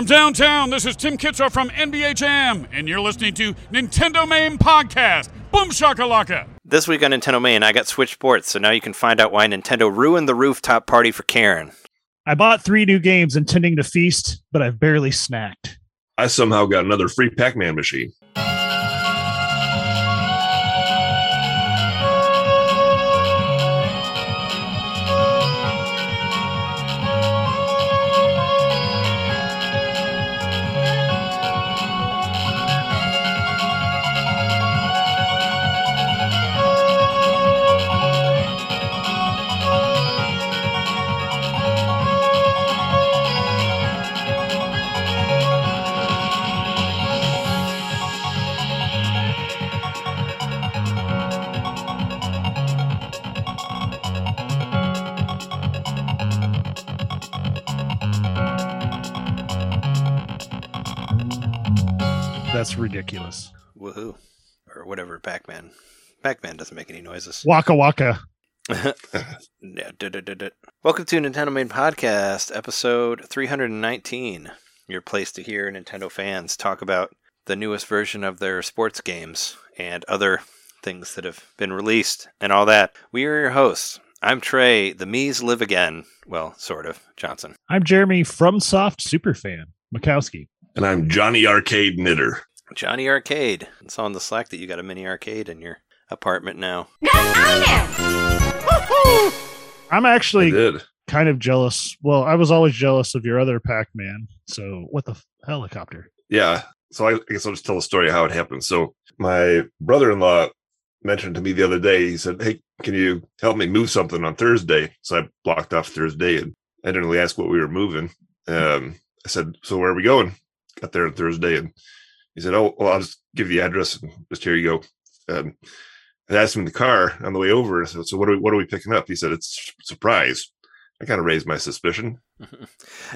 From downtown, this is Tim Kitzrow from NBA Jam, and you're listening to Nintendo Main Podcast. Boom shakalaka! This week on Nintendo Main, I got Switch Sports, so now you can find out why Nintendo ruined the rooftop party for Karen. I bought three new games intending to feast, but I've barely snacked. I somehow got another free Pac Man machine. Whatever, Pac Man. Pac Man doesn't make any noises. Waka waka. Yeah, duh, duh, duh, duh. Welcome to Nintendo Main Podcast, episode 319. Your place to hear Nintendo fans talk about the newest version of their sports games and other things that have been released and all that. We are your hosts. I'm Trey. The me's live again. Well, sort of. Johnson. I'm Jeremy from Soft Superfan. Mikowski. And I'm Johnny Arcade Knitter. Johnny Arcade. It's on the Slack that you got a mini arcade in your apartment now. I'm actually kind of jealous. Well, I was always jealous of your other Pac-Man. So what the f- helicopter? Yeah. So I, I guess I'll just tell the story of how it happened. So my brother in law mentioned to me the other day, he said, Hey, can you help me move something on Thursday? So I blocked off Thursday and I didn't really ask what we were moving. Um, I said, So where are we going? Got there on Thursday and he said, Oh, well, I'll just give you the address and just here you go. Um, I asked him in the car on the way over. So, so what are we, what are we picking up? He said, It's a surprise. I kind of raised my suspicion.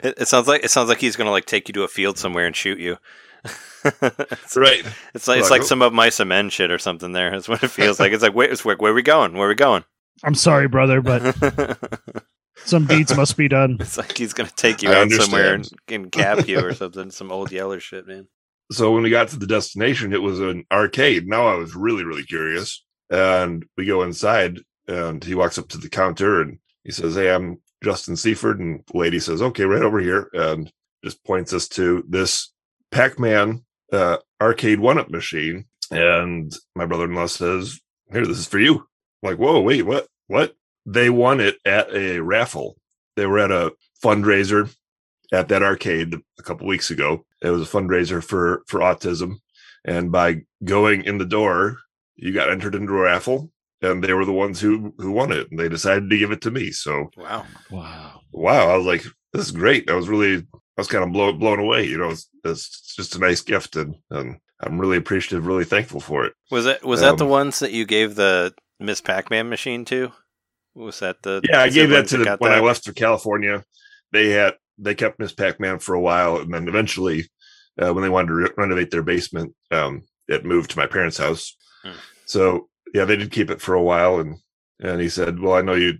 It, it sounds like it sounds like he's gonna like take you to a field somewhere and shoot you. it's, Right. it's like it's Like, like some Of Mice and Men shit or something. There, that's what it feels like. It's like wait, it's like where are we going? Where are we going? I'm sorry, brother, but some deeds must be done. it's like he's gonna take you I out somewhere and, and cap you or something. Some old yeller shit, man. So when we got to the destination, it was an arcade. Now I was really, really curious. And we go inside and he walks up to the counter and he says, Hey, I'm Justin Seaford. And the lady says, Okay, right over here. And just points us to this Pac-Man uh, arcade one-up machine. And my brother-in-law says, Here, this is for you. I'm like, whoa, wait, what? What? They won it at a raffle. They were at a fundraiser at that arcade a couple weeks ago. It was a fundraiser for for autism, and by going in the door, you got entered into a raffle, and they were the ones who who won it, and they decided to give it to me. So Wow. Wow. wow, I was like, this is great. I was really, I was kind of blown blown away. You know, it's, it's just a nice gift, and and I'm really appreciative, really thankful for it. Was that was that the Um, ones that you gave the Miss Pac-Man machine to? Was that the Yeah, I gave that to the got when I left for California. They had they kept Miss Pac Man for a while, and then eventually, uh, when they wanted to re- renovate their basement, um, it moved to my parents' house. Hmm. So yeah, they did keep it for a while, and and he said, "Well, I know you,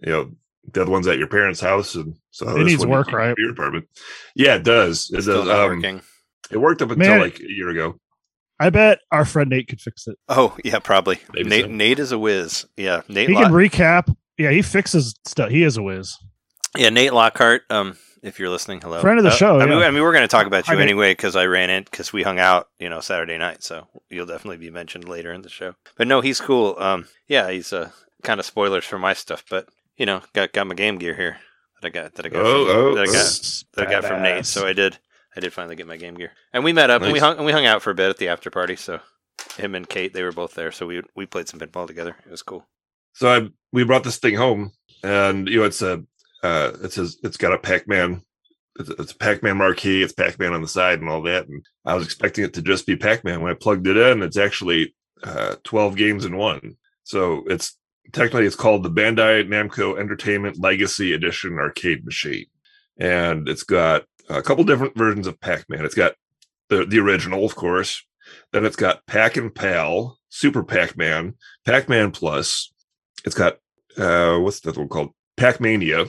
you know, the other one's at your parents' house, and so It needs work, keep in right? Your apartment, yeah, it does. It Still does. not Um, working. it worked up until Man. like a year ago. I bet our friend Nate could fix it. Oh yeah, probably. Maybe Nate so. Nate is a whiz. Yeah, Nate. He Lock- can recap. Yeah, he fixes stuff. He is a whiz. Yeah, Nate Lockhart. Um, if you're listening, hello. Friend of the Uh, show, I mean. I mean, we're going to talk about I you mean- anyway because I ran in because we hung out, you know, Saturday night. So you'll definitely be mentioned later in the show. But no, he's cool. Um, yeah, he's uh, kind of spoilers for my stuff, but you know, got got my Game Gear here that I got that I got Oh, from, oh, that I oh. got that I got from Nate. So I did I did finally get my Game Gear, and we met up and we hung and we hung out for a bit at the after party. So him and Kate, they were both there. So we we played some pinball together. It was cool. So I we brought this thing home, and you know it's a uh, it says it's got a Pac Man. It's, a Pac Man marquee. It's Pac Man on the side and all that. And I was expecting it to just be Pac Man. When I plugged it in, it's actually uh, twelve games in one. So it's technically it's called the Bandai Namco Entertainment Legacy Edition arcade machine, and it's got a couple different versions of Pac Man. It's got the the original, of course. Then it's got Pac and Pal, Super Pac Man, Pac Man Plus. It's got uh what's that one called? Pac Mania.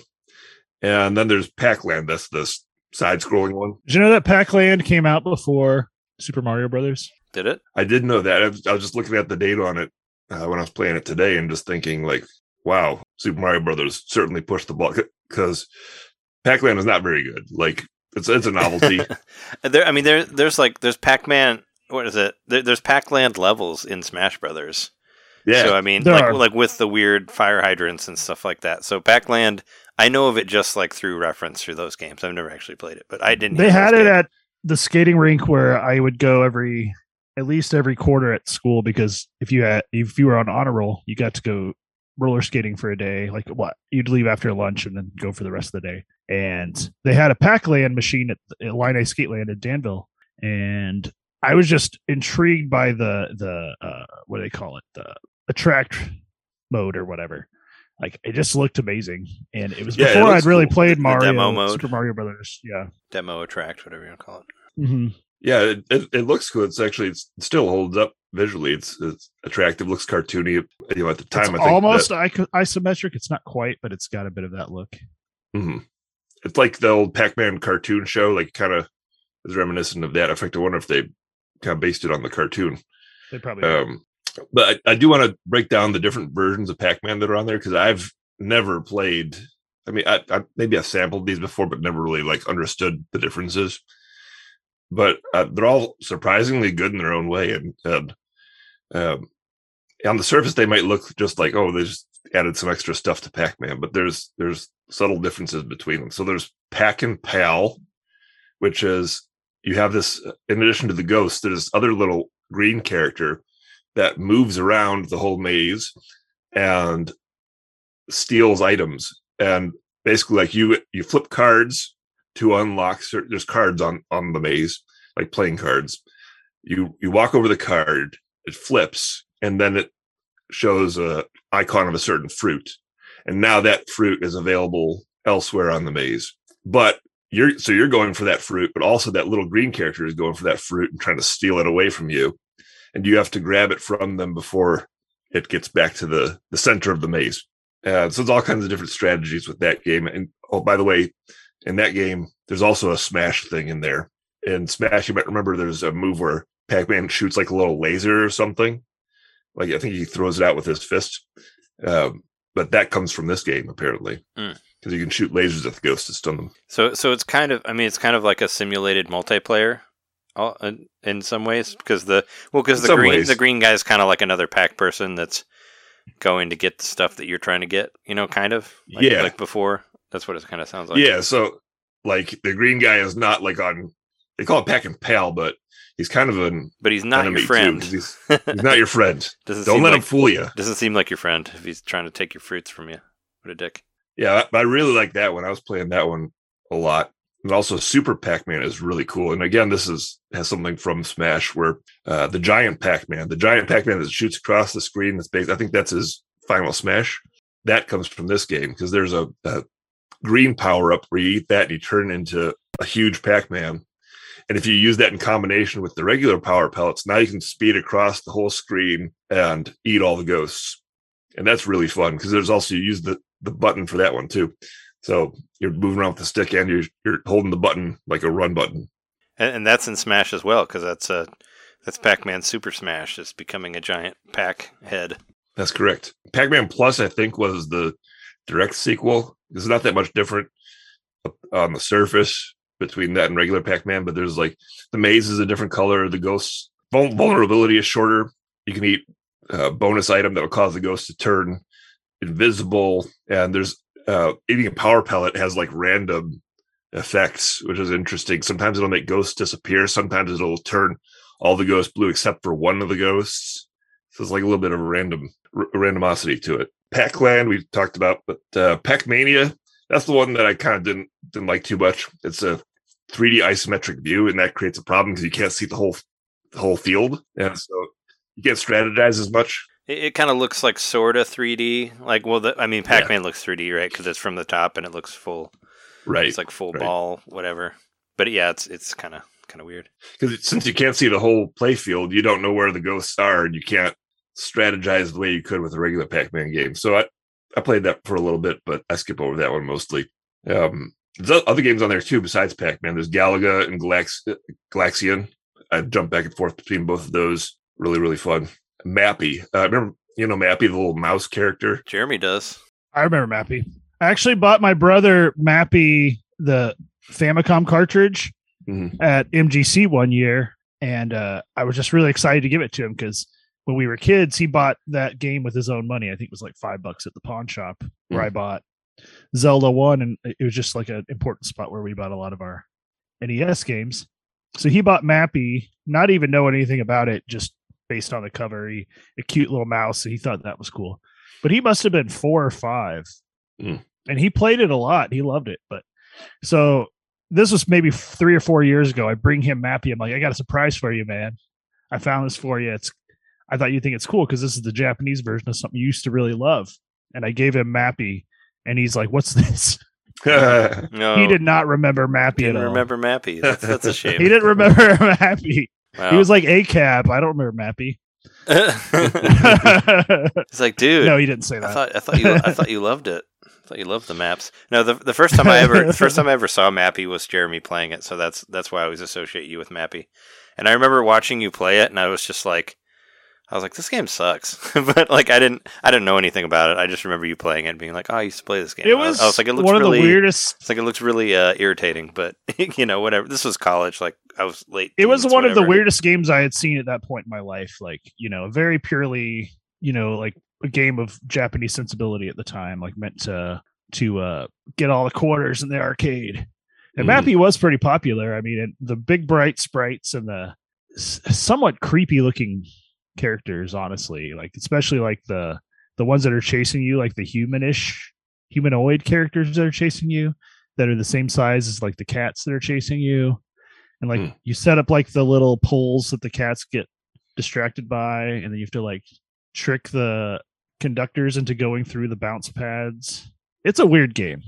And then there's Pac Land. That's this side scrolling one. Did you know that Pac-Land came out before Super Mario Brothers? Did it? I did know that. I was, I was just looking at the date on it uh, when I was playing it today and just thinking, like, wow, Super Mario Brothers certainly pushed the ball because Pac-Man is not very good. Like, it's it's a novelty. there, I mean, there, there's like there's Pac-Man. What is it? There, there's Pac-Land levels in Smash Brothers. yeah, So I mean, There like are. like with the weird fire hydrants and stuff like that. So Pac-Land, I know of it just like through reference through those games. I've never actually played it, but I didn't. They had it good. at the skating rink where I would go every at least every quarter at school because if you had if you were on honor roll, you got to go roller skating for a day. Like what? You'd leave after lunch and then go for the rest of the day. And they had a Pac-Land machine at, at Line Ice Skate Land in Danville, and I was just intrigued by the the uh, what do they call it the attract mode or whatever. Like it just looked amazing, and it was Yeah, before looks I'd really cool. played Mario, demo mode. Super Mario Brothers. Yeah, demo attract, whatever you want to call it. hmm yeah, it, it, it looks cool. It's actually it's, it still holds up visually. It's it's attractive. Looks cartoony. You know, at the time, it's I think almost that- isometric. It's not quite, but it's got a bit of that look. Mhm. It's like the old Pac-Man cartoon show. Like, kind of is reminiscent of that. In fact, I wonder if they kind of based it on the cartoon. They probably Um, but I, I do want to break down the different versions of Pac-Man that are on there because I've never played. I mean, I, I maybe I've sampled these before, but never really like understood the differences. But uh, they're all surprisingly good in their own way, and, and um, on the surface they might look just like oh, they just added some extra stuff to Pac-Man, but there's there's subtle differences between them. So there's Pac and Pal, which is you have this in addition to the ghost, there's other little green character that moves around the whole maze and steals items. And basically like you you flip cards to unlock certain there's cards on on the maze like playing cards. You you walk over the card it flips and then it shows a icon of a certain fruit. And now that fruit is available elsewhere on the maze. But you're so you're going for that fruit but also that little green character is going for that fruit and trying to steal it away from you and you have to grab it from them before it gets back to the the center of the maze. Uh, so there's all kinds of different strategies with that game. And oh by the way in that game there's also a smash thing in there. In smash you might remember there's a move where pac-man shoots like a little laser or something. Like i think he throws it out with his fist. Um, but that comes from this game apparently Hmm. because you can shoot lasers at the ghosts to stun them. So so it's kind of I mean it's kind of like a simulated multiplayer all, in, in some ways because the well because the green ways. the green guy is kind of like another pack person that's going to get the stuff that you're trying to get you know kind of like, Yeah. like before that's what it kind of sounds like yeah so like the green guy is not like on they call it Pac and Pal but he's kind of an but he's not your friend too, he's, he's not your friend doesn't don't let like, him fool you doesn't seem like your friend if he's trying to take your fruits from you what a dick Yeah, I I really like that one. I was playing that one a lot. And also Super Pac-Man is really cool. And again, this is has something from Smash where uh, the giant Pac-Man, the giant Pac-Man that shoots across the screen that's based, I think that's his final smash. That comes from this game because there's a, a green power up where you eat that and you turn into a huge Pac-Man. And if you use that in combination with the regular power pellets, now you can speed across the whole screen and eat all the ghosts. And that's really fun because there's also you use the the button for that one too. So you're moving around with the stick and you're you're holding the button like a run button. and, and that's in smash as well because that's uh that's pac-man super smash is becoming a giant pack head That's correct. Pac-Man Plus, I think, was the direct sequel. It's not that much different on the surface between that and regular Pac-Man, but there's like the maze is a different color. The ghosts vulnerability is shorter. You can eat a bonus item that will cause the ghost to turn invisible, and there's uh, eating a power pellet has like random effects, which is interesting. Sometimes it'll make ghosts disappear. Sometimes it'll turn all the ghosts blue except for one of the ghosts. So it's like a little bit of a random r- randomosity to it. Pac-Land we talked about, but uh, Pac-Mania that's the one that I kind of didn't didn't like too much. It's a 3D isometric view, and that creates a problem because you can't see the whole the whole field, and so you can't strategize as much. It, it kind of looks like sort of 3D. Like, well, the, I mean, Pac-Man looks 3D, right? Because it's from the top and it looks full. Right. It's like full right. ball, whatever. But yeah, it's it's kind of kind of weird. because since you can't see the whole play field, you don't know where the ghosts are, and you can't strategize the way you could with a regular Pac-Man game. So I, I played that for a little bit, but I skip over that one mostly. Um, There's other games on there too besides Pac-Man. There's Galaga and Galax- Galaxian. I jump back and forth between both of those. Really, really fun. Mappy. Uh, remember, you know, Mappy, the little mouse character. Jeremy does. I remember Mappy. I actually bought my brother Mappy the Famicom cartridge Mhm. at MGC one year, and uh, I was just really excited to give it to him because when we were kids, he bought that game with his own money. I think it was like five bucks at the pawn shop where I bought Zelda one, and it was just like an important spot where we bought a lot of our NES games. So he bought Mappy, not even know anything about it, just based on the cover. He a cute little mouse, and he thought that was cool. But he must have been four or five, Mm. and he played it a lot. He loved it. But so this was maybe three or four years ago. I bring him Mappy. I'm like, I got a surprise for you, man. I found this for you. It's I thought you'd think it's cool because this is the Japanese version of something you used to really love. And I gave him Mappy, and he's like, "What's this?" No, He did not remember Mappy didn't at all. remember Mappy. That's, that's a shame. He didn't remember Mappy. Wow. He was like a cab. I don't remember Mappy. He's like, dude. no, he didn't say I that. thought I thought you I thought you loved it. I thought you loved the maps. No, the the first time I ever the first time I ever saw Mappy was Jeremy playing it, so that's that's why I always associate you with Mappy. And I remember watching you play it, and I was just like, I was like, this game sucks. but like, I didn't I didn't know anything about it. I just remember you playing it, and being like, oh, I used to play this game. it I was, I was like, it looks one of really. the weirdest. It's like it looks really uh, irritating, but you know, whatever. This was college. Like I was late. It was one of the weirdest games I had seen at that point in my life. Like you know, very purely you know, like a game of Japanese sensibility at the time, like meant to to uh get all the quarters in the arcade. And Mhm. Mappy was pretty popular. I mean, the big bright sprites and the s- somewhat creepy looking characters, honestly, like especially like the the ones that are chasing you, like the humanish humanoid characters that are chasing you, that are the same size as like the cats that are chasing you, and like Hmm. you set up like the little poles that the cats get distracted by, and then you have to like trick the conductors into going through the bounce pads. It's a weird game.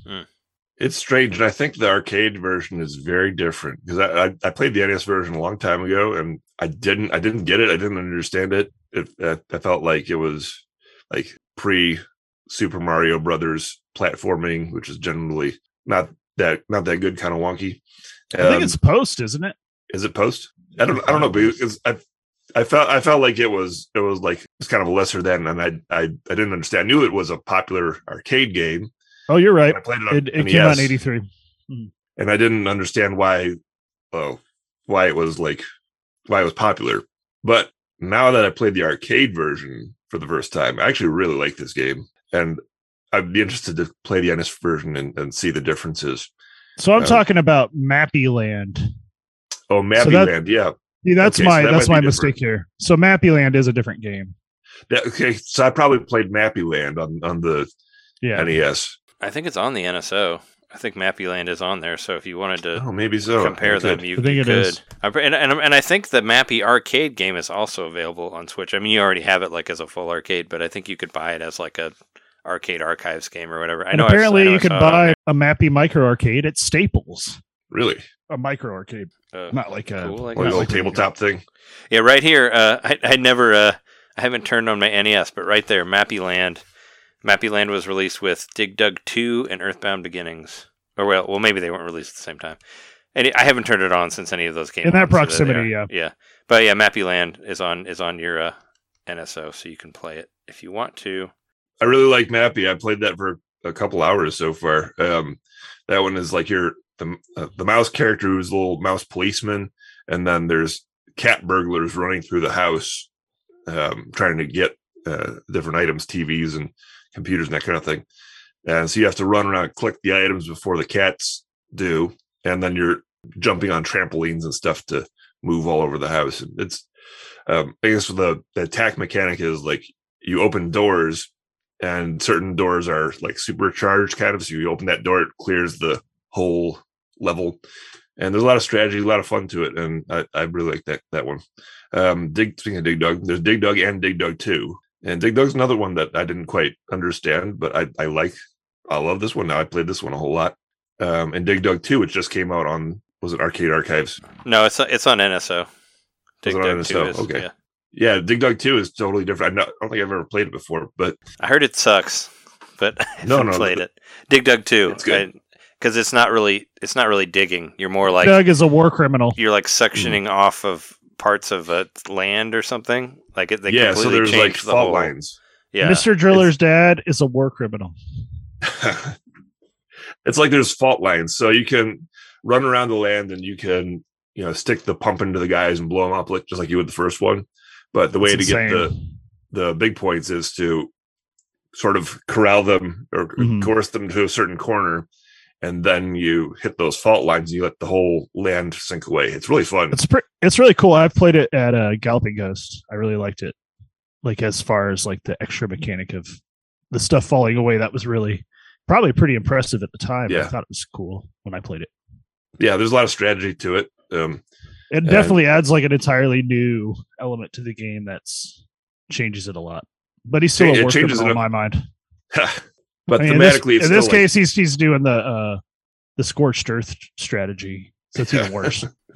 It's strange, and I think the arcade version is very different because I, I I played the NES version a long time ago, and I didn't I didn't get it. I didn't understand it. It I, I felt like it was like pre Super Mario Brothers platforming, which is generally not that not that good, kind of wonky. I think Um, it's post, isn't it? is it post? I don't I don't know, but it's, I I felt I felt like it was it was like it's kind of a lesser than, and I I I didn't understand. I knew it was a popular arcade game. Oh, you're right. I played it on It, it came out in '83. and I didn't understand why, oh, why it was like, why it was popular. But now that I played the arcade version for the first time, I actually really like this game, and I'd be interested to play the NES version and, and see the differences. So I'm Uh, talking about Mappy Land. Oh, Mappy that- Land, yeah. See, that's okay, so my that that's my mistake here. So Mappy Land is a different game. That- okay, so I probably played Mappy Land on on the Yeah. NES. I think it's on the NSO. I think Mappy Land is on there. So if you wanted to Oh, maybe so. compare I them, could. you, I think you it could. is. I- And, and and I think the Mappy arcade game is also available on Switch. I mean, you already have it like as a full arcade, but I think you could buy it as like a arcade archives game or whatever. I And know. I've- apparently I know I you could saw it on buy a Mappy micro arcade at Staples. Really, A micro arcade. Uh, not like a Cool, like like not a little like a- tabletop thing. Yeah, right here. Uh, I I never uh, I haven't turned on my NES, but right there, Mappy Land. Mappy Land was released with Dig Dug Two and Earthbound Beginnings. Or well, well, maybe they weren't released at the same time. And I haven't turned it on since any of those came. In that on, so there they proximity, are. yeah. yeah. But yeah, Mappy Land is on is on your uh, NSO, so you can play it if you want to. I really like Mappy. I played that for a couple hours so far. Um, that one is like your the uh, the mouse character who's a little mouse policeman, and then there's cat burglars running through the house, um, trying to get uh, different items, TVs and computers and that kind of thing. And so you have to run around, collect the items before the cats do, and then you're jumping on trampolines and stuff to move all over the house. And It's um, I guess the the attack mechanic is like you open doors and certain doors are like supercharged kind of so you open that door it clears the whole level and there's a lot of strategy a lot of fun to it and i, I really like that that one um dig speaking of dig dug there's dig dug and dig dug 2 and dig dug's another one that i didn't quite understand but i i like i love this one now i played this one a whole lot um and dig dug 2 which just came out on was it arcade archives No, it's it's on NSO. Dig it on Dug 2 is, Okay. yeah. yeah dig dug 2 is totally different i, not, I don't think i've ever played it before but I heard it sucks, but I No, haven't no, played the- it. Dig Dug Two. It's good. I- because it's not really it's not really digging. You're more like Doug is a war criminal. you're like suctioning off of parts of a land or something. Like it, they yeah, so completely there's like the fault whole. lines. Yeah, Mr. Driller's dad is a war criminal. it's like there's fault lines, so you can run around the land and you can you know stick the pump into the guys and blow them up like just like you would the first one. But the way It's to get the the big points is to sort of corral them or Mhm. coerce them to a certain corner, and then you hit those fault lines and you let the whole land sink away. It's really fun. It's pre- it's really cool. I've played it at uh, Galloping Ghost. I really liked it. Like as far as like the extra mechanic of the stuff falling away, that was really probably pretty impressive at the time. I thought it was cool when I played it. yeah, there's a lot of strategy to it. Um, It And- definitely adds like an entirely new element to the game that's changes it a lot. But he's still It a it in my mind. but I mean, in this, thematically, it's in this like- case, he's he's doing the uh, the scorched earth strategy, so it's even worse.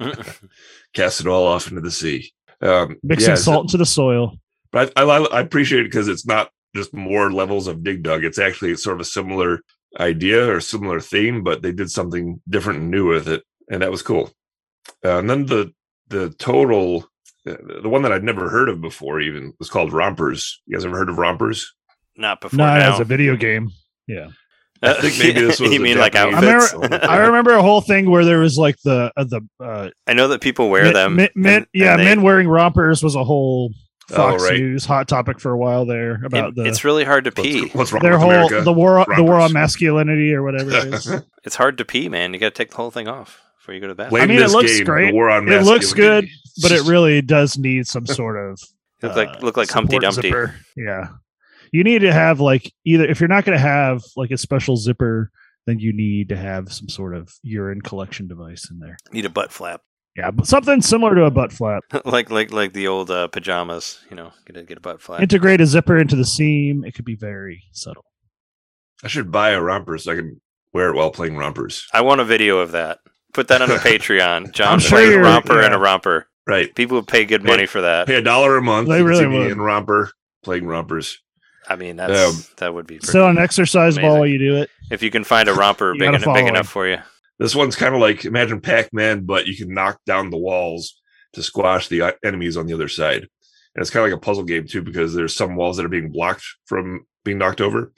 cast it all off into the sea. Um, Mixing yeah, so- salt into the soil. But I, I, I appreciate it because it's not just more levels of Dig Dug. It's actually sort of a similar idea or similar theme, but they did something different and new with it, and that was cool. Uh, and then the the total, uh, the one that I'd never heard of before, even was called Rompers. You guys ever heard of Rompers? not before Not now. as a video game. Yeah, I think maybe this was you mean like outfits? I remember a whole thing where there was like the uh, the uh, I know that people wear men, them. men, men- and- yeah, and they- men wearing rompers was a whole Fox Oh, right. News hot topic for a while there about it- the it's really hard to pee. what's wrong their with whole America? the war the war on masculinity or whatever it is. It's hard to pee, man. You got to take the whole thing off before you go to bed. Blame I mean, it looks game, great. The war on It looks good, but it really does need some sort of Look like uh, look like Humpty Dumpty. zipper. Yeah, you need to have like either if you're not going to have like a special zipper, then you need to have some sort of urine collection device in there. Need a butt flap, Yeah, but something similar to a butt flap. like like like the old uh, pajamas. You know, get a get a butt flap. Integrate a zipper into the seam. It could be very subtle. I should buy a romper so I can wear it while playing rompers. I want a video of that. Put that on a Patreon. John I'm sure plays you're- romper and a romper. Right. People would pay good Pay- money for that. Pay a dollar a month. They really see me would. in romper playing rompers. I mean, that's Um, that would be pretty, Sit on an exercise ball amazing. while you do it. if you can find a romper big, gotta enough, big enough for you. This one's kind of like imagine Pac-Man, but you can knock down the walls to squash the uh, enemies on the other side. And it's kind of like a puzzle game too, because there's some walls that are being blocked from being knocked over,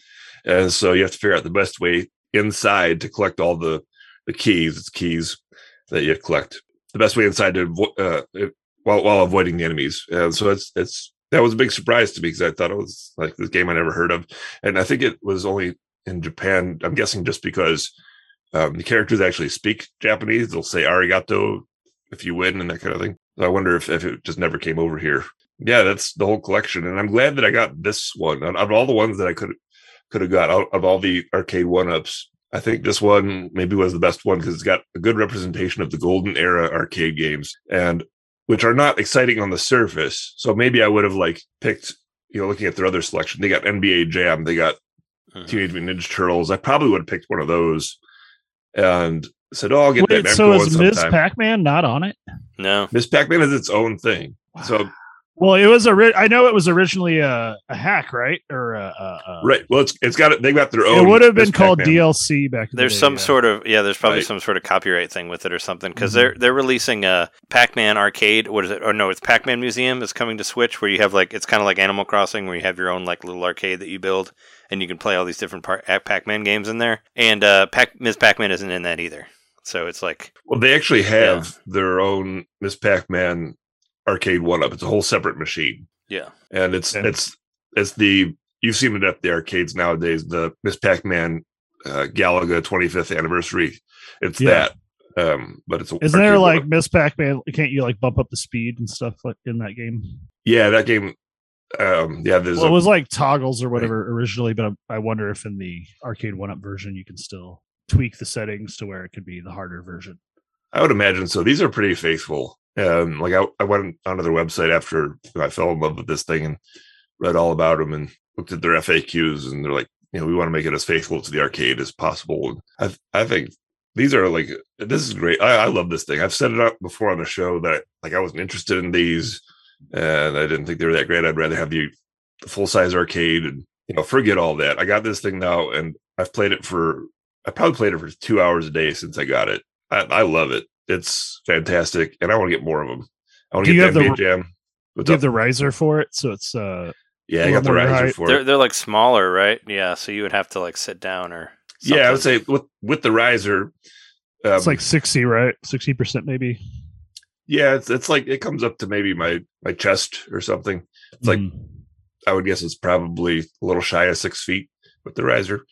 and so you have to figure out the best way inside to collect all the the keys. It's keys that you collect. The best way inside to avo- uh, while while avoiding the enemies. And so it's it's that was a big surprise to me because I thought it was like this game I never heard of, and I think it was only in Japan. I'm guessing just because um, the characters actually speak Japanese. They'll say arigato if you win and that kind of thing. So I wonder if, if it just never came over here. Yeah, that's the whole collection. And I'm glad that I got this one. Out of all the ones that I could could have got out of all the arcade one ups, I think this one maybe was the best one because it's got a good representation of the golden era arcade games and which are not exciting on the surface. So maybe I would have like picked, you know, looking at their other selection. They got NBA Jam, they got Mhm. Teenage Mutant Ninja Turtles. I probably would have picked one of those and said, "Oh, I'll get Wait, that." so is one Ms. Pac-Man not on it? No, Miss Pac-Man is its own thing. So Well, it was a. Ori- I know it was originally a, a hack, right? Or a, a, a right, well, it's it's got it. They got their own. It would have been called Pac-Man. DLC back. In there's the day, some yeah. sort of yeah. There's probably Right. some sort of copyright thing with it or something because Mhm. they're they're releasing a Pac-Man arcade. What is it? Or no, it's Pac-Man Museum is coming to Switch where you have like it's kind of like Animal Crossing where you have your own like little arcade that you build and you can play all these different par- Pac-Man games in there. And uh, Pac- Ms. Pac-Man isn't in that either. So it's like Well, they actually have their own Miss Pac-Man arcade one up. It's a whole separate machine, yeah, and it's Okay. it's it's the you've seen it at the arcades nowadays. The Miss Pac-Man uh, Galaga 25th anniversary. It's Yeah. that, um, but it's a Isn't there like one-up. Miss Pac-Man? Can't you like bump up the speed and stuff like in that game? yeah that game? Um, yeah, there's Well, a- it was like toggles or whatever originally, but I, I wonder if in the arcade one-up version you can still tweak the settings to where it could be the harder version. I would imagine so. These are pretty faithful. Um, like I, I went onto their website after I fell in love with this thing and read all about them and looked at their FAQs and they're like, you know, we want to make it as faithful to the arcade as possible. And I, I think these are like, this is great. I, I love this thing. I've said it up before on the show that like I wasn't interested in these and I didn't think they were that great. I'd rather have the, the full size arcade and you know, forget all that. I got this thing now and I've played it for I probably played it for two hours a day since I got it. I, I love it. It's fantastic, and I want to get more of them. I want Do to you get the have NBA the- Jam. What's Do you have the riser for it? So it's uh yeah, I a got the riser height? for They're it. they're like smaller, right? Yeah, so you would have to like sit down or Yeah, I would say with with the riser, um, it's like sixty, right? Sixty percent maybe. yeah, it's it's like it comes up to maybe my my chest or something. It's like Mhm. I would guess it's probably a little shy of six feet with the riser.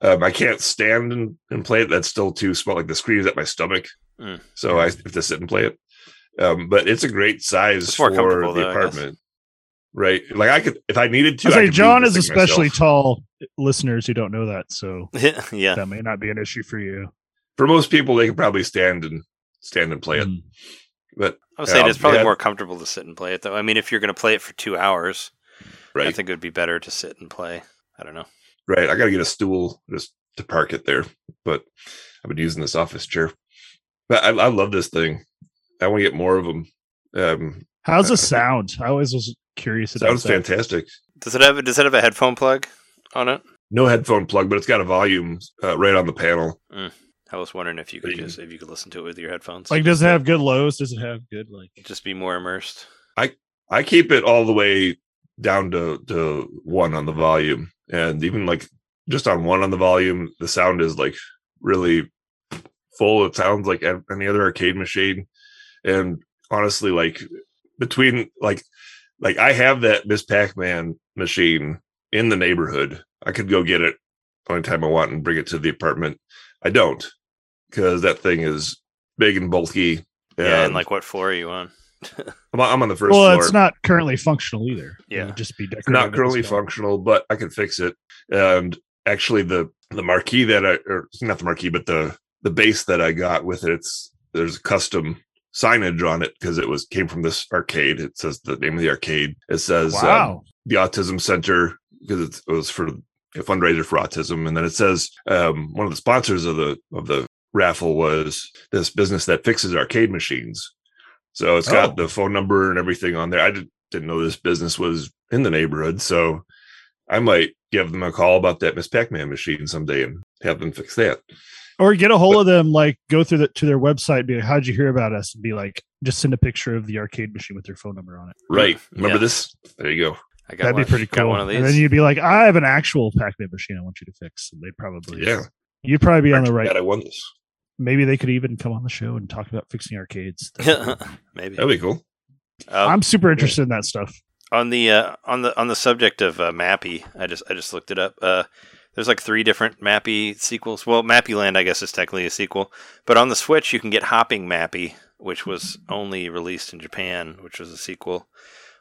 Um, I can't stand and, and play it. That's still too small. Like the screen is at my stomach, Mm. so I have to sit and play it. Um, but it's a great size for the though, apartment. Right, like I could if I needed to. I I say could John is especially myself. tall. Listeners who don't know that, so yeah. that may not be an issue for you. For most people, they can probably stand and stand and play it. Mm. But I was saying Yeah, it's probably yeah. more comfortable to sit and play it though. I mean, if you're going to play it for two hours, I think it would be better to sit and play. I don't know. right. I got to get a stool just to park it there. But I've been using this office chair. But I, I love this thing. I want to get more of them. Um, How's the sound? I always was curious about sounds that. fantastic. Does it have does it have a headphone plug on it? No headphone plug, but it's got a volume uh, right on the panel. I was wondering if you could just if you could listen to it with your headphones. Like, does it have good lows? Does it have good like? just be more immersed? I I keep it all the way down to to one on the volume, and even like just on one on the volume, the sound is like really full. It sounds like any other arcade machine, and honestly, like between like like I have that Miss Pac Man machine in the neighborhood. I could go get it anytime I want and bring it to the apartment. I don't because that thing is big and bulky. Yeah, and like what floor are you on? I'm, on- I'm on the first Well, floor. it's not currently functional either. It Yeah. would just be decorative. not currently functional, but I can fix it. And actually, the the marquee that I or not the marquee, but the the base that I got with it, it's there's a custom signage on it because it was came from this arcade. It says the name of the arcade. It says um, the Autism Center because it was for a fundraiser for autism, and then it says um, one of the sponsors of the of the raffle was this business that fixes arcade machines. So it's got Oh. the phone number and everything on there. I did, didn't know this business was in the neighborhood, so I might give them a call about that Miss Pac-Man machine someday and have them fix that. Or get a hold of them, like go through the, to their website, be like, "How'd you hear about us?" And be like, just send a picture of the arcade machine with their phone number on it. Right? Remember Yeah. this? There you go. I got That'd one, be pretty got cool. one of these. And then you'd be like, "I have an actual Pac-Man machine. I want you to fix." And they'd probably, Yeah, you'd probably be on the right. I won this. Maybe they could even come on the show and talk about fixing arcades. Maybe. That'd be cool. Um, I'm super interested in that stuff. on the uh, on the on the subject of uh, Mappy, I just I just looked it up. Uh, there's like three different Mappy sequels. Well, Mappy Land, I guess, is technically a sequel, but on the Switch you can get Hopping Mappy, which was only released in Japan, which was a sequel.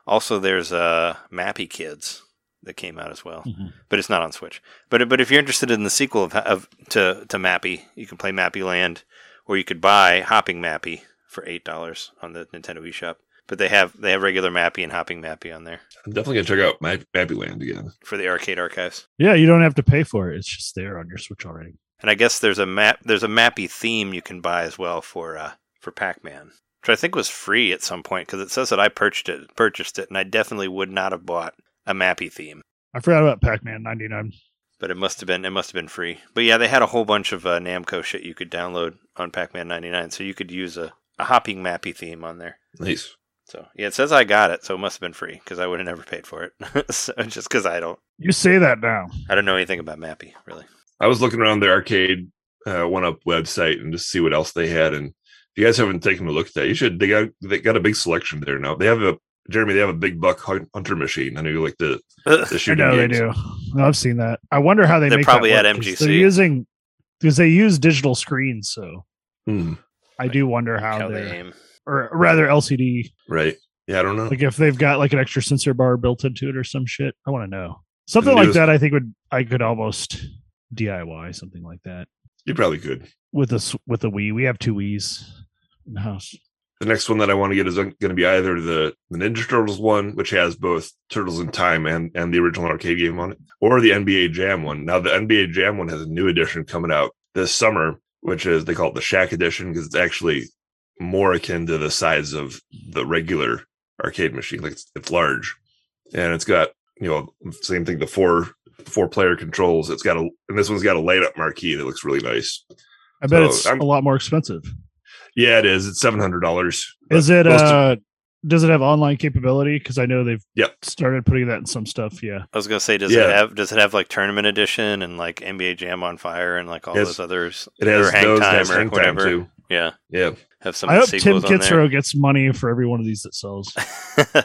Also, there's uh, Mappy Kids that came out as well, Mhm. but it's not on Switch. But but if you're interested in the sequel of, of to to Mappy, you can play Mappy Land, or you could buy Hopping Mappy for eight dollars on the Nintendo eShop. But they have they have regular Mappy and Hopping Mappy on there I'm definitely gonna check out my Mappy Land again. for the arcade archives. Yeah, you don't have to pay for it. It's just there on your Switch already. And I guess there's a map there's a Mappy theme you can buy as well for uh for Pac-Man, which I think was free at some point because it says that I purchased it purchased it, and I definitely would not have bought a Mappy theme. I forgot about Pac-Man 99. But it must have been it must have been free. But yeah, they had a whole bunch of uh, Namco shit you could download on Pac-Man 99, so you could use a, a hopping Mappy theme on there. Nice. So yeah, it says I got it, so it must have been free because I would have never paid for it. so just because I don't You say that now. I don't know anything about Mappy really. I was looking around the arcade uh, one up website and just see what else they had. And if you guys haven't taken a look at that, you should. They got they got a big selection there now. They have a Jeremy. They have a big buck hunter machine. I know you like the the I shooting. know they do. No, I've seen that. I wonder how they They're make probably that at work, 'cause MGC. They're using because they use digital screens, so Hmm, I do wonder how, How they aim. Or rather LCD. right. Yeah, I don't know. Like if they've got like an extra sensor bar built into it or some shit. I want to know something like that. I think would I could almost DIY something like that You probably could. with this with a Wii. We have two Wii's in the house. The next one that I want to get is uh, going to be either the, the Ninja Turtles one, which has both Turtles in Time and, and the original arcade game on it, or the NBA Jam one. Now, the NBA Jam one has a new edition coming out this summer, which is they call it the Shaq Edition because it's actually more akin to the size of the regular arcade machine. Like it's, it's large, and it's got you know same thing the four four player controls. It's got a and this one's got a light up marquee that looks really nice. I bet So, it's I'm- a lot more expensive. Yeah, it is. It's seven hundred dollars. Is it? most of- uh Does it have online capability? Because I know they've Yep. started putting that in some stuff. Yeah. I was gonna say, does Yeah. it have does it have like tournament edition and like NBA Jam on Fire and like all Yes. those others? It has hang those, time or hang time, whatever. too. Yeah, Yeah, have some I of hope Tim sequels Kitzrow gets money for every one of these that sells.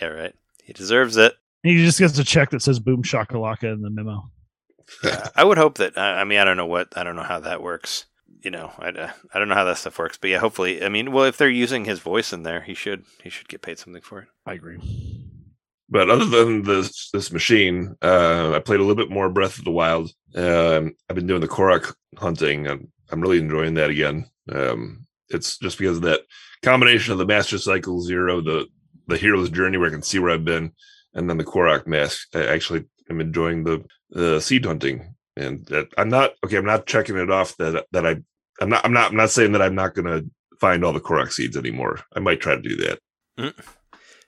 yeah, right. He deserves it. he just gets a check that says "Boom Shakalaka" in the memo. Uh, I would hope that. I I mean, I don't know what. I don't know how that works. You know, I, uh, I don't know how that stuff works. But yeah, hopefully, I mean, well, if they're using his voice in there, he should he should get paid something for it. I agree. but other than this this machine, uh, I played a little bit more Breath of the Wild. Um, I've been doing the Korok hunting, and I'm really enjoying that again. Um, it's just because of that combination of the Master Cycle Zero, the the hero's journey where I can see where I've been, and then the Korok mask. I actually am enjoying the the seed hunting, and that I'm not okay. I'm not checking it off that that I I'm not I'm not I'm not saying that I'm not going to find all the Korok seeds anymore. I might try to do that. Mm.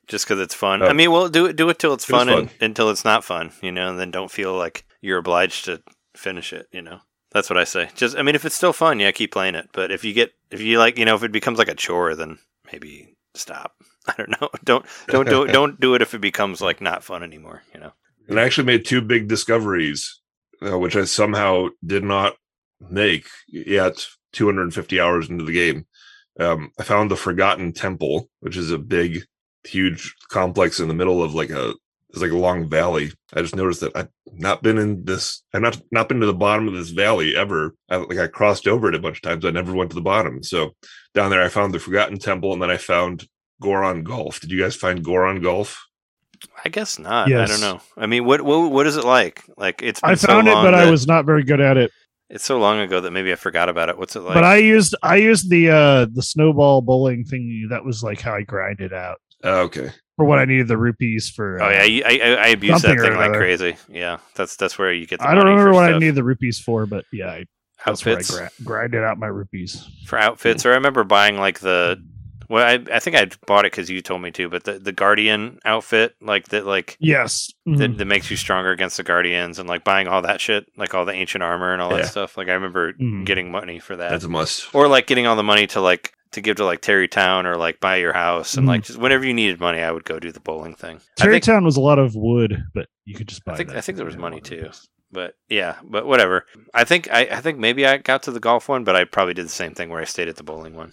Just because it's fun. Oh. I mean, well, do it do it till it's It was fun, and, fun. until it's not fun. You know, and then don't feel like you're obliged to finish it. You know, that's what I say. Just, I mean, if it's still fun, yeah, keep playing it. But if you get if you like, you know, if it becomes like a chore, then maybe stop. I don't know. Don't don't do it. Don't do it if it becomes like not fun anymore. You know. and I actually made two big discoveries, uh, which I somehow did not make yet. 250 hours into the game, um, I found the Forgotten Temple, which is a big, huge complex in the middle of like a it's like a long valley. I just noticed that I've not been in this. I've not not been to the bottom of this valley ever. I, like I crossed over it a bunch of times. I never went to the bottom. So down there, I found the Forgotten Temple, and then I found Goron Golf. Did you guys find Goron Golf? I guess not. I don't know. I mean, what what what is it like? Like it's been I so found it, but I was not very good at it. It's so long ago that maybe I forgot about it. What's it like? but I used I used the uh the snowball bowling thing. That was like how I grinded out Oh, okay. For what I needed the rupees for. Oh uh, yeah, I, I, I abuse that thing like crazy. Yeah, that's that's where you get. The I don't remember for what I needed the rupees for, but yeah, I, that's where I outfits gra- grinded out my rupees. for outfits. Or I remember buying like the. Well, I, I think I bought it because you told me to, but the, the Guardian outfit, like that, like Yes, Mhm. that, that makes you stronger against the Guardians, and like buying all that shit, like all the ancient armor and all Yeah. that stuff. Like I remember Mhm. getting money for that, That's a must. or like getting all the money to like to give to like Tarrey Town or like buy your house, and Mhm. like just whenever you needed money, I would go do the bowling thing. I think- Tarrey Town was a lot of wood, but you could just buy. I think that I think there was money too. But yeah, but whatever. I think I, I think maybe I got to the golf one, but I probably did the same thing where I stayed at the bowling one.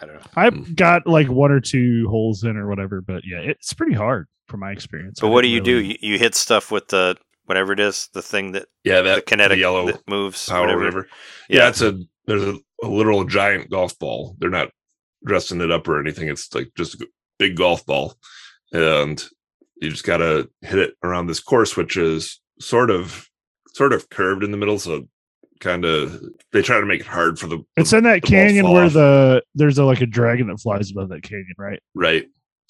I don't know. I Hmm. got like one or two holes in or whatever, but yeah, it's pretty hard from my experience. But I what do you didn't do? You, you hit stuff with the whatever it is, the thing that Yeah, that the kinetic the yellow that moves, power, or whatever. whatever. Yeah, it's a there's a, a literal giant golf ball. They're not dressing it up or anything. It's like just a big golf ball, and you just gotta hit it around this course, which is sort of sort of curved in the middle. So kind of they try to make it hard for the It's in that the canyon where off. the there's a like a dragon that flies above that canyon, right? right.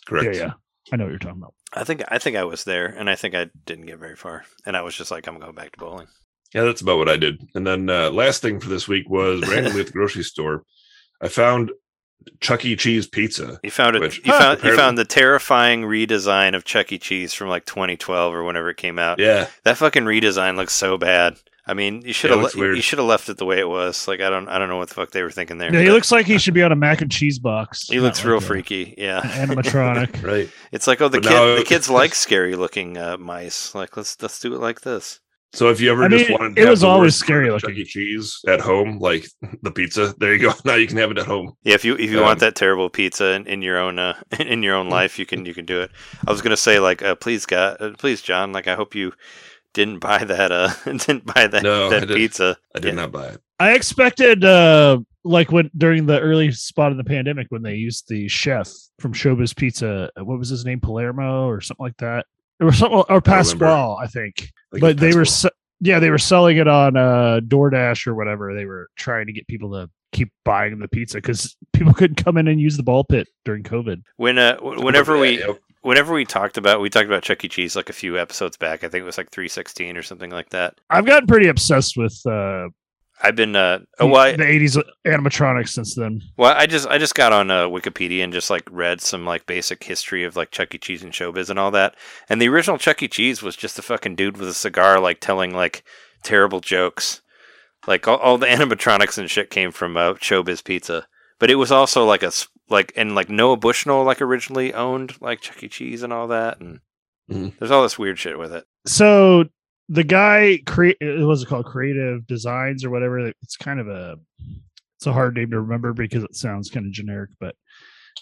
Correct. Yeah, yeah. I know what you're talking about. I think I think I was there, and I think I didn't get very far, and I was just like, I'm going back to bowling. Yeah, that's about what I did. And then uh, last thing for this week was randomly at the grocery store, I found Chuck E. Cheese pizza. You found it. Which- you Huh. found you found the terrifying redesign of Chuck E. Cheese from like 2012 or whenever it came out. Yeah, That fucking redesign looks so bad. I mean, you should have le- you should have left it the way it was. Like I don't I don't know what the fuck they were thinking there. Yeah, he looks like he should be on a mac and cheese box. he looks Not real like a- freaky. Yeah. animatronic. right. It's like oh the But kid now- the kids like scary looking uh, mice. Like let's let's do it like this. So if you ever I just mean, wanted, to it have was the always worst scary Chuck looking. E. Cheese at home, like the pizza. There you go. Now you can have it at home. Yeah, if you if you Um, want that terrible pizza in, in your own uh, in your own life, you can you can do it. I was gonna say like uh, please God, uh, please John, like I hope you didn't buy that uh didn't buy that No, that didn't. pizza. I did Yeah. not buy it. I expected uh like when during the early spot of the pandemic when they used the chef from Showbiz Pizza, uh, what was his name, Palermo or something like that. There was something or remember. Pasqually, I think. Like but they were se- yeah, they were selling it on uh DoorDash or whatever. They were trying to get people to keep buying the pizza because people couldn't come in and use the ball pit during COVID. When uh whenever we whenever we talked about we talked about Chuck E. Cheese like a few episodes back. I think it was like three sixteen or something like that. I've gotten pretty obsessed with uh I've been uh oh well, I, the '80s animatronics since then. well I just I just got on uh, Wikipedia and just like read some like basic history of like Chuck E. Cheese and showbiz and all that. And the original Chuck E. Cheese was just a fucking dude with a cigar like telling like terrible jokes. Like all, all the animatronics and shit came from uh, Showbiz Pizza, but it was also like a s- like and like Nolan Bushnell like originally owned like Chuck E. Cheese and all that, and Mhm. there's all this weird shit with it. So the guy create it was it called Creative Designs or whatever. It's kind of a it's a hard name to remember because it sounds kind of generic, but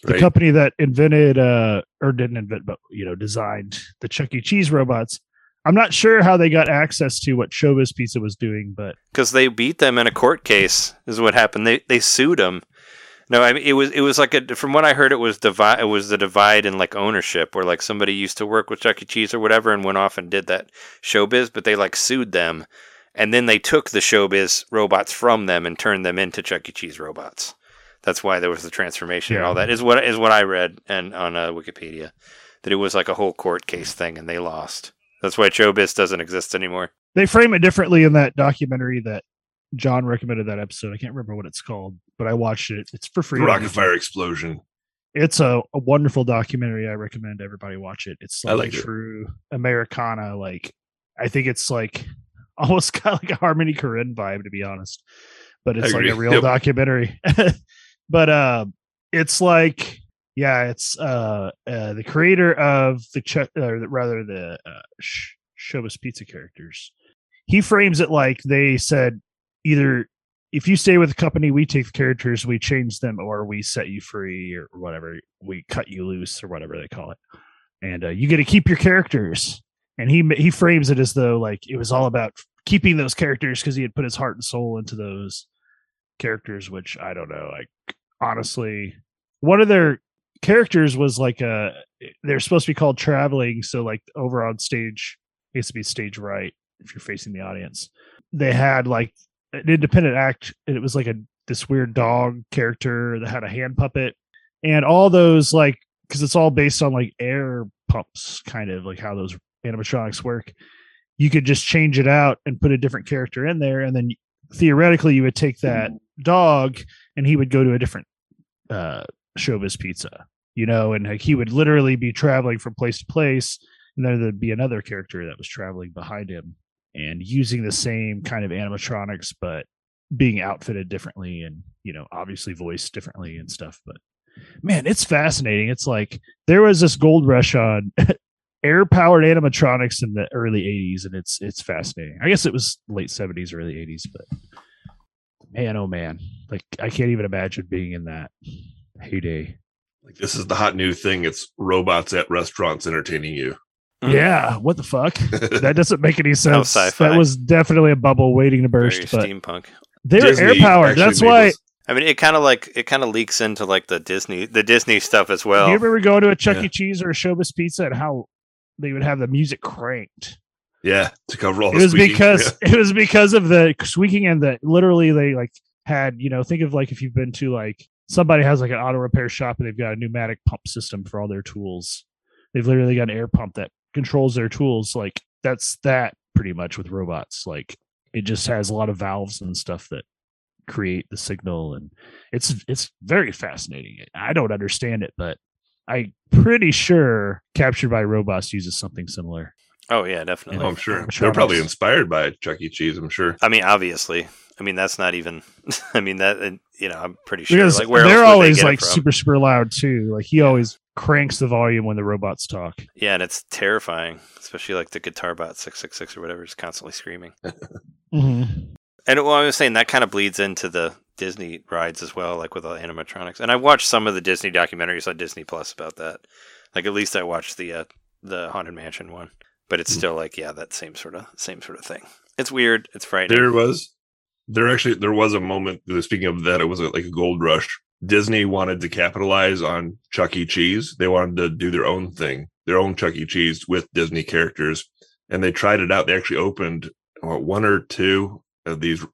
the company that invented uh or didn't invent but you know designed the Chuck E. Cheese robots. I'm not sure how they got access to what Showbiz Pizza was doing, but because they beat them in a court case is what happened they they sued them no i mean it was it was like a from what i heard it was divide it was the divide in like ownership where like somebody used to work with chuck e. Cheese or whatever and went off and did that showbiz but they like sued them and then they took the showbiz robots from them and turned them into chuck e. Cheese robots. That's why there was the transformation and all that is what is what i read and on uh, wikipedia that it was like a whole court case thing and they lost. That's why showbiz doesn't exist anymore. They frame it differently in that documentary that John recommended that episode. I can't remember what it's called, but I watched it. It's for free. Rock-afire Explosion. It's a, a wonderful documentary. I recommend everybody watch it. It's like, like a it. true Americana. Like I think it's like almost got like a Harmony Korine vibe, to be honest. But it's like a real Yep. documentary. but uh, it's like yeah, it's uh, uh the creator of the Chuck, or rather the uh, Sh- Showbiz Pizza characters. He frames it like they said either if you stay with the company, we take the characters, we change them, or we set you free, or whatever. We cut you loose, or whatever they call it, and uh, you get to keep your characters. And he he frames it as though like it was all about keeping those characters because he had put his heart and soul into those characters. Which I don't know. Like honestly, one of their characters was like a they're supposed to be called traveling. So like over on stage, it used to be stage right if you're facing the audience. They had like an independent act and it was like a this weird dog character that had a hand puppet. And all those like because it's all based on like air pumps kind of like how those animatronics work. You could just change it out and put a different character in there and then theoretically you would take that dog and he would go to a different uh showbiz pizza you know and like he would literally be traveling from place to place and then there'd be another character that was traveling behind him and using the same kind of animatronics but being outfitted differently and you know obviously voiced differently and stuff but man it's fascinating it's like there was this gold rush on air powered animatronics in the early 80s and it's it's fascinating i guess it was late 70s early 80s but man oh man like i can't even imagine being in that heyday Like this is the hot new thing. It's robots at restaurants entertaining you. Mm. yeah what the fuck that doesn't make any sense sci-fi. that was definitely a bubble waiting to Very burst but steampunk. they're Disney air powered that's why this- I mean, it kind of like it kind of leaks into like the Disney the Disney stuff as well. Do you remember going to a Chuck Yeah. E. Cheese or a Showbiz Pizza and how they would have the music cranked? Yeah, to cover all It the was squeaking. because it was because of the squeaking and that literally they like had you know think of like if you've been to like somebody has like an auto repair shop and they've got a pneumatic pump system for all their tools. They've literally got an air pump that controls their tools. Like that's that pretty much with robots. Like it just has a lot of valves and stuff that create the signal and it's it's very fascinating. I don't understand it, but I'm pretty sure Captured by Robots uses something similar. oh yeah, definitely. Oh, I'm sure Animatronics. they're probably inspired by Chuck E. Cheese. I'm sure. I mean, obviously. I mean, that's not even. I mean that. You know, I'm pretty sure. because like, where they're always they like super super loud too. Like he always cranks the volume when the robots talk. Yeah, and it's terrifying, especially like the Guitar Bot six six six or whatever is constantly screaming. Mm-hmm. And well, I was saying that kind of bleeds into the Disney rides as well, like with all the animatronics. And I watched some of the Disney documentaries on Disney Plus about that. Like at least I watched the uh, the Haunted Mansion one, but it's Hmm. still like yeah, that same sort of same sort of thing. It's weird. It's frightening. There was, there actually, there was a moment. Speaking of that, it was like a gold rush. Disney wanted to capitalize on Chuck E. Cheese. They wanted to do their own thing, their own Chuck E. Cheese with Disney characters, and they tried it out. They actually opened what, one or two of these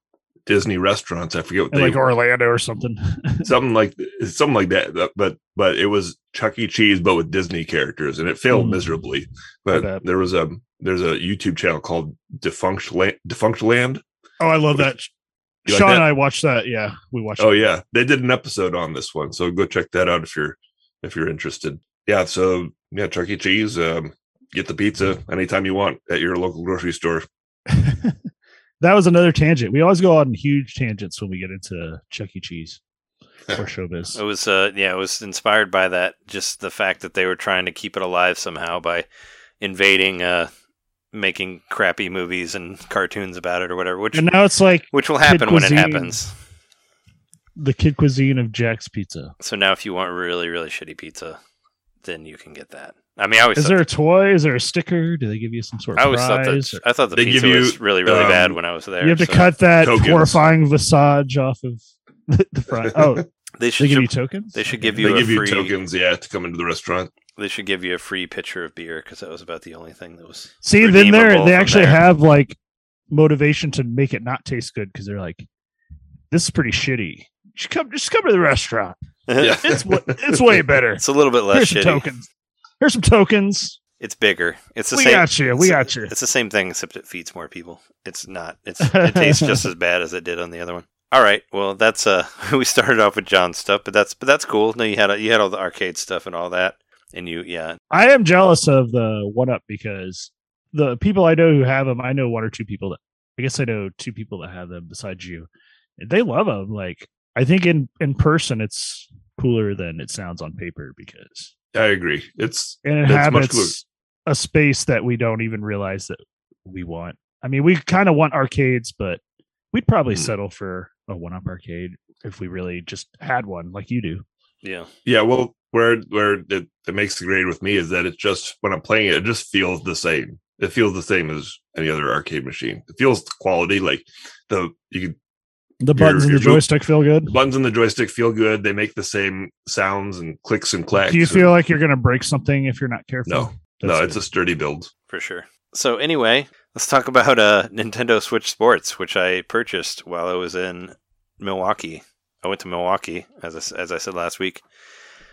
Disney restaurants. I forget what they like Orlando or something. something like something like that. But but it was Chuck E. Cheese, but with Disney characters, and it failed Mm. miserably. But there was a there's a YouTube channel called Defunctland, Defunct Land, oh, I love that You Sean that? and I watched that. Yeah, we watched. Oh it. yeah, they did an episode on this one, so go check that out if you're if you're interested. Yeah, so yeah, Chuck E. Cheese, um, get the pizza anytime you want at your local grocery store. that was another tangent. We always go on huge tangents when we get into Chuck E. Cheese or showbiz. It was uh yeah, it was inspired by that just the fact that they were trying to keep it alive somehow by invading uh making crappy movies and cartoons about it or whatever, which and now it's like which will happen when it happens. the kid cuisine of Jack's Pizza. So now if you want really really shitty pizza, then you can get that. I mean, I always Is thought there a toy? Is there a sticker? Do they give you some sort I of always thought prize? that I thought the They pizza give you, was really really um, bad when I was there. you have to so cut that Tokens. horrifying visage off of the front. Oh, They they should give you tokens. they should Okay. give you they a give you tokens, yeah, to come into the restaurant. They should give you a free pitcher of beer because that was about the only thing that was See, then there they actually there. have like motivation to make it not taste good because they're like, this is pretty shitty. You should come, just come to the restaurant. Yeah. It's it's way better. it's a little bit less Here's some tokens. Here's some tokens. It's bigger. It's the We same. got you. We got you. It's the same thing except it feeds more people. It's not. It's it tastes just as bad as it did on the other one. All right. Well, that's uh we started off with John's stuff, but that's but that's cool. No, you had you had all the arcade stuff and all that, and you yeah I am jealous of the one up because the people I know who have them, I know one or two people that I guess I know two people that have them besides you. They love them. Like I think in in person it's cooler than it sounds on paper because I agree. It's and it That's much inhabits a space that we don't even realize that we want. I mean, we kind of want arcades, but we'd probably Hmm. settle for a one up arcade if we really just had one like you do. Yeah yeah. Well, where where it, it makes the grade with me is that it's just when I'm playing it, it just feels the same. It feels the same as any other arcade machine. It feels quality like the you can The buttons and the joystick feel good. the buttons and the joystick feel good. They make the same sounds and clicks and clacks. Do you and- feel like you're going to break something if you're not careful? no, no? That's It's a sturdy build. for sure. So anyway, let's talk about uh Nintendo Switch Sports, which I purchased while I was in Milwaukee. I went to Milwaukee as I, as I said last week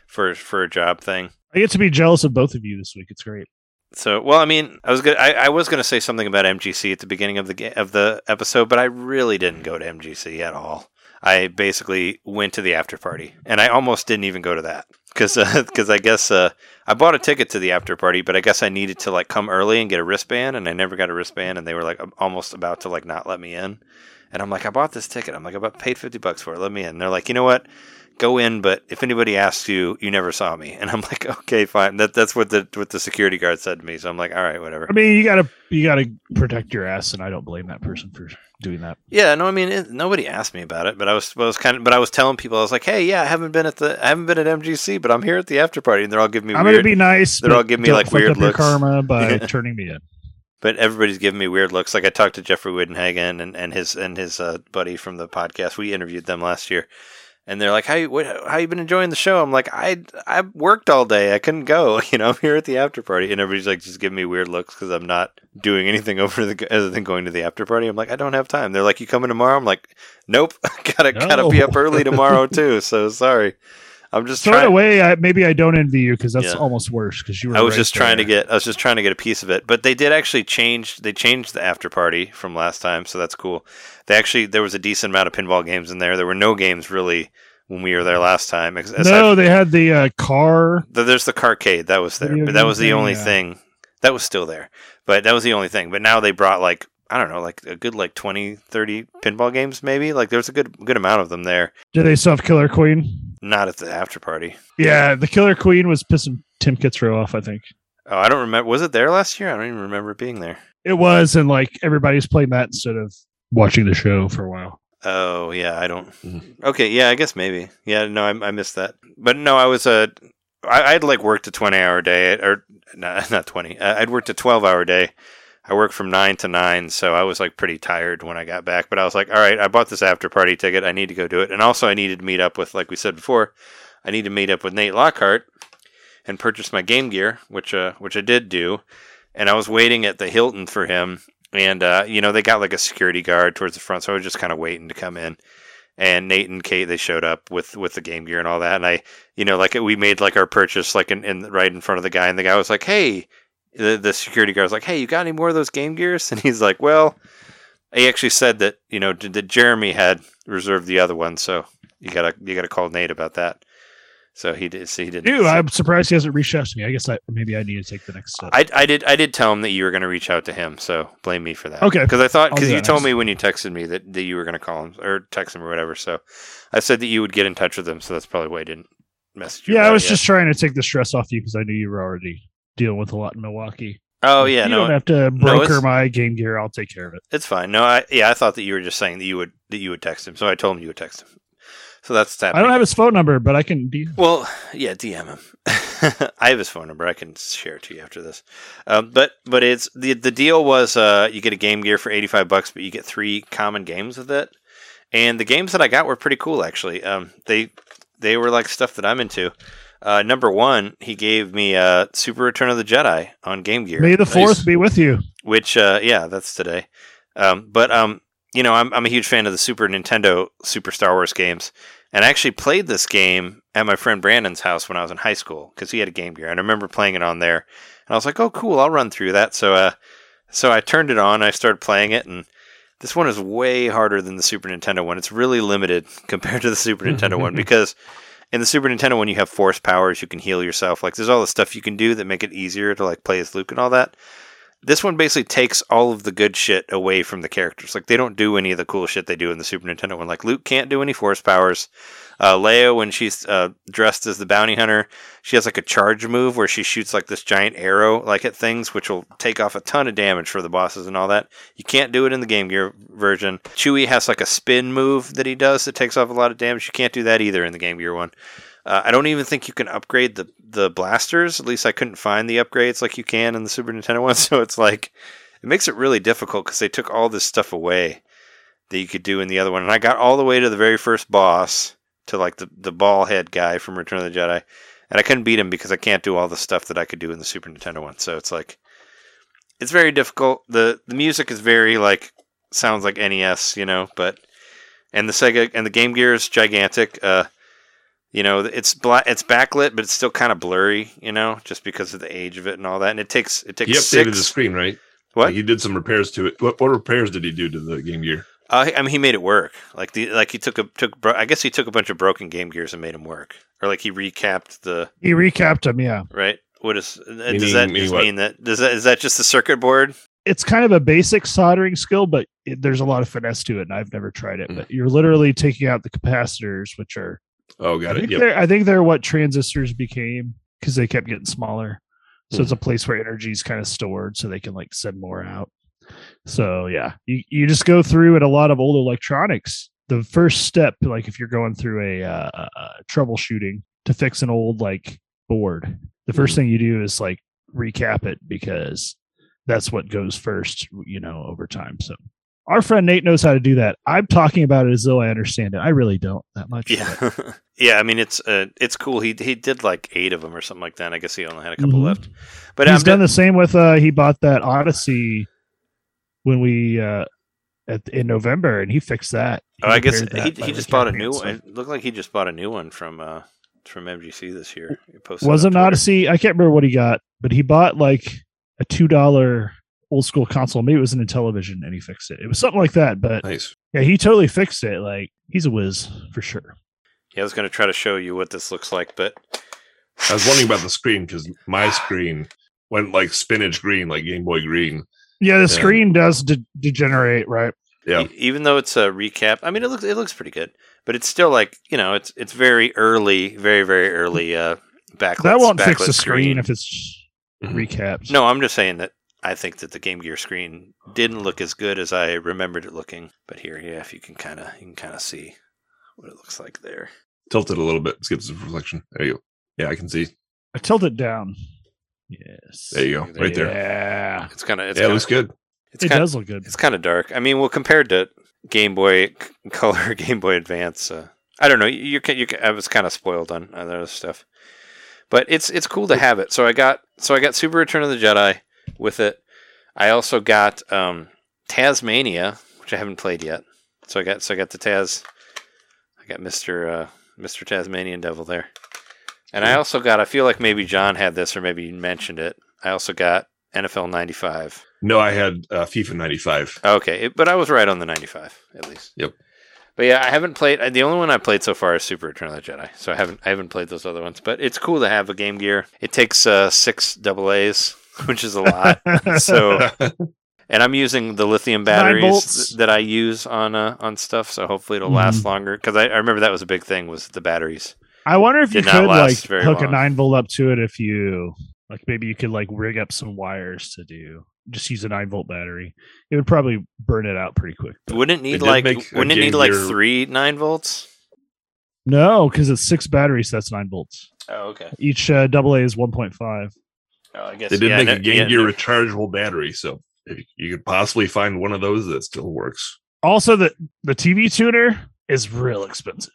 for for a job thing. I get to be jealous of both of you this week. It's great. So, well, I mean, I was gonna, I, I was going to say something about MGC at the beginning of the of the episode, but I really didn't go to MGC at all. I basically went to the after party, and I almost didn't even go to that because because I guess uh, I bought a ticket to the after party, but I guess I needed to like come early and get a wristband, and I never got a wristband, and they were like almost about to like not let me in, and I'm like, I bought this ticket, I'm like, I about paid fifty bucks for it, let me in. And they're like, you know what? Go in, but if anybody asks you, you never saw me, and I'm like, okay, fine. That that's what the what the security guard said to me. So I'm like, all right, whatever. I mean, you gotta you gotta protect your ass, and I don't blame that person for doing that. Yeah, no, I mean it, nobody asked me about it, but I was I was kind of but I was telling people I was like, hey, yeah, I haven't been at the I haven't been at MGC, but I'm here at the after party, and they're all giving me I'm weird. gonna be nice. they're all giving me, like, weird looks. karma by turning me in. But everybody's giving me weird looks. Like I talked to Jeffrey Woodenhagen and, and his and his uh, buddy from the podcast. We interviewed them last year, and they're like, "How you what, how you been enjoying the show?" I'm like, "I I worked all day. I couldn't go. You know, I'm here at the after party." And everybody's like, just giving me weird looks because I'm not doing anything over the other than going to the after party. I'm like, I don't have time. They're like, "You coming tomorrow?" I'm like, "Nope. gotta gotta be up early tomorrow too. So sorry." I'm just So in a trying. way, I, maybe I don't envy you because that's Yeah. almost worse. Because you were. I was right just trying to get I was just trying to get a piece of it. But they did actually change they changed the after party from last time, so that's cool. They actually there was a decent amount of pinball games in there. There were no games really when we were there last time. No, they had the uh, car. the- there's the carcade that was there, but that was the only yeah. thing that was still there. But that was the only thing. But now they brought like I don't know, like a good like 20, 30 pinball games maybe. Like there's a good good amount of them there. Do they still have Killer Queen? Not at the after party. Yeah, the Killer Queen was pissing Tim Kitzrow off. I think Oh, I don't remember. Was it there last year? I don't even remember it being there. it was, and like everybody's playing that instead of watching the show for a while. Oh yeah, I don't. Mhm. Okay, yeah, I guess maybe. Yeah, no, I, I missed that. But no, I was uh, I, I'd like worked a twenty hour day, or not not twenty. Uh, I'd worked a twelve hour day. I worked from nine to nine, so I was like pretty tired when I got back. But I was like, all right, I bought this after party ticket. I need to go do it, and also I needed to meet up with, like we said before, I need to meet up with Nate Lockhart and purchase my Game Gear, which uh, which I did do. And I was waiting at the Hilton for him, and uh, you know they got like a security guard towards the front, so I was just kind of waiting to come in. And Nate and Kate they showed up with with the Game Gear and all that, and I, you know, like we made like our purchase like in, in right in front of the guy, and the guy was like, "Hey," the the security guard was like, "Hey, you got any more of those Game Gears?" And he's like, "Well." He actually said that you know that Jeremy had reserved the other one, so you gotta you gotta call Nate about that. So he did. So he didn't. Ew, I'm surprised he hasn't reached out to me. I guess I, maybe I need to take the next step. I, I did I did tell him that you were going to reach out to him, so blame me for that. Okay. Because I thought because you told me when you texted me that, that you were going to call him or text him or whatever. So I said that you would get in touch with him. So that's probably why I didn't message you. yeah, I was yet. just trying to take the stress off you because I knew you were already dealing with a lot in Milwaukee. Oh yeah, you no, don't have to broker it's- my game gear. I'll take care of it. it's fine. No, I yeah, I thought that you were just saying that you would that you would text him. So I told him you would text him. So that's that. I don't have his phone number, but I can. Be, Well, yeah, DM him. I have his phone number. I can share it to you after this. Um, but but it's the the deal was uh, you get a Game Gear for eighty five bucks, but you get three common games with it. And the games that I got were pretty cool, actually. Um, they they were like stuff that I'm into. Uh, number one, he gave me uh, Super Return of the Jedi on Game Gear May the Nice. fourth be with you. which uh, yeah, that's today. Um, but um, you know, I'm I'm a huge fan of the Super Nintendo Super Star Wars games, and I actually played this game at my friend Brandon's house when I was in high school because he had a Game Gear, and I remember playing it on there, and I was like, oh, cool, I'll run through that. So uh, so I turned it on, I started playing it, and this one is way harder than the Super Nintendo one. It's really limited compared to the Super Nintendo one because in the Super Nintendo one you have force powers, you can heal yourself. Like there's all the stuff you can do that make it easier to like play as Luke and all that. This one basically takes all of the good shit away from the characters. Like they don't do any of the cool shit they do in the Super Nintendo one. Like Luke can't do any force powers. Uh, Leia, when she's uh, dressed as the bounty hunter, she has like a charge move where she shoots like this giant arrow like at things, which will take off a ton of damage for the bosses and all that. You can't do it in the Game Gear version. Chewie has like a spin move that he does that takes off a lot of damage. You can't do that either in the Game Gear one. Uh, I don't even think you can upgrade the the blasters. At least I couldn't find the upgrades like you can in the Super Nintendo one. So it's like it makes it really difficult because they took all this stuff away that you could do in the other one. And I got all the way to the very first boss to like the the ball head guy from Return of the Jedi, and I couldn't beat him because I can't do all the stuff that I could do in the Super Nintendo one. So it's like it's very difficult. the The music is very like sounds like NES, you know, but and the Sega and the Game Gear is gigantic. Uh, you know, it's black, it's backlit, but it's still kind of blurry, you know, just because of the age of it and all that. And it takes it takes He updated six. the screen, right? What? Like he did some repairs to it. What, what repairs did he do to the Game Gear? Uh, I mean, he made it work. Like the like he took a took. bro- I guess he took a bunch of broken Game Gears and made them work, or like he recapped the He recapped them, Yeah, right. What is uh, does Meaning- that meaning just what? mean that does that is that just the circuit board? it's kind of a basic soldering skill, but it, there's a lot of finesse to it, and I've never tried it. Mm. But you're literally taking out the capacitors, which are Oh, I got think it. Yep. they're I think they're what transistors became because they kept getting smaller. So it's a place where energy is kind of stored, so they can like send more out. So yeah, you you just go through at a lot of old electronics. The first step, like if you're going through a uh, troubleshooting to fix an old like board, the first Hmm. thing you do is like recap it because that's what goes first, you know, over time. So our friend Nate knows how to do that. I'm talking about it as though I understand it. I really don't that much. Yeah, yeah. I mean, it's uh, it's cool. He he did like eight of them or something like that. I guess he only had a couple Mhm. left. But he's um, done the same with uh he bought that Odyssey when we uh at in November and he fixed that. He Oh, I guess he he just bought a new one. It looked like he just bought a new one from uh from MGC this year. He Was an Odyssey? I can't remember what he got, but he bought like a two dollar old school console. Maybe it was in a television and he fixed it. It was something like that. But Nice. yeah, he totally fixed it. Like he's a whiz for sure. Yeah, I was going to try to show you what this looks like, but I was wondering about the screen because my screen went like spinach green, like Game Boy Green. Yeah, the Yeah. screen does de- degenerate, right? Yeah. E- even though it's a recap, I mean, it looks it looks pretty good, but it's still like you know, it's it's very early, very very early uh, backlit. that won't fix the screen if it's Mhm. recapped. No, I'm just saying that I think that the Game Gear screen didn't look as good as I remembered it looking. But here, yeah, if you can kind of you can kind of see what it looks like there. Tilt it a little bit, skips the reflection. There you go. Yeah, I can see. I tilt it down. Yes. There you go. Right there. Yeah. It's kind of it's yeah, it kinda, looks good. It's it kinda, does look good. It's kind of dark. I mean, well, compared to Game Boy C- Color, Game Boy Advance, uh, I don't know. You, you can, you can, I was kind of spoiled on other stuff, but it's it's cool to have it. So I got so I got Super Return of the Jedi with it. I also got um, Taz-Mania, which I haven't played yet. So I got so I got the Taz. I got Mister uh, Mister Tasmanian Devil there, and I also got. I feel like maybe John had this, or maybe you mentioned it. I also got NFL '95. No, I had uh, FIFA 95. Okay, it- but I was right on the 95 at least. Yep. But yeah, I haven't played. The only one I played so far is Super Return of the Jedi. So I haven't I haven't played those other ones. But it's cool to have a Game Gear. It takes uh, six double A's, which is a lot. so and I'm using the lithium batteries th- that I use on uh, on stuff. So hopefully it'll last Mhm. longer. Because I, I remember that was a big thing was the batteries. I wonder if you Did not could like very hook a nine volt up to it if you like maybe you could like rig up some wires to do just use a nine volt battery. It would probably burn it out pretty quick. but- Wouldn't it need did like wouldn't it need like Gear- three nine volts? No, because it's six batteries. That's nine volts. Oh okay. Each uh, double A is one point five. Oh, I guess They did yeah, make no- a Game yeah, Gear no- rechargeable battery, so if you could possibly find one of those that still works. Also, the the TV tuner is real expensive.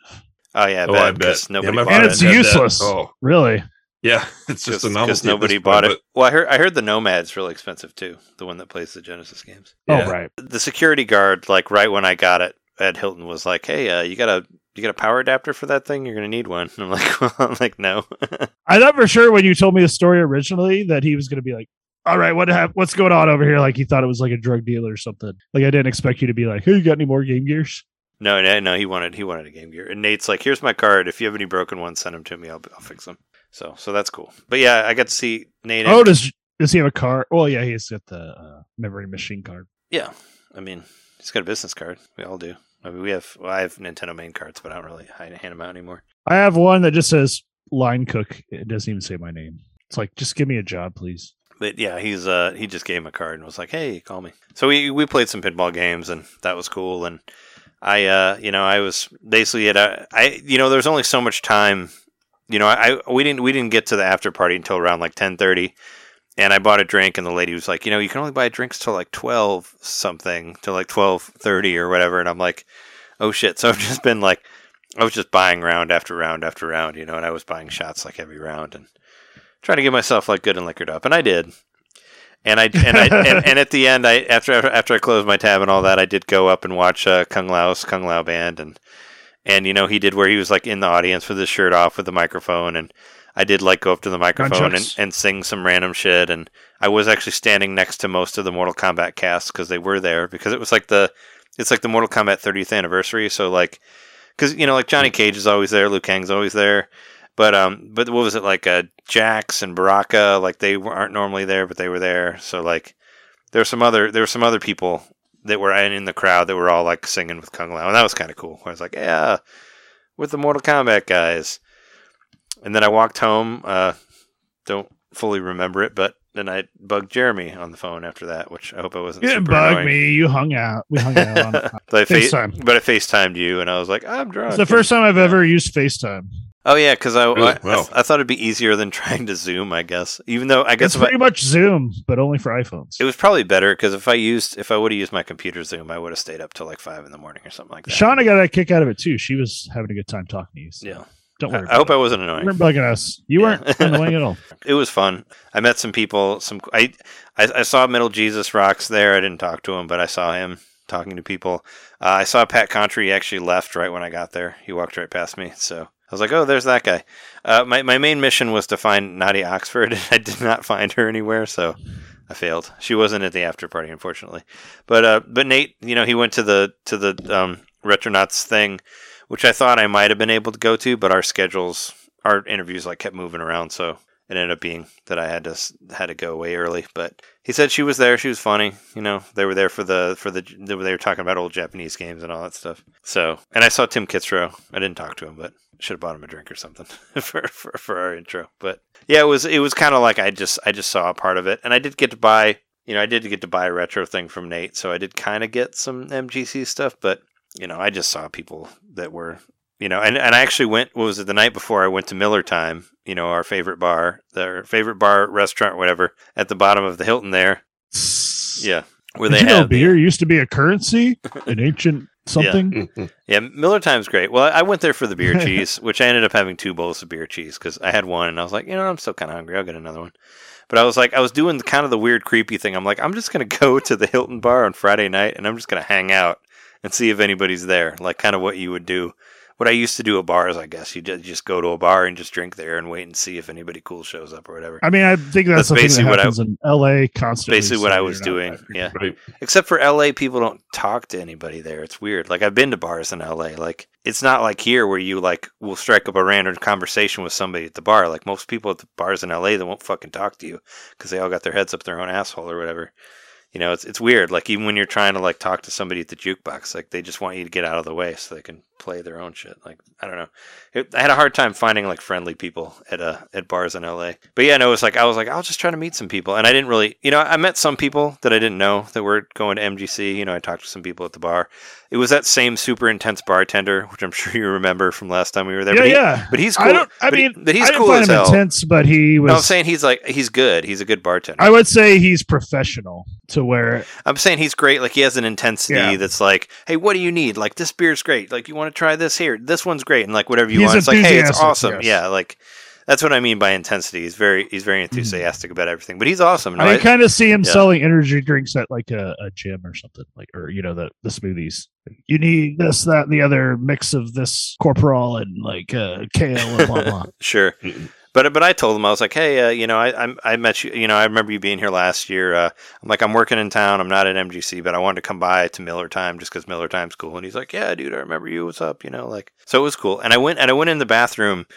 Oh yeah, I oh, bet, I bet. 'cause Yeah, nobody my bought And it's it. useless. Oh, Really, yeah, it's just a novelty. because nobody this bought point, it. Well, I heard I heard the Nomad's really expensive too. The one that plays the Genesis games. but- yeah. oh right. The security guard, like right when I got it at Hilton, was like, "Hey, uh, you got a you got a power adapter for that thing? You're gonna need one." And I'm like, well, "I'm like, no." I thought for sure when you told me the story originally that he was going to be like, "All right, what what's going on over here?" Like he thought it was like a drug dealer or something. Like I didn't expect you to be like, "Hey, you got any more Game Gears?" no, no, no. He wanted he wanted a Game Gear, and Nate's like, "Here's my card. If you have any broken ones, send them to me. I'll I'll fix them." So so that's cool. But yeah, I got to see Nate. and- Oh, does does he have a car? Well, yeah, he's got the uh, memory machine card. yeah. I mean, he's got a business card. We all do. I mean, we have. Well, I have Nintendo main cards, but I don't really hand them out anymore. I have one that just says line cook. It doesn't even say my name. It's like, just give me a job, please. But yeah, he's uh he just gave him a card and was like, "Hey, call me." So we we played some pinball games and that was cool. And I uh you know I was basically at a I you know there's only so much time. You know I, I we didn't we didn't get to the after party until around like ten thirty. And I bought a drink, and the lady was like, "You know, you can only buy drinks till like twelve something, till like twelve thirty or whatever." And I'm like, "Oh shit!" So I've just been like, I was just buying round after round after round, you know, and I was buying shots like every round and trying to get myself like good and liquored up, and I did. And I and I and, and at the end, I after after I closed my tab and all that, I did go up and watch uh, Kung Lao's Kung Lao band, and and you know he did where he was like in the audience with his shirt off with the microphone, and I did like go up to the microphone and, and sing some random shit, and I was actually standing next to most of the Mortal Kombat cast because they were there because it was like the it's like the Mortal Kombat 30th anniversary, so like because you know like Johnny Cage is always there, Liu Kang's always there. But um, but what was it like? Uh, Jax and Baraka, like they aren't normally there, but they were there. So like, there were some other there were some other people that were in, in the crowd that were all like singing with Kung Lao, and that was kind of cool. I was like, yeah, with the Mortal Kombat guys. And then I walked home. Uh, don't fully remember it, but then I bugged Jeremy on the phone after that, which I hope I wasn't. You didn't super bug annoying. me. You hung out. We hung out on. but, I fa- FaceTime. but I FaceTimed you, and I was like, I'm drunk. It's the first time I've ever used FaceTime. Oh yeah, because I, Really? I, Wow. I thought it'd be easier than trying to Zoom. I guess, even though I guess It's if I, pretty much Zoom, but only for iPhones. it was probably better because if I used if I would have used my computer Zoom, I would have stayed up till like five in the morning or something like that. Shauna got a kick out of it too. She was having a good time talking to you. so yeah. Don't I, worry. I hope I wasn't annoying. You weren't bugging us. You Yeah. weren't annoying at all. it was fun. I met some people. Some I, I I saw Metal Jesus Rocks there. I didn't talk to him, but I saw him talking to people. Uh, I saw Pat Contri. Actually left right when I got there. He walked right past me. So I was like, oh, there's that guy. Uh, my my main mission was to find Nadia Oxford. And I did not find her anywhere, so I failed. She wasn't at the after party, unfortunately. But uh, but Nate, you know, he went to the to the um, Retronauts thing, which I thought I might have been able to go to, but our schedules, our interviews, like kept moving around, so it ended up being that I had to had to go away early. But he said she was there. She was funny. You know, they were there for the for the they were talking about old Japanese games and all that stuff. So, and I saw Tim Kitzrow. I didn't talk to him, but should have bought him a drink or something for, for for our intro. But yeah, it was it was kind of like I just I just saw a part of it, and I did get to buy. You know, I did get to buy a retro thing from Nate, so I did kind of get some MGC stuff. But you know, I just saw people that were you know, and, and I actually went. What was it the night before? I went to Miller Time. You know, our favorite bar, their favorite bar, restaurant, whatever, at the bottom of the Hilton there. Yeah, where Did they you know the- beer used to be a currency, an ancient something? Yeah, Miller Time's great. Well, I went there for the beer cheese, which I ended up having two bowls of beer cheese because I had one and I was like, you know, I'm still kind of hungry. I'll get another one. But I was like, I was doing kind of the weird, creepy thing. I'm like, I'm just going to go to the Hilton bar on Friday night and I'm just going to hang out and see if anybody's there, like kind of what you would do what I used to do at bars. I guess you just go to a bar and just drink there and wait and see if anybody cool shows up or whatever. I mean, I think That's that's, something that basically what I- happens in LA constantly. Basically, what I was doing. that- Yeah. Right. Except for LA, people don't talk to anybody there. It's weird. Like I've been to bars in LA. Like it's not like here where you like will strike up a random conversation with somebody at the bar. Like most people at the bars in LA, they won't fucking talk to you because they all got their heads up their own asshole or whatever. You know, it's it's weird. Like even when you're trying to like talk to somebody at the jukebox, like they just want you to get out of the way so they can play their own shit. Like I don't know. It, I had a hard time finding like friendly people at uh at bars in LA. But yeah, no, it was like I was like I'll just try to meet some people, and I didn't really, you know, I met some people that I didn't know that were going to MGC. You know, I talked to some people at the bar. It was that same super intense bartender, which I'm sure you remember from last time we were there. Yeah, but he- yeah. But he's cool. I don't. I but he- mean, but he's I cool find as him hell. intense, but he was. No, I'm saying he's like he's good. He's a good bartender. I would say he's professional to where I'm saying he's great. Like he has an intensity Yeah. that's like, hey, what do you need? Like this beer's great. Like you want to try this here. This one's great. And like whatever you He's want. It's like, hey, it's awesome. yes. Yeah, like that's what I mean by intensity. He's very he's very enthusiastic about everything. But he's awesome. No, I I- kind of see him yeah. selling energy drinks at like a, a gym or something, like or you know the the smoothies. You need this, that, and the other mix of this corporal and like uh, kale and blah blah. sure. Mm-mm. But but I told him I was like, hey, uh, you know, I I'm- I met you. You know, I remember you being here last year. Uh, I'm like, I'm working in town. I'm not at MGC, but I wanted to come by to Miller Time just because Miller Time's cool. And he's like, yeah, dude, I remember you. What's up? You know, like so it was cool. And I went and I went in the bathroom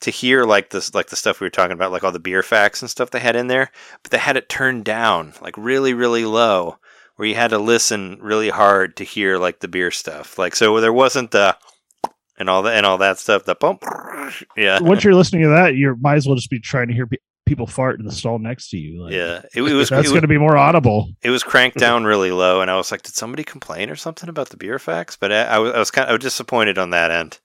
to hear like this like the stuff we were talking about, like all the beer facts and stuff they had in there, but they had it turned down like really really low. Where you had to listen really hard to hear like the beer stuff, like so there wasn't the and all that and all that stuff. The bump, yeah, Once you're listening to that, you might as well just be trying to hear pe- people fart in the stall next to you. Like, yeah. It, it was that's going to be more audible. it was cranked down really low, and I was like, did somebody complain or something about the beer facts? But I, I was I was kind of I was disappointed on that end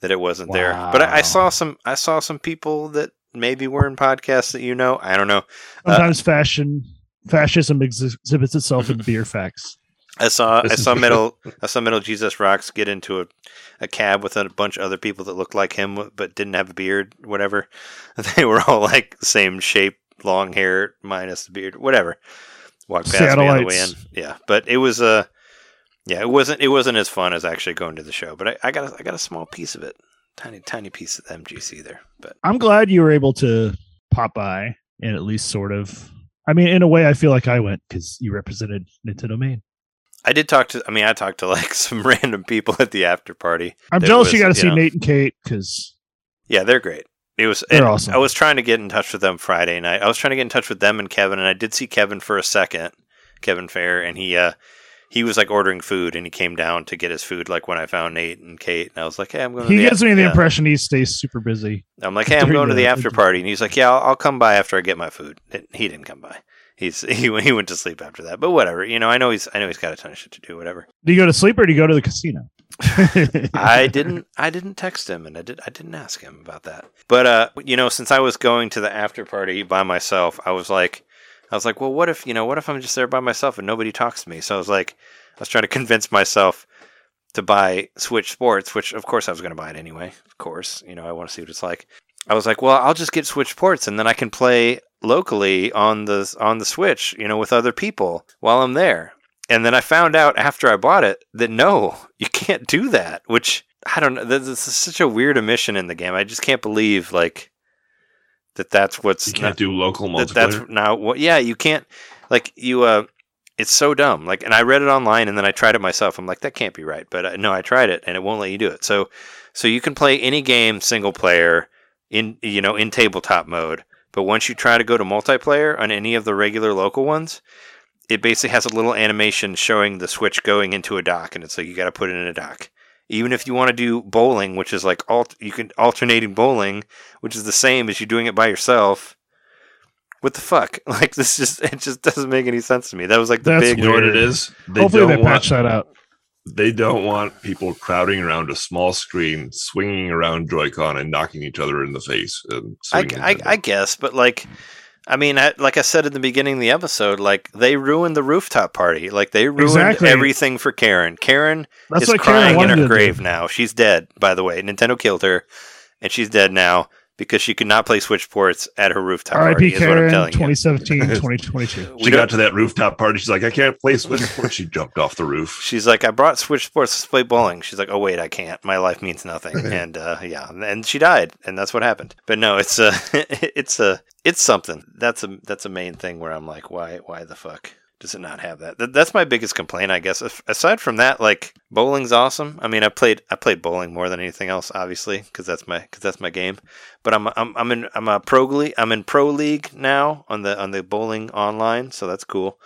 that it wasn't there. But I, I saw some I saw some people that maybe were in podcasts that you know. I don't know. Uh, Sometimes fashion fascism exhibits itself in beer facts. I saw I saw middle I saw Metal Jesus Rocks get into a, a cab with a bunch of other people that looked like him but didn't have a beard, whatever. They were all like same shape, long hair minus the beard, whatever. Walked past me on the way in. Yeah, but it was uh yeah, it wasn't it wasn't as fun as actually going to the show. But I, I got a, I got a small piece of it, tiny tiny piece of the MGC there. But I'm glad you were able to pop by and at least sort of. I mean, in a way, I feel like I went because you represented Nintendo Main. I did talk to I mean I talked to like some random people at the after party. I'm jealous you got to see know- Nate and Kate because Yeah, they're great. It was. They're awesome. I was trying to get in touch with them Friday night. I was trying to get in touch with them and Kevin, and I did see Kevin for a second, Kevin Fair, and he uh he was like ordering food, and he came down to get his food. Like when I found Nate and Kate, and I was like, "Hey, I'm going." To he gives me the yeah. impression he stays super busy. I'm like, "Hey, I'm going to the- after party," and he's like, "Yeah, I'll, I'll come by after I get my food." He didn't come by. He's he went- he went to sleep after that. But whatever, you know. I know he's I know he's got a ton of shit to do. Whatever. Do you go to sleep or do you go to the casino? I didn't I didn't text him and I did I didn't ask him about that. But uh you know, since I was going to the after party by myself, I was like I was like, well what if you know, what if I'm just there by myself and nobody talks to me? So I was like I was trying to convince myself to buy Switch Sports, which of course I was gonna buy it anyway. Of course. You know, I want to see what it's like. I was like, well, I'll just get Switch Sports, and then I can play locally on the on the Switch, you know, with other people while I'm there. And then I found out after I bought it that no, you can't do that. Which I don't know. This is such a weird omission in the game. I just can't believe like that. That's what's You can't not- do local that, multiplayer. that's now what. Yeah, you can't. Like you. uh It's so dumb. Like, and I read it online and then I tried it myself. I'm like, that can't be right. But uh, no, I tried it and it won't let you do it. So, so you can play any game single player in you know in tabletop mode. But once you try to go to multiplayer on any of the regular local ones, it basically has a little animation showing the switch going into a dock, and it's like you got to put it in a dock. Even if you want to do bowling, which is like alt, you can alternating bowling, which is the same as you doing it by yourself. What the fuck? Like this just it just doesn't make any sense to me. That was like the That's big you know what it weird. is? They Hopefully, they don't want patch that out. They don't want people crowding around a small screen, swinging around Joy-Con and knocking each other in the face. And I, I, I guess, but like, I mean, I, like I said at the beginning of the episode, like they ruined the rooftop party. Like they ruined Exactly. everything for Karen. Karen That's is what Karen crying in her grave do. now. She's dead, by the way. Nintendo killed her, and she's dead now. Because she could not play Switch Sports at her rooftop R.I.P. party. Is what I'm Karen, telling you. 2017, 2022. We She don't- got to that rooftop party. She's like, I can't play Switch Sports. She jumped off the roof. She's like, I brought Switch Sports to play bowling. She's like, Oh wait, I can't. My life means nothing. and uh, yeah, and she died, and that's what happened. But no, it's a, it's a, it's something. That's a, that's a main thing where I'm like, why, why the fuck does it not have that? Th- That's my biggest complaint, I guess. As- Aside from that, like bowling's awesome. I mean, I played, I played bowling more than anything else, obviously, because that's my, because that's my game. But I'm, I'm, I'm in, I'm a pro league. I'm in pro league now on the, on the bowling online, so that's cool.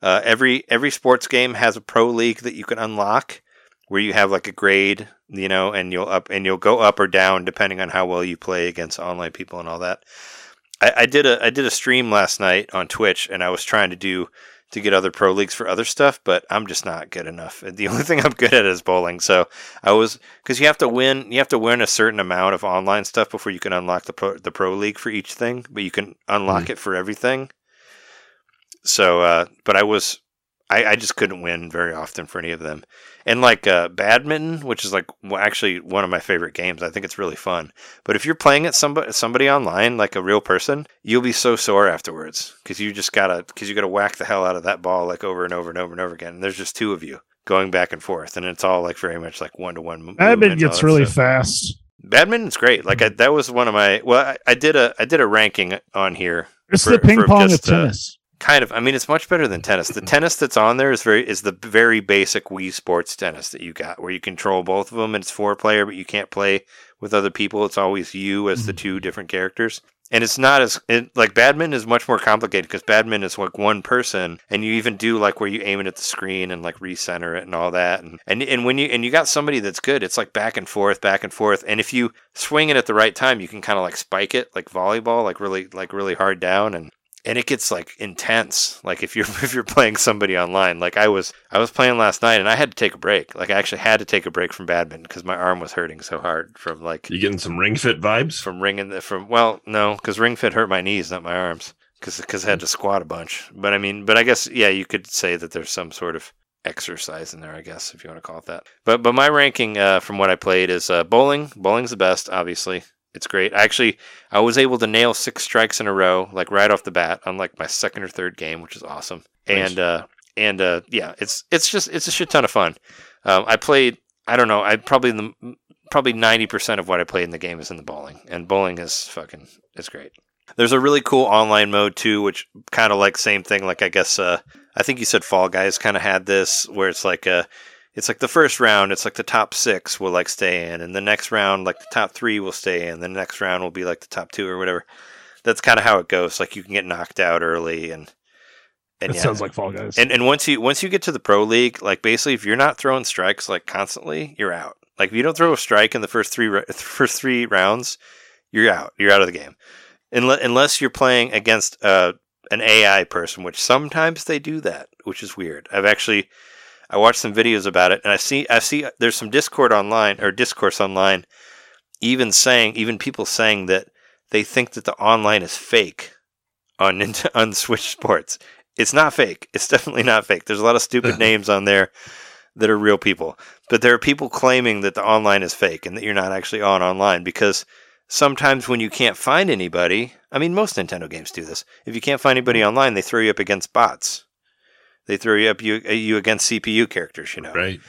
Uh, every every sports game has a pro league that you can unlock, where you have like a grade, you know, and you'll up and you'll go up or down depending on how well you play against online people and all that. I, I did a I did a stream last night on Twitch, and I was trying to do to get other pro leagues for other stuff, but I'm just not good enough. The only thing I'm good at is bowling. So I was because you have to win you have to win a certain amount of online stuff before you can unlock the pro, the pro league for each thing, but you can unlock it for everything. So, uh, but I was, I, I just couldn't win very often for any of them. And like uh, badminton, which is like well, actually one of my favorite games, I think it's really fun. But if you're playing it somebody somebody online, like a real person, you'll be so sore afterwards because you just gotta because you gotta whack the hell out of that ball like over and over and over and over again. And there's just two of you going back and forth, and it's all like very much like one to one. Badminton gets really fast. Badminton's great. Like I, that was one of my well, I, I did a I did a ranking on here It's For- the ping pong just, of uh, tennis. Kind of. I mean it's much better than tennis. The tennis that's on there is very is the very basic wii sports tennis that you got where you control both of them and it's four player but you can't play with other people. It's always you as the mm-hmm. two different characters. And it's not as it, like badminton is much more complicated because badminton is like one person and you even do like where you aim it at the screen and like recenter it and all that. And, and and when you and you got somebody that's good it's like back and forth back and forth. And if you swing it at the right time you can kind of like spike it like volleyball like really like really hard down. And and it gets like intense like if you're if you're playing somebody online. Like i was i was playing last night and i had to take a break. Like i actually had to take a break from badminton because my arm was hurting so hard from like You getting some ring fit vibes? from ringing the from well no because ring fit hurt my knees not my arms because because i had to squat a bunch. But i mean but i guess yeah you could say that there's some sort of exercise in there i guess if you want to call it that. But but my ranking uh, from what i played is uh, bowling. Bowling's the best obviously it's great I actually i was able to nail six strikes in a row like right off the bat on like my second or third game which is awesome Nice. and uh and uh yeah it's it's just it's a shit ton of fun um, i played i don't know i probably the probably 90% of what I played in the game is in the bowling, and bowling is fucking it's great. There's a really cool online mode too, which kind of like same thing. Like I guess uh, I think you said Fall Guys kind of had this, where it's like a, it's like the first round, it's like the top six will like stay in, and the next round like the top three will stay in, the next round will be like the top two or whatever. That's kind of how it goes. Like you can get knocked out early, and and It yeah, sounds like Fall Guys. and and once you once you get to the pro league, like basically, if you're not throwing strikes like constantly, you're out. Like if you don't throw a strike in the first three ra- three rounds, you're out. You're out of the game, unless unless you're playing against uh, an AI person, which sometimes they do that, which is weird. I've actually I watched some videos about it, and I see I see there's some Discord online or discourse online, even saying even people saying that they think that the online is fake on on Switch Sports. It's not fake. It's definitely not fake. There's a lot of stupid names on there that are real people, but there are people claiming that the online is fake and that you're not actually on online because sometimes when you can't find anybody, I mean most Nintendo games do this. If you can't find anybody mm-hmm. online, they throw you up against bots. They throw you up you, uh, you against CPU characters, you know? Right.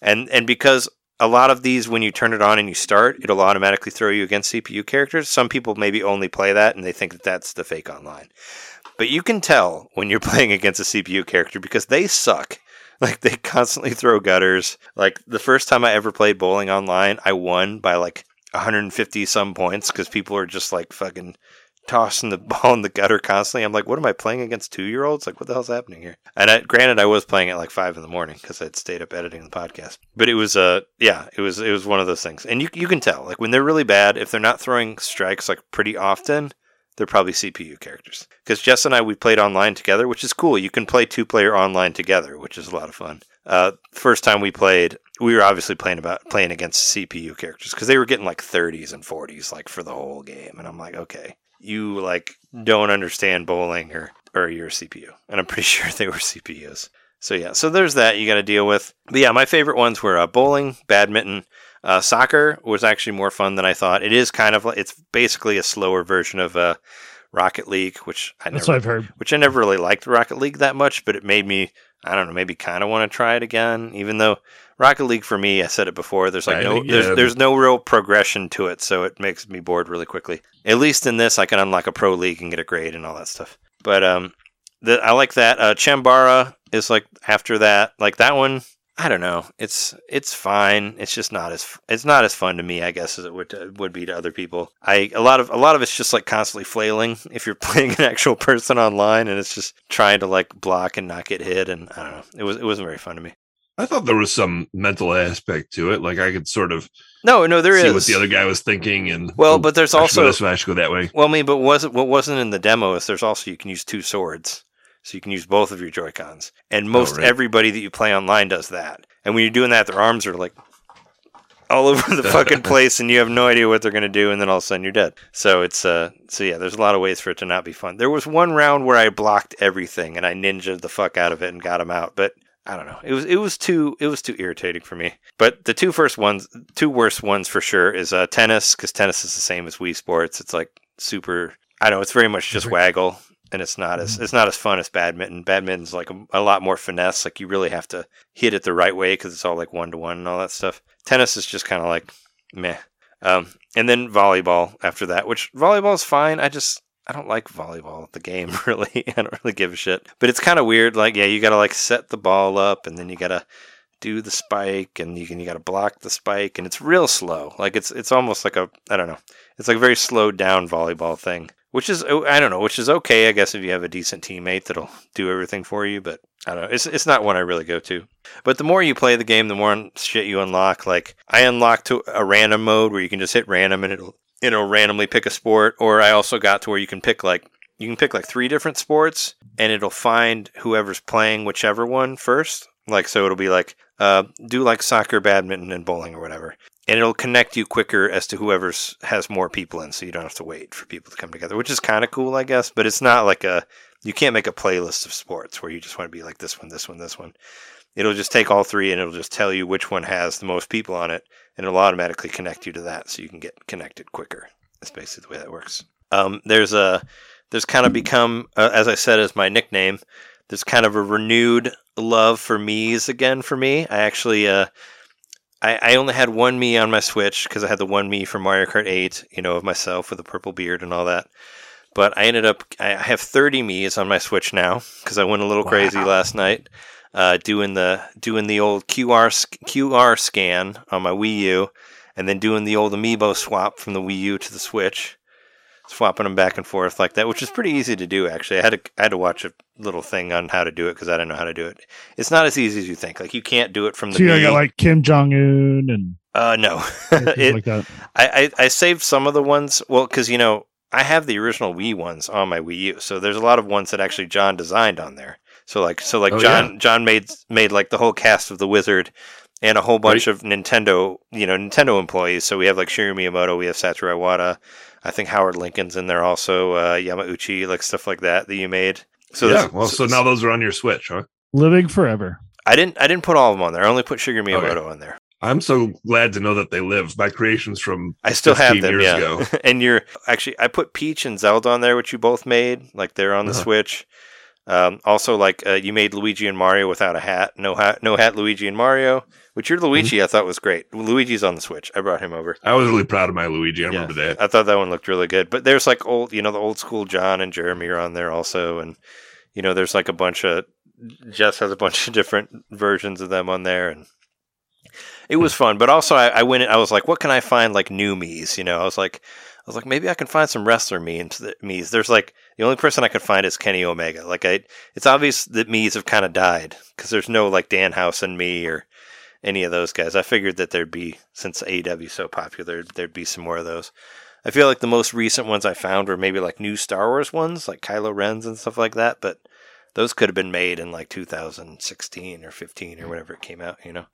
and and because a lot of these when you turn it on and you start it'll automatically throw you against cpu characters. Some people maybe only play that and they think that that's the fake online. But you can tell when you're playing against a cpu character because they suck. Like they constantly throw gutters. Like the first time i ever played bowling online i won by like 150 some points because people are just like fucking tossing the ball in the gutter constantly. I'm like, what am I playing against two year olds? Like, what the hell's happening here? And I, granted, I was playing at like five in the morning because I'd stayed up editing the podcast. But it was, uh, yeah, it was, it was one of those things. And you, you can tell, like, when they're really bad, if they're not throwing strikes like pretty often, they're probably CPU characters. Because Jess and I, we played online together, which is cool. You can play two player online together, which is a lot of fun. Uh, first time we played, we were obviously playing about playing against CPU characters because they were getting like 30s and 40s like for the whole game, and I'm like, okay, you like don't understand bowling or or your CPU, and I'm pretty sure they were CPUs. So yeah, so there's that you got to deal with. But yeah, my favorite ones were uh, bowling, badminton. Uh, soccer was actually more fun than I thought. It is kind of like it's basically a slower version of uh, Rocket League, which I That's never, what I've heard. which I never really liked Rocket League that much, but it made me I don't know maybe kind of want to try it again. Even though Rocket League for me, I said it before, there's like no there's there's no real progression to it, so it makes me bored really quickly. At least in this, I can unlock a pro league and get a grade and all that stuff. But um, the, I like that. Uh, Chambara is like after that, like that one. I don't know. It's it's fine. It's just not as it's not as fun to me, I guess, as it would to, would be to other people. I a lot of a lot of it's just like constantly flailing if you're playing an actual person online, and it's just trying to like block and not get hit. And I don't know. It was it wasn't very fun to me. I thought there was some mental aspect to it. Like I could sort of No, no, there is. see what the other guy was thinking, and Well, oh, but there's I should go also this way, I should go that way. well, I mean, but wasn't what wasn't in the demo is there's also you can use two swords, so you can use both of your Joy Cons, and most right. everybody that you play online does that. And when you're doing that, their arms are like all over the fucking place, and you have no idea what they're gonna do, and then all of a sudden you're dead. So it's uh, so yeah, there's a lot of ways for it to not be fun. There was one round where I blocked everything and I ninja'd the fuck out of it and got him out, but. I don't know. It was it was too it was too irritating for me. But the two first ones, two worst ones for sure, is uh, tennis because tennis is the same as Wii Sports. It's like super. I don't know it's very much just waggle, and it's not as it's not as fun as badminton. Badminton's like a, a lot more finesse. Like you really have to hit it the right way because it's all like one to one and all that stuff. Tennis is just kind of like meh. Um, and then volleyball after that, which volleyball is fine. I just I don't like volleyball, the game really. I don't really give a shit. But it's kind of weird. Like, yeah, you got to like set the ball up and then you got to do the spike and you can you got to block the spike and it's real slow. Like it's it's almost like a I don't know. It's like a very slowed down volleyball thing, which is oh, I don't know, which is okay I guess if you have a decent teammate that'll do everything for you, but I don't know. It's it's not one I really go to. But the more you play the game, the more shit you unlock. Like I unlocked to a random mode where you can just hit random and it'll it'll randomly pick a sport. Or I also got to where you can pick like you can pick like three different sports and it'll find whoever's playing whichever one first. Like so it'll be like uh, do like soccer, badminton, and bowling or whatever. And it'll connect you quicker as to whoever's has more people in, so you don't have to wait for people to come together, which is kind of cool, I guess. But it's not like a you can't make a playlist of sports where you just want to be like this one, this one, this one. It'll just take all three and it'll just tell you which one has the most people on it, and it'll automatically connect you to that, so you can get connected quicker. That's basically the way that works. Um, there's a there's kind of become, uh, as I said, as my nickname. There's kind of a renewed love for Mii's again for me. I actually, uh, I, I only had one Mii on my Switch because I had the one Mii from Mario Kart 8, you know, of myself with a purple beard and all that. But I ended up, I I have 30 Mii's on my Switch now because I went a little crazy last night, uh, doing the doing the old QR QR scan on my Wii U, and then doing the old Amiibo swap from the Wii U to the Switch swapping them back and forth like that, which is pretty easy to do. Actually, I had to I had to watch a little thing on how to do it because I didn't know how to do it. It's not as easy as you think. Like you can't do it from the. So you got like Kim Jong Un and uh, no, it, like that. I, I I saved some of the ones. Well, because you know I have the original Wii ones on my Wii U, so there's a lot of ones that actually John designed on there. So like so like Oh, John John made made like the whole cast of the Wizard. And a whole bunch of Nintendo, you know, Nintendo employees. So we have like Shigeru Miyamoto, we have Satoru Iwata, I think Howard Lincoln's in there also, uh, Yamauchi, like stuff like that that you made. So yeah. Well, so now those are on your Switch, huh? Living forever. I didn't I didn't put all of them on there. I only put Shigeru Miyamoto Okay. on there. I'm so glad to know that they live. My creations from I still have 15 them, years yeah. ago. and you're actually I put Peach and Zelda on there, which you both made, like they're on the Uh-huh. Switch. Um, also, like uh, you made Luigi and Mario without a hat, no hat, no hat. Luigi and Mario, which your Luigi I thought was great. Luigi's on the Switch. I brought him over. I was really proud of my Luigi. I Yeah. remember that. I thought that one looked really good. But there's like old, you know, the old school John and Jeremy are on there also, and you know, there's like a bunch of Jess has a bunch of different versions of them on there, and it was fun. But also, I, I went, I was like, what can I find like new Mii's? You know, I was like, was like, maybe I can find some wrestler Mii's. Mii's. There's like the only person I could find is Kenny Omega. Like I, it's obvious that Mii's have kind of died because there's no like Danhausen Mii or any of those guys. I figured that there'd be since AEW so popular, there'd be some more of those. I feel like the most recent ones I found were maybe like new Star Wars ones, like Kylo Ren's and stuff like that. But those could have been made in like 2016 or 15 or whatever it came out, you know.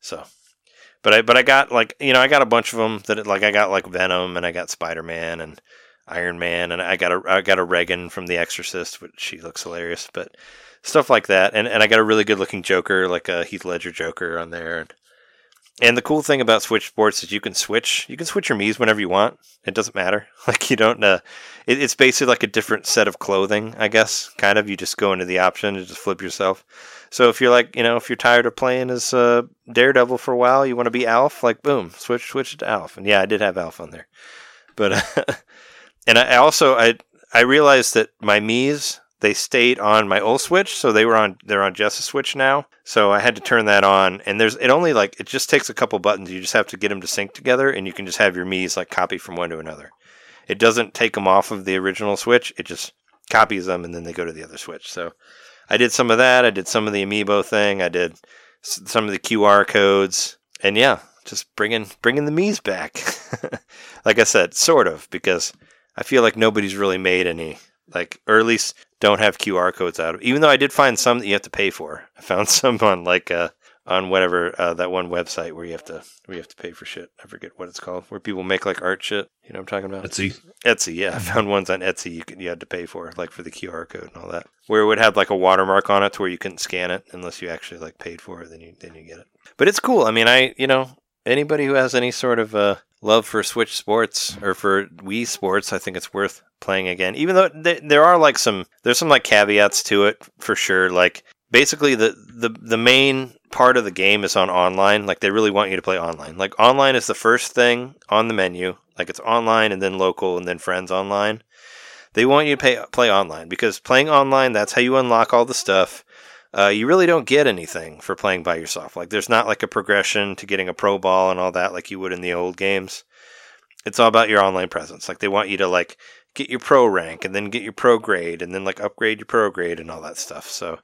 So, but I but I got like you know I got a bunch of them that like I got like Venom and I got Spider Man and Iron Man and I got a I got a Regan from The Exorcist, which she looks hilarious, but stuff like that. And and I got a really good looking Joker, like a Heath Ledger Joker on there. And And the cool thing about Switch Sports is you can switch. You can switch your Mii's whenever you want. It doesn't matter. Like you don't. Uh, it, it's basically like a different set of clothing, I guess. Kind of. You just go into the option and just flip yourself. So if you're like, you know, if you're tired of playing as uh, Daredevil for a while, you want to be Alf. Like, boom, switch switch to Alf. And yeah, I did have Alf on there. But uh, and I also I I realized that my Mii's they stayed on my old Switch, so they were on they're on just a Switch now. So I had to turn that on, and there's it only like it just takes a couple buttons. You just have to get them to sync together, and you can just have your Mii's like copy from one to another. It doesn't take them off of the original Switch. It just copies them, and then they go to the other Switch. So I did some of that. I did some of the Amiibo thing. I did some of the QR codes, and yeah, just bringing bringing the Mii's back. like I said, sort of because I feel like nobody's really made any like, or at least don't have QR codes out of. Even though I did find some that you have to pay for. I found some on like uh on whatever uh, that one website where you have to where you have to pay for shit. I forget what it's called. Where people make like art shit. You know what I'm talking about? Etsy. Etsy, yeah. I found ones on Etsy you could you had to pay for, like for the QR code and all that. Where it would have like a watermark on it to where you couldn't scan it unless you actually like paid for it, then you then you get it. But it's cool. I mean I you know, anybody who has any sort of uh love for Switch sports or for Wii sports, I think it's worth playing again. Even though th- there are like some there's some like caveats to it for sure. Like basically the the the main part of the game is on online. Like they really want you to play online. Like online is the first thing on the menu. Like it's online and then local and then friends online. They want you to pay, play online because playing online that's how you unlock all the stuff. Uh, you really don't get anything for playing by yourself. Like there's not like a progression to getting a pro ball and all that like you would in the old games. It's all about your online presence. Like they want you to like get your pro rank and then get your pro grade and then like upgrade your pro grade and all that stuff. So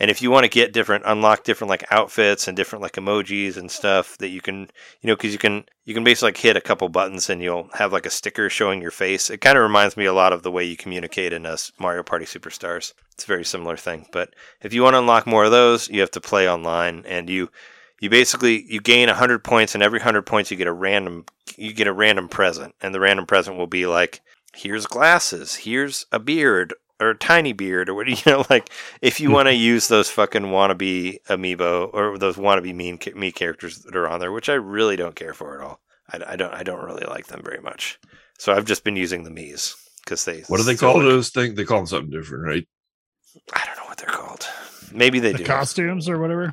and if you want to get different unlock different like outfits and different like emojis and stuff that you can you know because you can you can basically like hit a couple buttons and you'll have like a sticker showing your face. It kind of reminds me a lot of the way you communicate in uh, us mario party superstars. It's a very similar thing. But if you want to unlock more of those you have to play online and you you basically you gain 100 points and every 100 points you get a random you get a random present. And the random present will be like here's glasses. Here's a beard or tiny beard or what you know like if you want to use those fucking wannabe amiibo or those wannabe mean me characters that are on there which i really don't care for at all i, I don't i don't really like them very much so i've just been using the Mii's because they What do they call like- those things? They call them something different, right? i don't know what they're called maybe they the do costumes or whatever.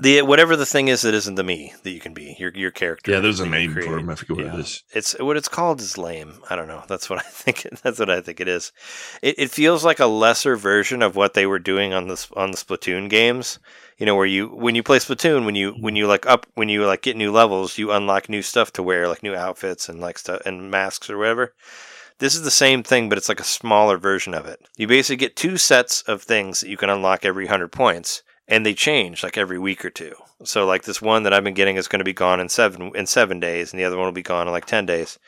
The whatever the thing is that isn't the Mii that you can be your your character Yeah, there's a name for them. I forget what Yeah. it is. It's what it's called is lame. I don't know. That's what I think. That's what I think it is. It, it feels like a lesser version of what they were doing on the on the Splatoon games. You know, where you when you play Splatoon, when you when you like up when you like get new levels, you unlock new stuff to wear, like new outfits and like stuff and masks or whatever. This is the same thing, but it's like a smaller version of it. You basically get two sets of things that you can unlock every hundred points, and they change like every week or two. So like this one that I've been getting is going to be gone in seven in seven days, and the other one will be gone in like ten days,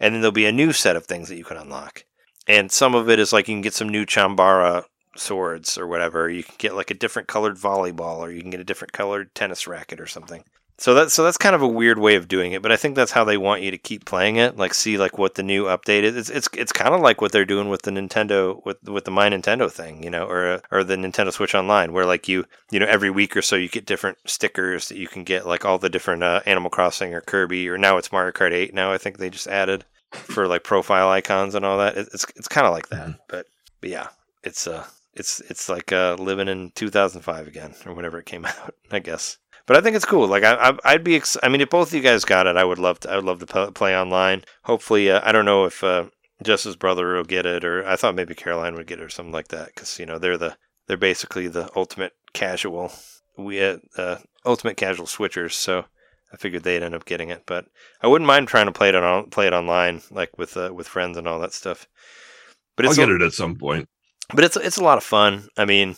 and then there'll be a new set of things that you can unlock. And some of it is like you can get some new Chambara swords or whatever. You can get like a different colored volleyball, or you can get a different colored tennis racket or something. So that's so that's kind of a weird way of doing it, but I think that's how they want you to keep playing it. Like see like what the new update is. It's it's, it's kind of like what they're doing with the Nintendo with with the My Nintendo thing, you know, or or the Nintendo Switch Online, where like you you know every week or so you get different stickers that you can get, like all the different uh, Animal Crossing or Kirby, or now it's Mario Kart Eight. Now I think they just added for like profile icons and all that. It, it's it's kind of like that, but but yeah, it's uh it's it's like uh living in 2005 again or whenever it came out, I guess. But I think it's cool. Like I, I I'd be. Ex- I mean, if both of you guys got it, I would love to. I would love to play online. Hopefully, uh, I don't know if uh, Jess's brother will get it, or I thought maybe Caroline would get it, or something like that. Because you know they're the they're basically the ultimate casual. We uh, uh, ultimate casual switchers. So I figured they'd end up getting it. But I wouldn't mind trying to play it on play it online, like with uh, with friends and all that stuff. But I'll get a- it at some point. but it's it's a lot of fun. I mean,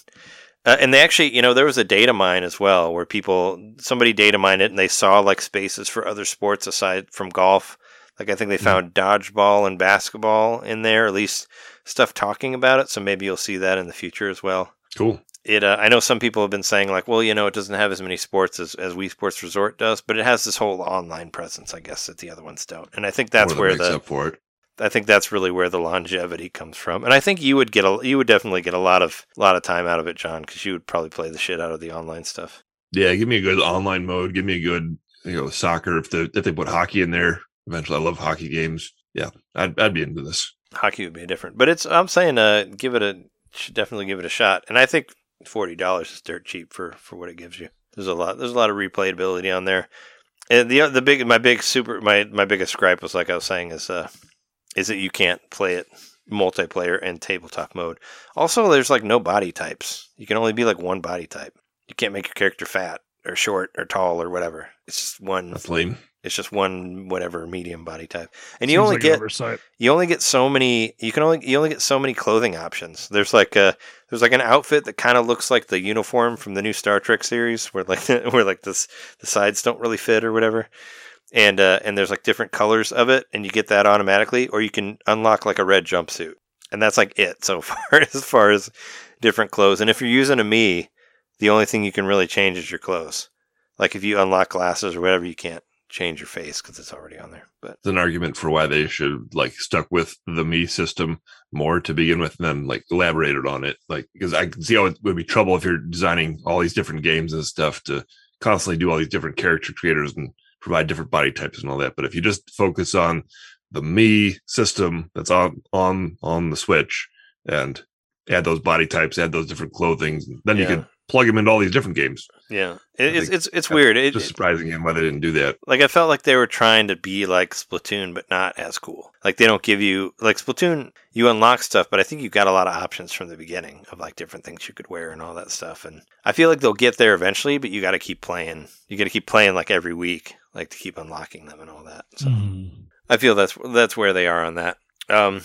uh, and they actually, you know, there was a data mine as well where people somebody data mined it and they saw like spaces for other sports aside from golf. Like I think they found dodgeball and basketball in there, at least stuff talking about it. So maybe you'll see that in the future as well. Cool. It, uh, I know some people have been saying like, well, you know, it doesn't have as many sports as, as Wii Sports Resort does, but it has this whole online presence, I guess, that the other ones don't. And I think that's More where the up for it. I think that's really where the longevity comes from, and I think you would get a you would definitely get a lot of lot of time out of it, John, because you would probably play the shit out of the online stuff. Yeah, give me a good online mode. Give me a good you know soccer. If they if they put hockey in there, eventually I love hockey games. Yeah, I'd I'd be into this. Hockey would be different, but it's I'm saying uh give it a should definitely give it a shot, and I think forty dollars is dirt cheap for for what it gives you. There's a lot there's a lot of replayability on there, and the the big my big super my my biggest gripe was like I was saying is uh is that you can't play it multiplayer and tabletop mode. Also, there's like no body types. You can only be like one body type. You can't make your character fat or short or tall or whatever. It's just one. That's lame. It's just one whatever medium body type, and you only like get you only get so many. You can only you only get so many clothing options. There's like a there's like an outfit that kind of looks like the uniform from the new Star Trek series, where like where like this the sides don't really fit or whatever. And uh, and there's like different colors of it, and you get that automatically, or you can unlock like a red jumpsuit, and that's like it so far as far as different clothes. And if you're using a Mii, the only thing you can really change is your clothes. Like if you unlock glasses or whatever, you can't change your face because it's already on there. But It's an argument for why they should like stuck with the Mii system more to begin with, and then like elaborated on it. Like because I can see how it would be trouble if you're designing all these different games and stuff to constantly do all these different character creators and provide different body types and all that. But if you just focus on the Mii system that's on on on the Switch and add those body types, add those different clothing, then you Yeah. Could plug them into all these different games. yeah, it, it's it's it's weird. It, It's just surprising him why they didn't do that. like I felt like they were trying to be like Splatoon, but not as cool. Like they don't give you like Splatoon, you unlock stuff, but I think you've got a lot of options from the beginning of like different things you could wear and all that stuff. And I feel like they'll get there eventually, but you got to keep playing. You got to keep playing like every week, like to keep unlocking them and all that. So Mm. I feel that's that's where they are on that. Um,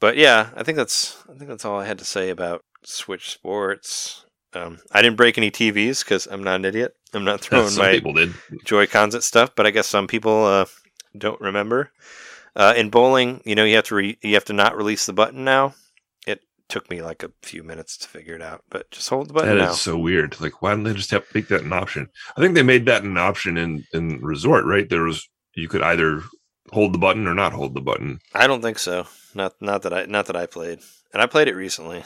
but yeah, I think that's I think that's all I had to say about Switch Sports. Um, I didn't break any TVs because I'm not an idiot. I'm not throwing Some my people did. Joy Cons at stuff, but I guess some people uh, don't remember. Uh, in bowling, you know, you have to re- you have to not release the button now. It took me like a few minutes to figure it out, but just hold the button That now. is so weird. Like, why didn't they just have make that an option? I think they made that an option in in resort, right? There was you could either hold the button or not hold the button. I don't think so. Not not that I not that I played, and I played it recently.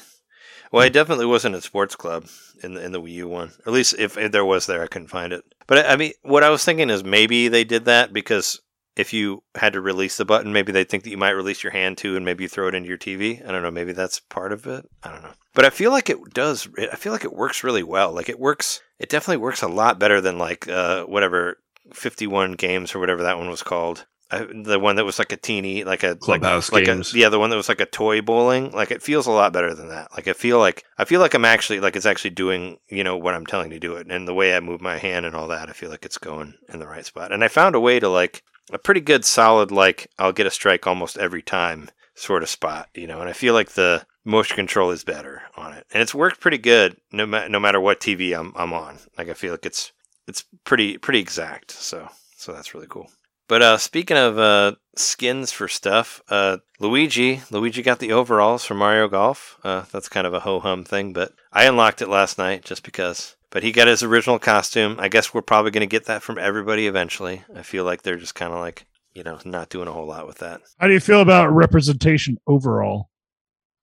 Well, I definitely wasn't at Sports Club in the in the Wii U one. At least if, if there was there, I couldn't find it. But I mean, what I was thinking is maybe they did that because if you had to release the button, maybe they think that you might release your hand too, and maybe you throw it into your TV. I don't know. Maybe that's part of it. I don't know. But I feel like it does. I feel like it works really well. Like it works. It definitely works a lot better than like uh, whatever fifty one games or whatever that one was called. The one that was like a teeny, like a Clubhouse like, games. Like a, yeah, the one that was like a toy bowling. Like it feels a lot better than that. Like I feel like I feel like I'm actually like it's actually doing you know what I'm telling to do it, and the way I move my hand and all that, I feel like it's going in the right spot. And I found a way to like a pretty good solid like I'll get a strike almost every time sort of spot, you know. And I feel like the motion control is better on it, and it's worked pretty good no ma- no matter what TV I'm I'm on. Like I feel like it's it's pretty pretty exact. So so that's really cool. But uh, speaking of uh, skins for stuff, uh, Luigi, Luigi got the overalls for Mario Golf. Uh, that's kind of a ho hum thing, but I unlocked it last night just because. But he got his original costume. I guess we're probably going to get that from everybody eventually. I feel like they're just kind of like, you know, not doing a whole lot with that. How do you feel about representation overall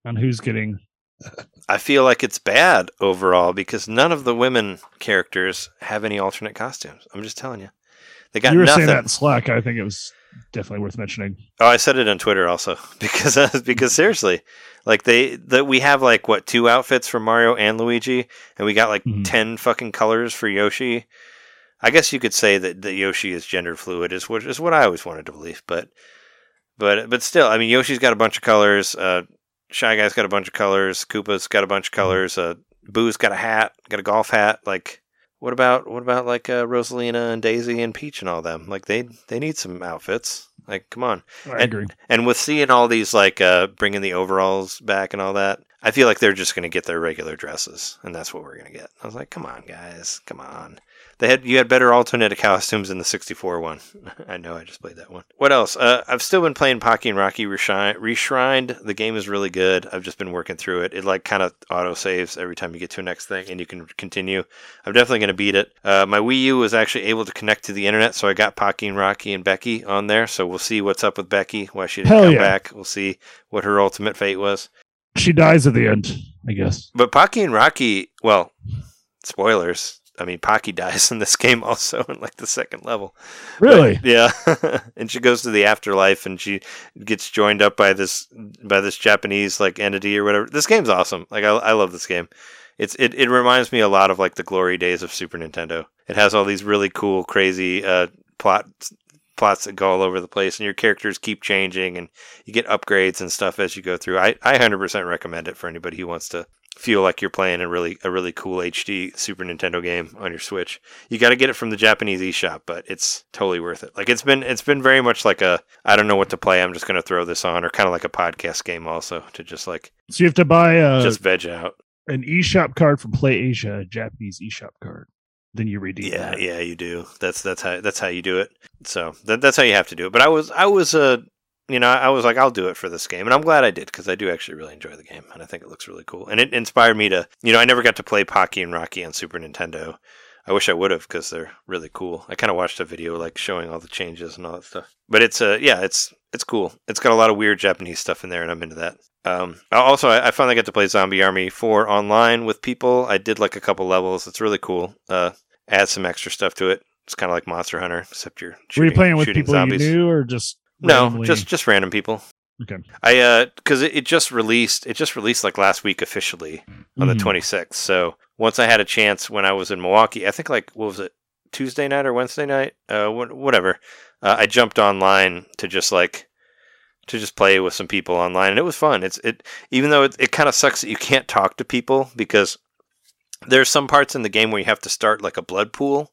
on who's getting? I feel like it's bad overall because none of the women characters have any alternate costumes. I'm just telling you. They got you were nothing. saying that in Slack. I think it was definitely worth mentioning. Oh, I said it on Twitter also because because seriously, like they that we have like what two outfits for Mario and Luigi, and we got like Mhm. ten fucking colors for Yoshi. I guess you could say that, that Yoshi is gender fluid, is what is what I always wanted to believe, but but but still, I mean, Yoshi's got a bunch of colors. Uh, Shy Guy's got a bunch of colors. Koopa's got a bunch of colors. Uh, Boo's got a hat, got a golf hat. Like, what about what about like uh, Rosalina and Daisy and Peach and all them? Like, they they need some outfits. Like, come on. I And- agree. And with seeing all these like uh, bringing the overalls back and all that, I feel like they're just going to get their regular dresses, and that's what we're going to get. I was like, come on, guys, come on. They had you had better alternate costumes in the '64 one. I know, I just played that one. What else? Uh, I've still been playing Pocky and Rocky Reshrined. The game is really good. I've just been working through it. It like kind of auto saves every time you get to a next thing, and you can continue. I'm definitely going to beat it. Uh, my Wii U was actually able to connect to the internet, so I got Pocky and Rocky and Becky on there. So we'll see what's up with Becky. Why she didn't Hell come yeah. back. We'll see what her ultimate fate was. She dies at the end, I guess. But Pocky and Rocky, well, spoilers. I mean, Pocky dies in this game also in like the second level. Really? But, yeah. and she goes to the afterlife and she gets joined up by this by this Japanese like entity or whatever. This game's awesome. Like I, I love this game. It's it, it reminds me a lot of like the glory days of Super Nintendo. It has all these really cool, crazy uh, plot plots that go all over the place, and your characters keep changing, and you get upgrades and stuff as you go through. I I hundred percent recommend it for anybody who wants to feel like you're playing a really a really cool HD Super Nintendo game on your Switch. You got to get it from the Japanese eShop, but it's totally worth it. Like it's been it's been very much like a I don't know what to play. I'm just going to throw this on, or kind of like a podcast game also to just like So you have to buy a, just veg out. an eShop card from Play Asia, a Japanese eShop card. Then you redeem Yeah, that. yeah, you do. That's that's how that's how you do it. So that, that's how you have to do it. But I was I was uh you know I was like I'll do it for this game, and I'm glad I did because I do actually really enjoy the game, and I think it looks really cool, and it inspired me to you know I never got to play Pocky and Rocky on Super Nintendo. I wish I would have because they're really cool. I kind of watched a video like showing all the changes and all that stuff. But it's uh yeah it's it's cool. It's got a lot of weird Japanese stuff in there, and I'm into that. Um, also, I, I finally got to play Zombie Army 4 online with people. I did like a couple levels. It's really cool. Uh, add some extra stuff to it. It's kind of like Monster Hunter, except you're Were shooting, you playing with people zombies. you knew or just No, just just random people. Okay. I uh, because it, it just released. It just released like last week officially on the Mhm. 26th. So once I had a chance when I was in Milwaukee, I think like what was it Tuesday night or Wednesday night, uh, wh- whatever. Uh, I jumped online to just like to just play with some people online, and it was fun. It's it even though it, it kind of sucks that you can't talk to people because there's some parts in the game where you have to start like a blood pool.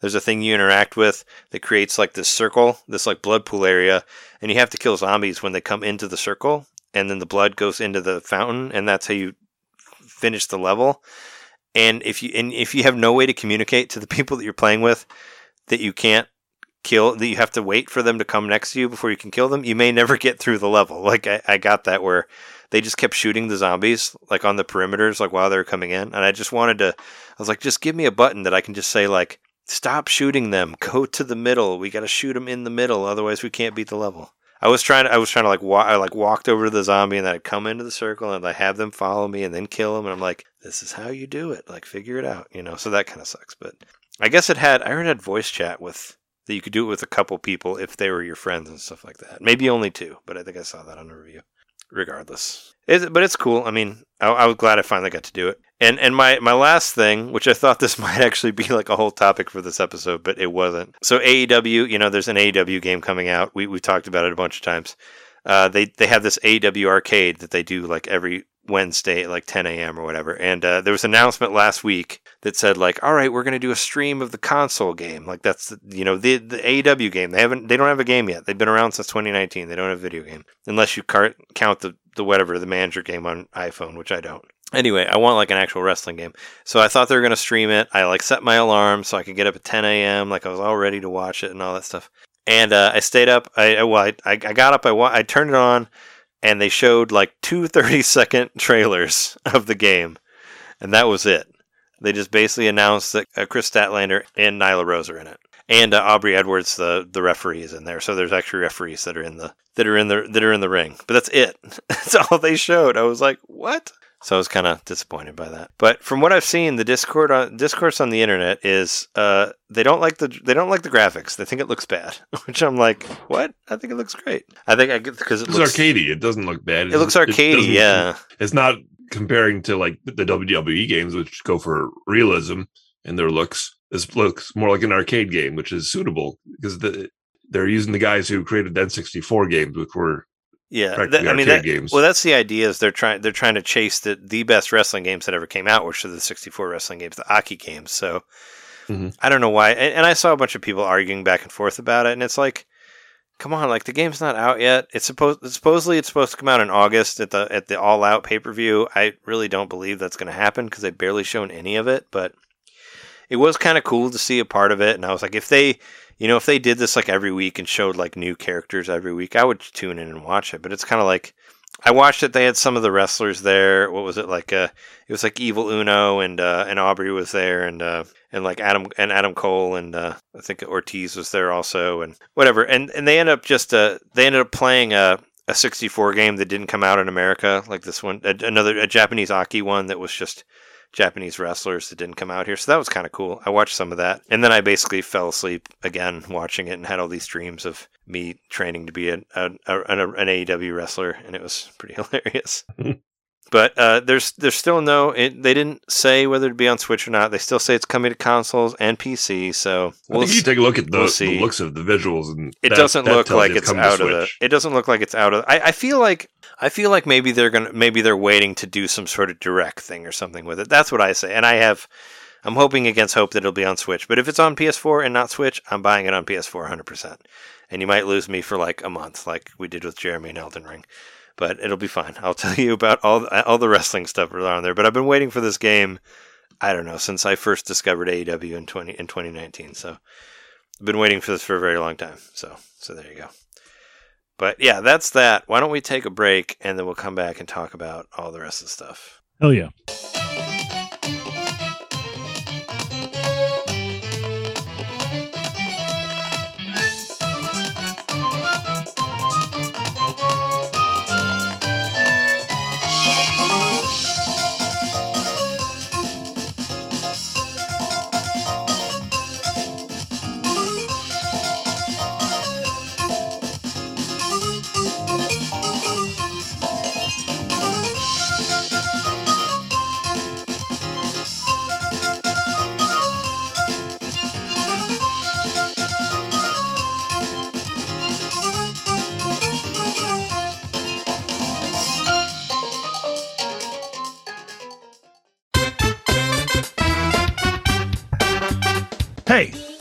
There's a thing you interact with that creates like this circle, this like blood pool area, and you have to kill zombies when they come into the circle, and then the blood goes into the fountain, and that's how you finish the level. And if you and if you have no way to communicate to the people that you're playing with that you can't kill, that you have to wait for them to come next to you before you can kill them, you may never get through the level. Like I, I got that where they just kept shooting the zombies like on the perimeters, like while they were coming in, and I just wanted to. I was like, just give me a button that I can just say like, stop shooting them, go to the middle. We got to shoot them in the middle, otherwise we can't beat the level. I was trying to, I was trying to like, wa- I like walked over to the zombie and I'd come into the circle and I have them follow me and then kill them. And I'm like, this is how you do it. Like, figure it out, you know? So that kind of sucks. But I guess it had, I heard it had voice chat with, that you could do it with a couple people if they were your friends and stuff like that. Maybe only two, but I think I saw that on a review. Regardless, it, but it's cool. I mean, I, I was glad I finally got to do it. And and my my last thing, which I thought this might actually be like a whole topic for this episode, but it wasn't. So AEW, you know, there's an AEW game coming out. We we talked about it a bunch of times. Uh, they they have this AEW arcade that they do like every Wednesday at like 10 a.m. or whatever. And uh, there was an announcement last week that said like, all right, we're going to do a stream of the console game. Like that's you know the the AEW game. They haven't they don't have a game yet. They've been around since 2019. They don't have a video game unless you count the the whatever the manager game on iPhone, which I don't. Anyway, I want like an actual wrestling game. So I thought they were going to stream it. I like set my alarm so I could get up at 10 a.m. Like I was all ready to watch it and all that stuff. And uh, I stayed up. I well, I, I got up. I I turned it on, and they showed like two 30 second trailers of the game, and that was it. They just basically announced that uh, Kris Statlander and Nyla Rose are in it, and uh, Aubrey Edwards, the the referee, is in there. So there's actually referees that are in the that are in the that are in the ring. But that's it. that's all they showed. I was like, what? So I was kind of disappointed by that. But from what I've seen, the Discord on, discourse on the internet is uh, they don't like the they don't like the graphics. They think it looks bad, which I'm like, what? I think it looks great. I think I because it It's looks arcadey. It doesn't look bad. It looks arcadey, doesn't- yeah. It's not comparing to like the WWE games, which go for realism in their looks. This looks more like an arcade game, which is suitable because the, they're using the guys who created the N64 games, which were Yeah, that- I mean, that, games. well, that's the idea. Is they're trying they're trying to chase the the best wrestling games that ever came out, which are the sixty four wrestling games, the Aki games. So Mhm. I don't know why, and, and I saw a bunch of people arguing back and forth about it, and it's like, come on, like the game's not out yet. It's supposed supposedly it's supposed to come out in August at the at the All Out pay per view. I really don't believe that's going to happen because they've barely shown any of it, but it was kind of cool to see a part of it, and I was like, if they you know, if they did this like every week and showed like new characters every week, I would tune in and watch it. But it's kind of like I watched it. They had some of the wrestlers there. What was it like? Uh, it was like Evil Uno and uh, and Aubrey was there, and uh, and like Adam and Adam Cole and uh, I think Ortiz was there also, and whatever. And and they ended up just uh, they ended up playing a a 64 game that didn't come out in America, like this one, a, another a Japanese Aki one that was just Japanese wrestlers that didn't come out here. So that was kind of cool. I watched some of that. And then I basically fell asleep again watching it and had all these dreams of me training to be a, a, a, an, an AEW wrestler. And it was pretty hilarious. but uh, there's there's still no. It, they didn't say whether it'd be on Switch or not. They still say it's coming to consoles and PC. So I we'll think you take a look at the, we'll the looks of the visuals, and it that- doesn't that look like it's out of the. It doesn't look like it's out of. I, I feel like I feel like maybe they're gonna maybe they're waiting to do some sort of direct thing or something with it. That's what I say, and I have. I'm hoping against hope that it'll be on Switch. But if it's on PS4 and not Switch, I'm buying it on PS4 100. percent And you might lose me for like a month, like we did with Jeremy and Elden Ring. But it'll be fine. I'll tell you about all all the wrestling stuff on there. But I've been waiting for this game. I don't know since I first discovered AEW in 20 in 2019. So I've been waiting for this for a very long time. So so there you go. But yeah, that's that. Why don't we take a break and then we'll come back and talk about all the rest of the stuff. Hell yeah.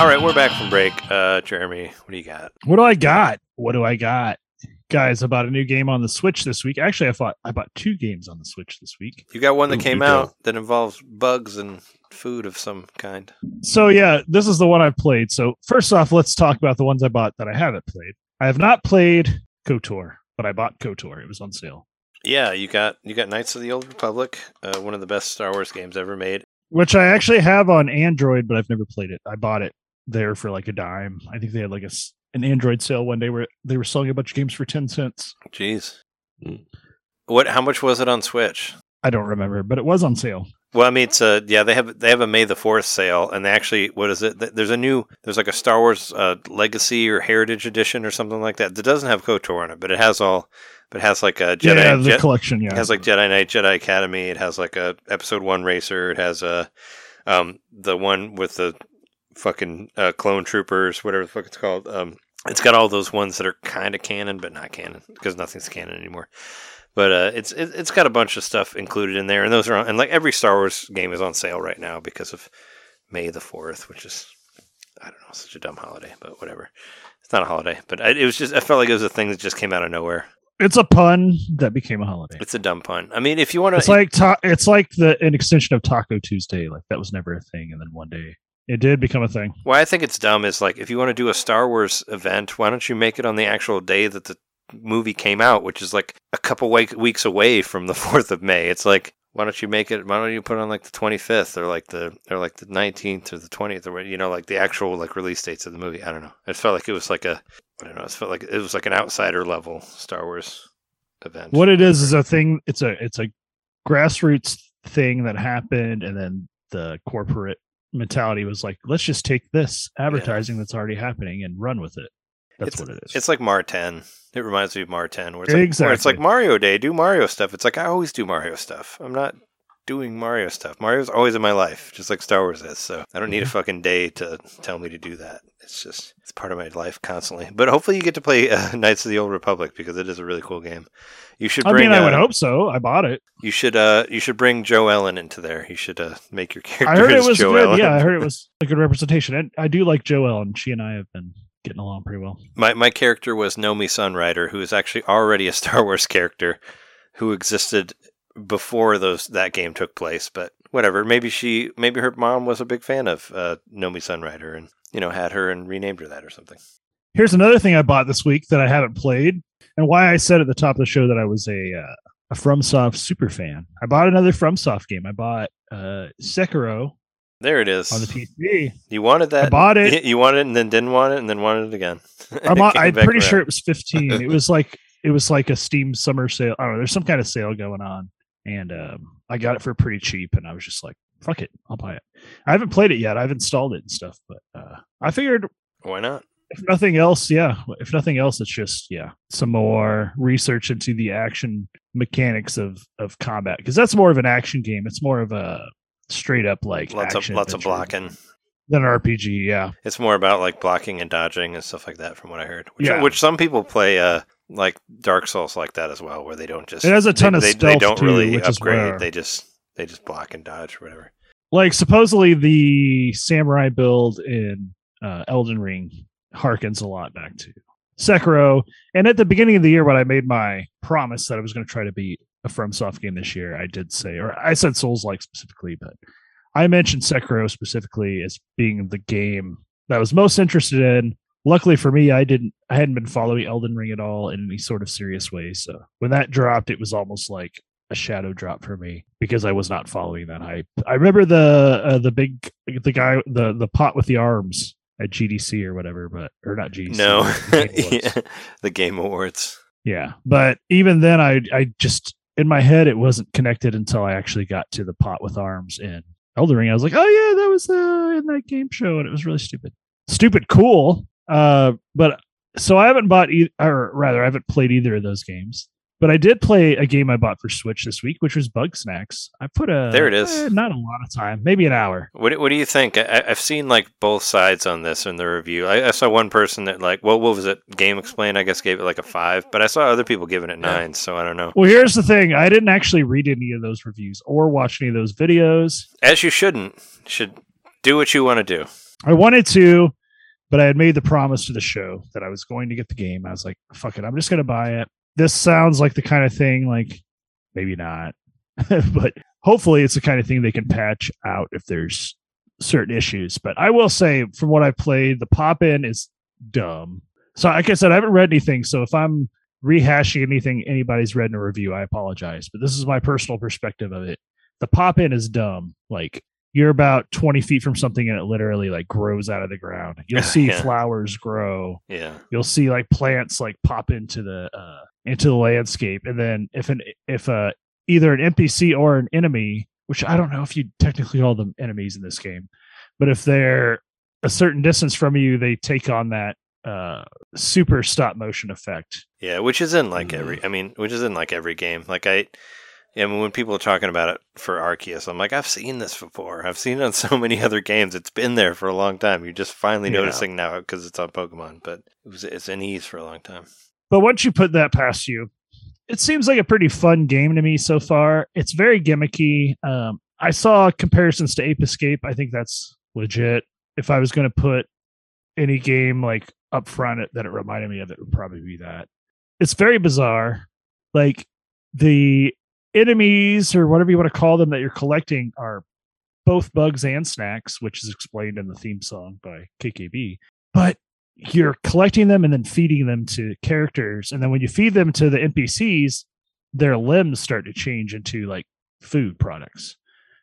All right, we're back from break. Uh, Jeremy, what do you got? What do I got? What do I got? Guys, I bought a new game on the Switch this week. Actually, I thought I bought two games on the Switch this week. You got one that Ooh, came you out that involves bugs and food of some kind. So yeah, this is the one I've played. So first off, let's talk about the ones I bought that I haven't played. I have not played KOTOR, but I bought KOTOR. It was on sale. Yeah, you got you got Knights of the Old Republic, uh, one of the best Star Wars games ever made. Which I actually have on Android, but I've never played it. I bought it there for like a dime. I think they had like a s- an Android sale one day where they were selling a bunch of games for 10 cents. Jeez. Mm. What? How much was it on Switch? I don't remember, but it was on sale. Well, I mean, it's a yeah. They have they have a May the Fourth sale, and they actually what is it? There's a new there's like a Star Wars uh, Legacy or Heritage Edition or something like that. That doesn't have KOTOR on it, but it has all. But it has like a Jedi. yeah, the Jet- collection, yeah. It has like Jedi Knight, Jedi Academy. It has like a Episode One racer. It has a um the one with the fucking uh, clone troopers, whatever the fuck it's called. Um, It's got all those ones that are kind of canon, but not canon because nothing's canon anymore. But uh, it's it, it's got a bunch of stuff included in there, and those are on, and like every Star Wars game is on sale right now because of May the Fourth, which is I don't know, such a dumb holiday, but whatever. It's not a holiday, but I, it was just I felt like it was a thing that just came out of nowhere. It's a pun that became a holiday. It's a dumb pun. I mean, if you want to, It's like ta- it's like the an extension of Taco Tuesday. Like that was never a thing, and then one day it did become a thing. why I think it's dumb is like if you want to do a Star Wars event, why don't you make it on the actual day that the movie came out, which is like a couple weeks away from the Fourth of May? It's like why don't you make it? Why don't you put it on like the twenty fifth or like the or like the nineteenth or the twentieth or you know like the actual like release dates of the movie? I don't know. It felt like it was like a I don't know. It felt like it was like an outsider level Star Wars event. What it is is a thing. It's a it's a grassroots thing that happened, and then the corporate mentality was like, let's just take this advertising that's already happening and run with it. That's it's, what it is. It's like Mar 10. It reminds me of Mar 10, where it's, like, where it's like Mario Day, do Mario stuff. It's like I always do Mario stuff. I'm not doing Mario stuff. Mario's always in my life, just like Star Wars is. So I don't need a fucking day to tell me to do that. It's just it's part of my life constantly. But hopefully you get to play uh, Knights of the Old Republic because it is a really cool game. You should I bring. mean, I would uh, hope so. I bought it. You should. Uh, you should bring Joe Ellen into there. You should uh, make your character. I heard it was Joe good. Ellen. Yeah, I heard it was a good representation. And I do like Joelle, and she and I have been getting along pretty well. My my character was Nomi Sunrider, who is actually already a Star Wars character who existed before those that game took place. But whatever, maybe she maybe her mom was a big fan of uh, Nomi Sunrider and you know had her and renamed her that or something. Here's another thing I bought this week that I haven't played, and why I said at the top of the show that I was a uh, a FromSoft super fan. I bought another FromSoft game. I bought uh, Sekiro There it is. on the PC. you wanted that. I bought it. You wanted it and then didn't want it and then wanted it again. I'm, It I'm pretty around. sure it was 15. it was like it was like a Steam summer sale. I don't know. There's some kind of sale going on, and um, I got it for pretty cheap. And I was just like, "Fuck it, I'll buy it." I haven't played it yet. I've installed it and stuff, but uh, I figured Why not? if nothing else, yeah. If nothing else, it's just yeah, some more research into the action mechanics of of combat because that's more of an action game. It's more of a straight up like Lots of lots of blocking. than an RPG. Yeah, It's more about like blocking and dodging and stuff like that, from what I heard. Which, Yeah. which some people play, uh, like Dark Souls, like that as well, where they don't just. It has a ton they, of they, stealth, They don't too, really upgrade. They just they just block and dodge or whatever. like supposedly the samurai build in uh, Elden Ring harkens a lot back to Sekiro. And at the beginning of the year, when I made my promise that I was going to try to beat a FromSoft game this year, I did say, or I said Souls like specifically, but I mentioned Sekiro specifically as being the game that I was most interested in. Luckily for me, I didn't, I hadn't been following Elden Ring at all in any sort of serious way. So when that dropped, it was almost like a shadow drop for me because I was not following that hype. I remember the uh, the big the guy the the pot with the arms at GDC or whatever, but or not GDC. No, the Game Awards. Yeah, the Game Awards. yeah, but even then, I I just in my head it wasn't connected until I actually got to the pot with arms in Elden Ring. I was like, oh yeah, that was uh, in that game show, and it was really stupid, stupid cool. Uh, but so I haven't bought e- or rather, I haven't played either of those games. But I did play a game I bought for Switch this week, which was Bugsnax. I put a There it is. eh, not a lot of time, maybe an hour. What do- What do you think? I, I've seen like both sides on this in the review. I, I saw one person that like, well, what was it? GameXplain, I guess, gave it like a five, but I saw other people giving it nine. So I don't know. Well, here's the thing: I didn't actually read any of those reviews or watch any of those videos. As you shouldn't. Should do what you want to do. I wanted to, but I had made the promise to the show that I was going to get the game. I was like, fuck it, I'm just going to buy it. This sounds like the kind of thing, like maybe not, but hopefully it's the kind of thing they can patch out if there's certain issues. But I will say, from what I played, the pop in is dumb. So, like I said, I haven't read anything. So if I'm rehashing anything anybody's read in a review, I apologize. But this is my personal perspective of it. The pop in is dumb. Like you're about 20 feet from something and it literally like grows out of the ground. You'll see Yeah. flowers grow. Yeah. You'll see like plants like pop into the uh into the landscape. And then if an if uh either an NPC or an enemy, which I don't know if you technically call them enemies in this game, but if they're a certain distance from you, they take on that uh super stop motion effect. Yeah, which is in like Mm. every. I mean, which is in like every game. Like I, Yeah, I mean, when people are talking about it for Arceus, I'm like, I've seen this before. I've seen it on so many other games. It's been there for a long time. You're just finally Yeah. noticing now because it's on Pokemon, but it was it's in ease for a long time. But once you put that past you, it seems like a pretty fun game to me so far. It's very gimmicky. Um, I saw comparisons to Ape Escape. I think that's legit. If I was going to put any game like up front that it reminded me of, it would probably be that. It's very bizarre. Like the enemies or whatever you want to call them that you're collecting are both bugs and snacks, which is explained in the theme song by KKB. But you're collecting them and then feeding them to characters and then when you feed them to the npcs their limbs start to change into like food products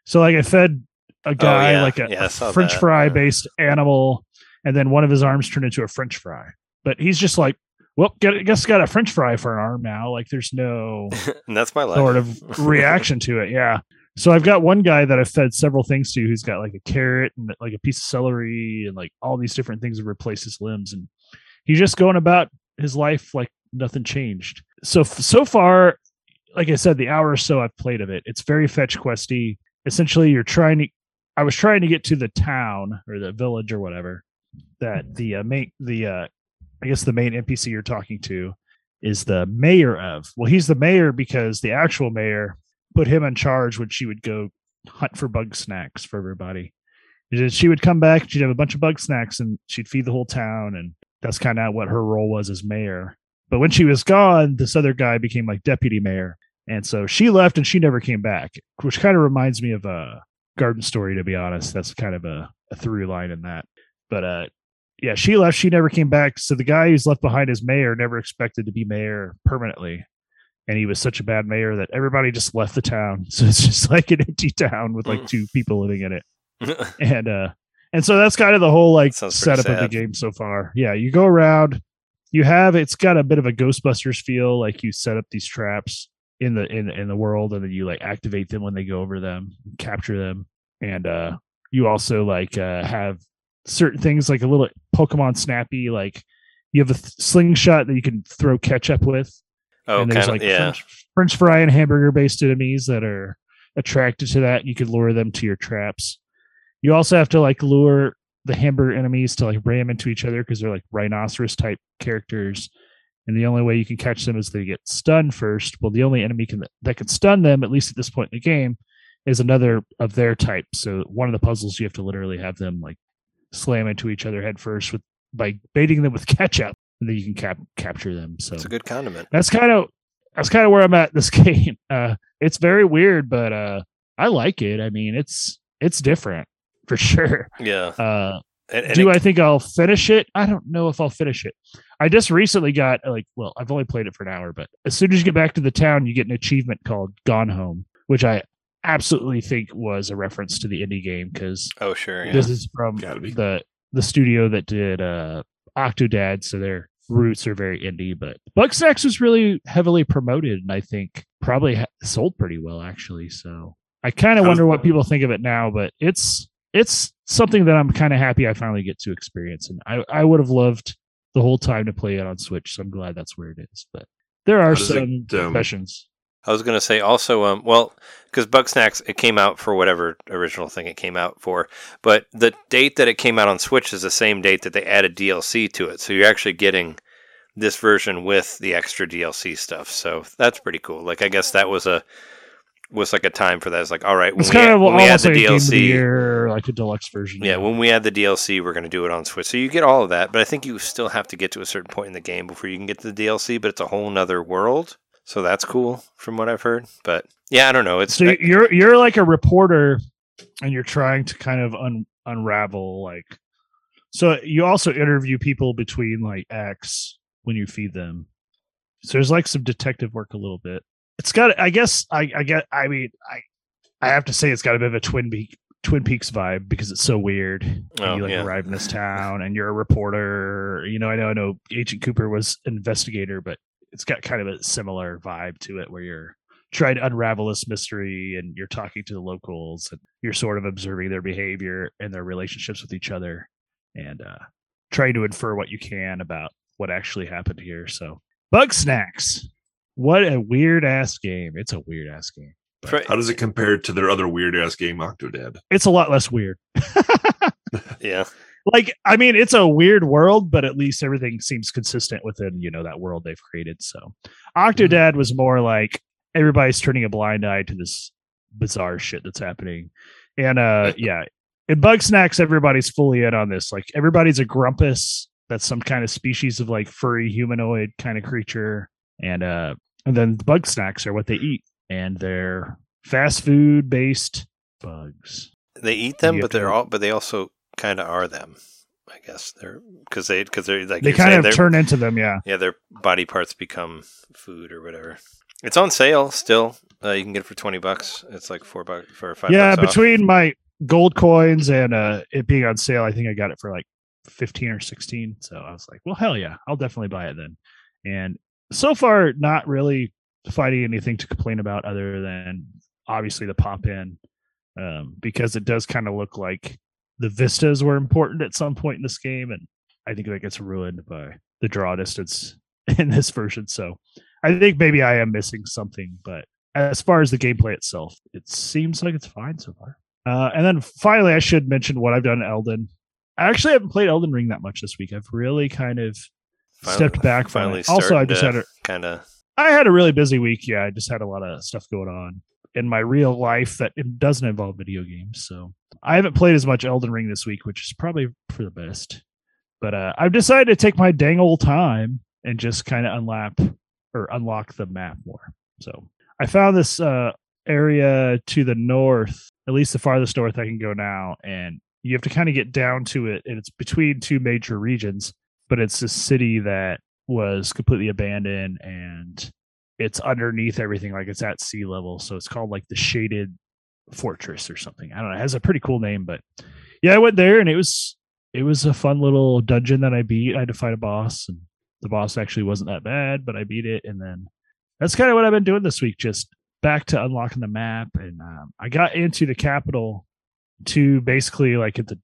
so like i fed a oh, guy Oh, yeah. like a, Yeah, a french that, fry yeah. based animal and then one of his arms turned into a french fry but he's just like well get, guess got a french fry for an arm now like there's no that's my life. sort of reaction to it. Yeah. So I've got one guy that I've fed several things to who's got like a carrot and like a piece of celery and like all these different things to replace his limbs. And he's just going about his life like nothing changed. So, so far, like I said, the hour or so I've played of it, it's very fetch questy. Essentially, you're trying to, I was trying to get to the town or the village or whatever that the uh, main, the, uh, I guess the main NPC you're talking to is the mayor of. Well, he's the mayor because the actual mayor put him in charge when she would go hunt for Bugsnax for everybody. She would come back, she'd have a bunch of Bugsnax, and she'd feed the whole town. And that's kind of what her role was as mayor. But when she was gone, this other guy became like deputy mayor. And so she left and she never came back, which kind of reminds me of a garden story, to be honest. That's kind of a, a through line in that. But uh yeah, she left, she never came back. So the guy who's left behind as mayor never expected to be mayor permanently and he was such a bad mayor that everybody just left the town. So it's just like an empty town with like Mm. two people living in it. And uh and so that's kind of the whole like setup of the game so far. Yeah, you go around, you have it's got a bit of a Ghostbusters feel, like you set up these traps in the in in the world and then you like activate them when they go over them, capture them. And uh you also like uh have certain things like a little Pokemon Snappy, like you have a th- slingshot that you can throw ketchup with oh, and there's kind of. like yeah. French, French fry and hamburger based enemies that are attracted to that. You could lure them to your traps. You also have to like lure the hamburger enemies to like ram into each other because they're like rhinoceros type characters. And the only way you can catch them is they get stunned first. Well, the only enemy can, that can stun them, at least at this point in the game, is another of their type. So one of the puzzles you have to literally have them like slam into each other head first with by baiting them with ketchup, and then you can cap- capture them. So It's a good condiment. that's kind of that's kind of where I'm at this game. Uh it's very weird, but uh I like it. I mean, it's it's different for sure. Yeah. Uh And, and do it- I think I'll finish it? I don't know if I'll finish it. I just recently got like well, I've only played it for an hour, but as soon as you get back to the town, you get an achievement called Gone Home, which I absolutely think was a reference to the indie game because oh, sure. Yeah. this is from the the studio that did uh Octodad, so their roots are very indie. But Bugsnax was really heavily promoted, and I think probably ha- sold pretty well actually. So I kind of How's- wonder what people think of it now, but it's it's something that I'm kind of happy I finally get to experience, and I I would have loved the whole time to play it on Switch. So I'm glad that's where it is. But there are some it, um, confessions. I was going to say also, um, well, because Bugsnax, it came out for whatever original thing it came out for, but the date that it came out on Switch is the same date that they added DLC to it. So you're actually getting this version with the extra DLC stuff. So that's pretty cool. Like, I guess that was a was like a time for that. It's like, all right, when It's we, kind add, of when we add the like a the DLC, year, like a deluxe version. yeah, when we add the DLC, we're going to do it on Switch. So you get all of that, but I think you still have to get to a certain point in the game before you can get to the DLC. But it's a whole nother world, so that's cool from what I've heard. But yeah, I don't know. It's so you're you're like a reporter and you're trying to kind of un, unravel like so you also interview people between like acts when you feed them so there's like some detective work a little bit it's got i guess i i get i mean i i have to say it's got a bit of a twin peak twin peaks vibe because it's so weird Oh, you like yeah. arrive in this town and you're a reporter you know i know i know agent cooper was an investigator but it's got kind of a similar vibe to it where you're trying to unravel this mystery and you're talking to the locals and you're sort of observing their behavior and their relationships with each other and uh trying to infer what you can about what actually happened here so Bugsnax what a weird ass game. It's a weird ass game. For- How does it compare to their other weird ass game, Octodad? It's a lot less weird. yeah. Like I mean, it's a weird world, but at least everything seems consistent within you know that world they've created. So, Octodad was more like everybody's turning a blind eye to this bizarre shit that's happening, and uh, yeah, in Bugsnax, everybody's fully in on this. Like everybody's a grumpus. That's some kind of species of like furry humanoid kind of creature, and uh, and then the Bugsnax are what they eat, and they're fast food based bugs. They eat them, but they're to- all but they also kind of are them. I guess they're because they because they're like They kind of turn into them, yeah. Yeah, their body parts become food or whatever. It's on sale still. Uh, you can get it for twenty bucks. It's like four bucks for five. yeah bucks off. between my gold coins and uh it being on sale i think i got it for like 15 or 16 so i was like well hell yeah i'll definitely buy it then and so far not really finding anything to complain about other than obviously the pop in um because it does kind of look like the vistas were important at some point in this game and i think that gets ruined by the draw distance in this version so i think maybe i am missing something but as far as the gameplay itself it seems like it's fine so far uh, and then finally, I should mention what I've done in Elden. I actually haven't played Elden Ring that much this week. I've really kind of stepped back Finally. Also, I just had a kind of I had a really busy week. Yeah, I just had a lot of stuff going on in my real life that it doesn't involve video games. So I haven't played as much Elden Ring this week, which is probably for the best. But uh, I've decided to take my dang old time and just kind of unlap or unlock the map more. So I found this uh, area to the north, at least the farthest north I can go now, and you have to kind of get down to it, and it's between two major regions, but it's a city that was completely abandoned and it's underneath everything like it's at sea level so it's called like the shaded fortress or something. I don't know it has a pretty cool name but yeah i went there and it was it was a fun little dungeon that i beat. I had to fight a boss and the boss actually wasn't that bad but i beat it and then that's kind of what i've been doing this week just back to unlocking the map and um, i got into the capital to basically like at the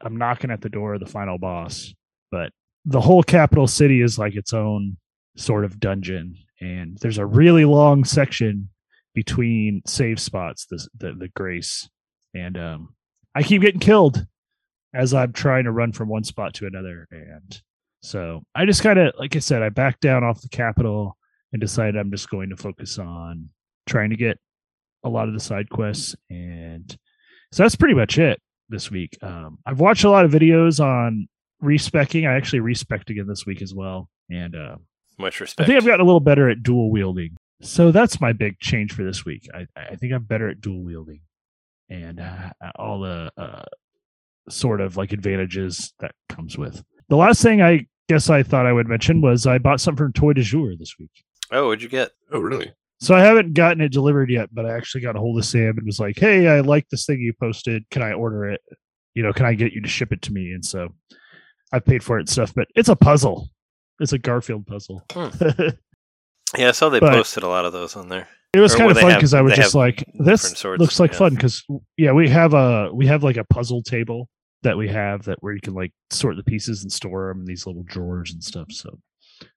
i'm knocking at the door of the final boss but the whole capital city is like its own sort of dungeon and there's a really long section between save spots the the, the grace. And um i keep getting killed as i'm trying to run from one spot to another. And so i just kind of like i said i backed down off the capital and decided i'm just going to focus on trying to get a lot of the side quests. And so that's pretty much it this week. Um i've watched a lot of videos on respecking. I actually respect again this week as well, and uh, much respect. I think I've gotten a little better at dual wielding. So that's my big change for this week. I, I think I'm better at dual wielding, and uh, all the uh, sort of like advantages that comes with. The last thing I guess I thought I would mention was I bought something from Toy de Jour this week. oh, what'd you get? Oh, really? So I haven't gotten it delivered yet, but I actually got a hold of Sam and was like, "Hey, I like this thing you posted. Can I order it? You know, can I get you to ship it to me?" And so I've paid for it and stuff. But it's a puzzle. It's a Garfield puzzle. Hmm. Yeah, I saw they But- posted a lot of those on there. It was Or kind of fun because I was just like, "This sorts, looks like yeah. fun." Because yeah, we have a we have like a puzzle table that we have that where you can like sort the pieces and store them in these little drawers and stuff. So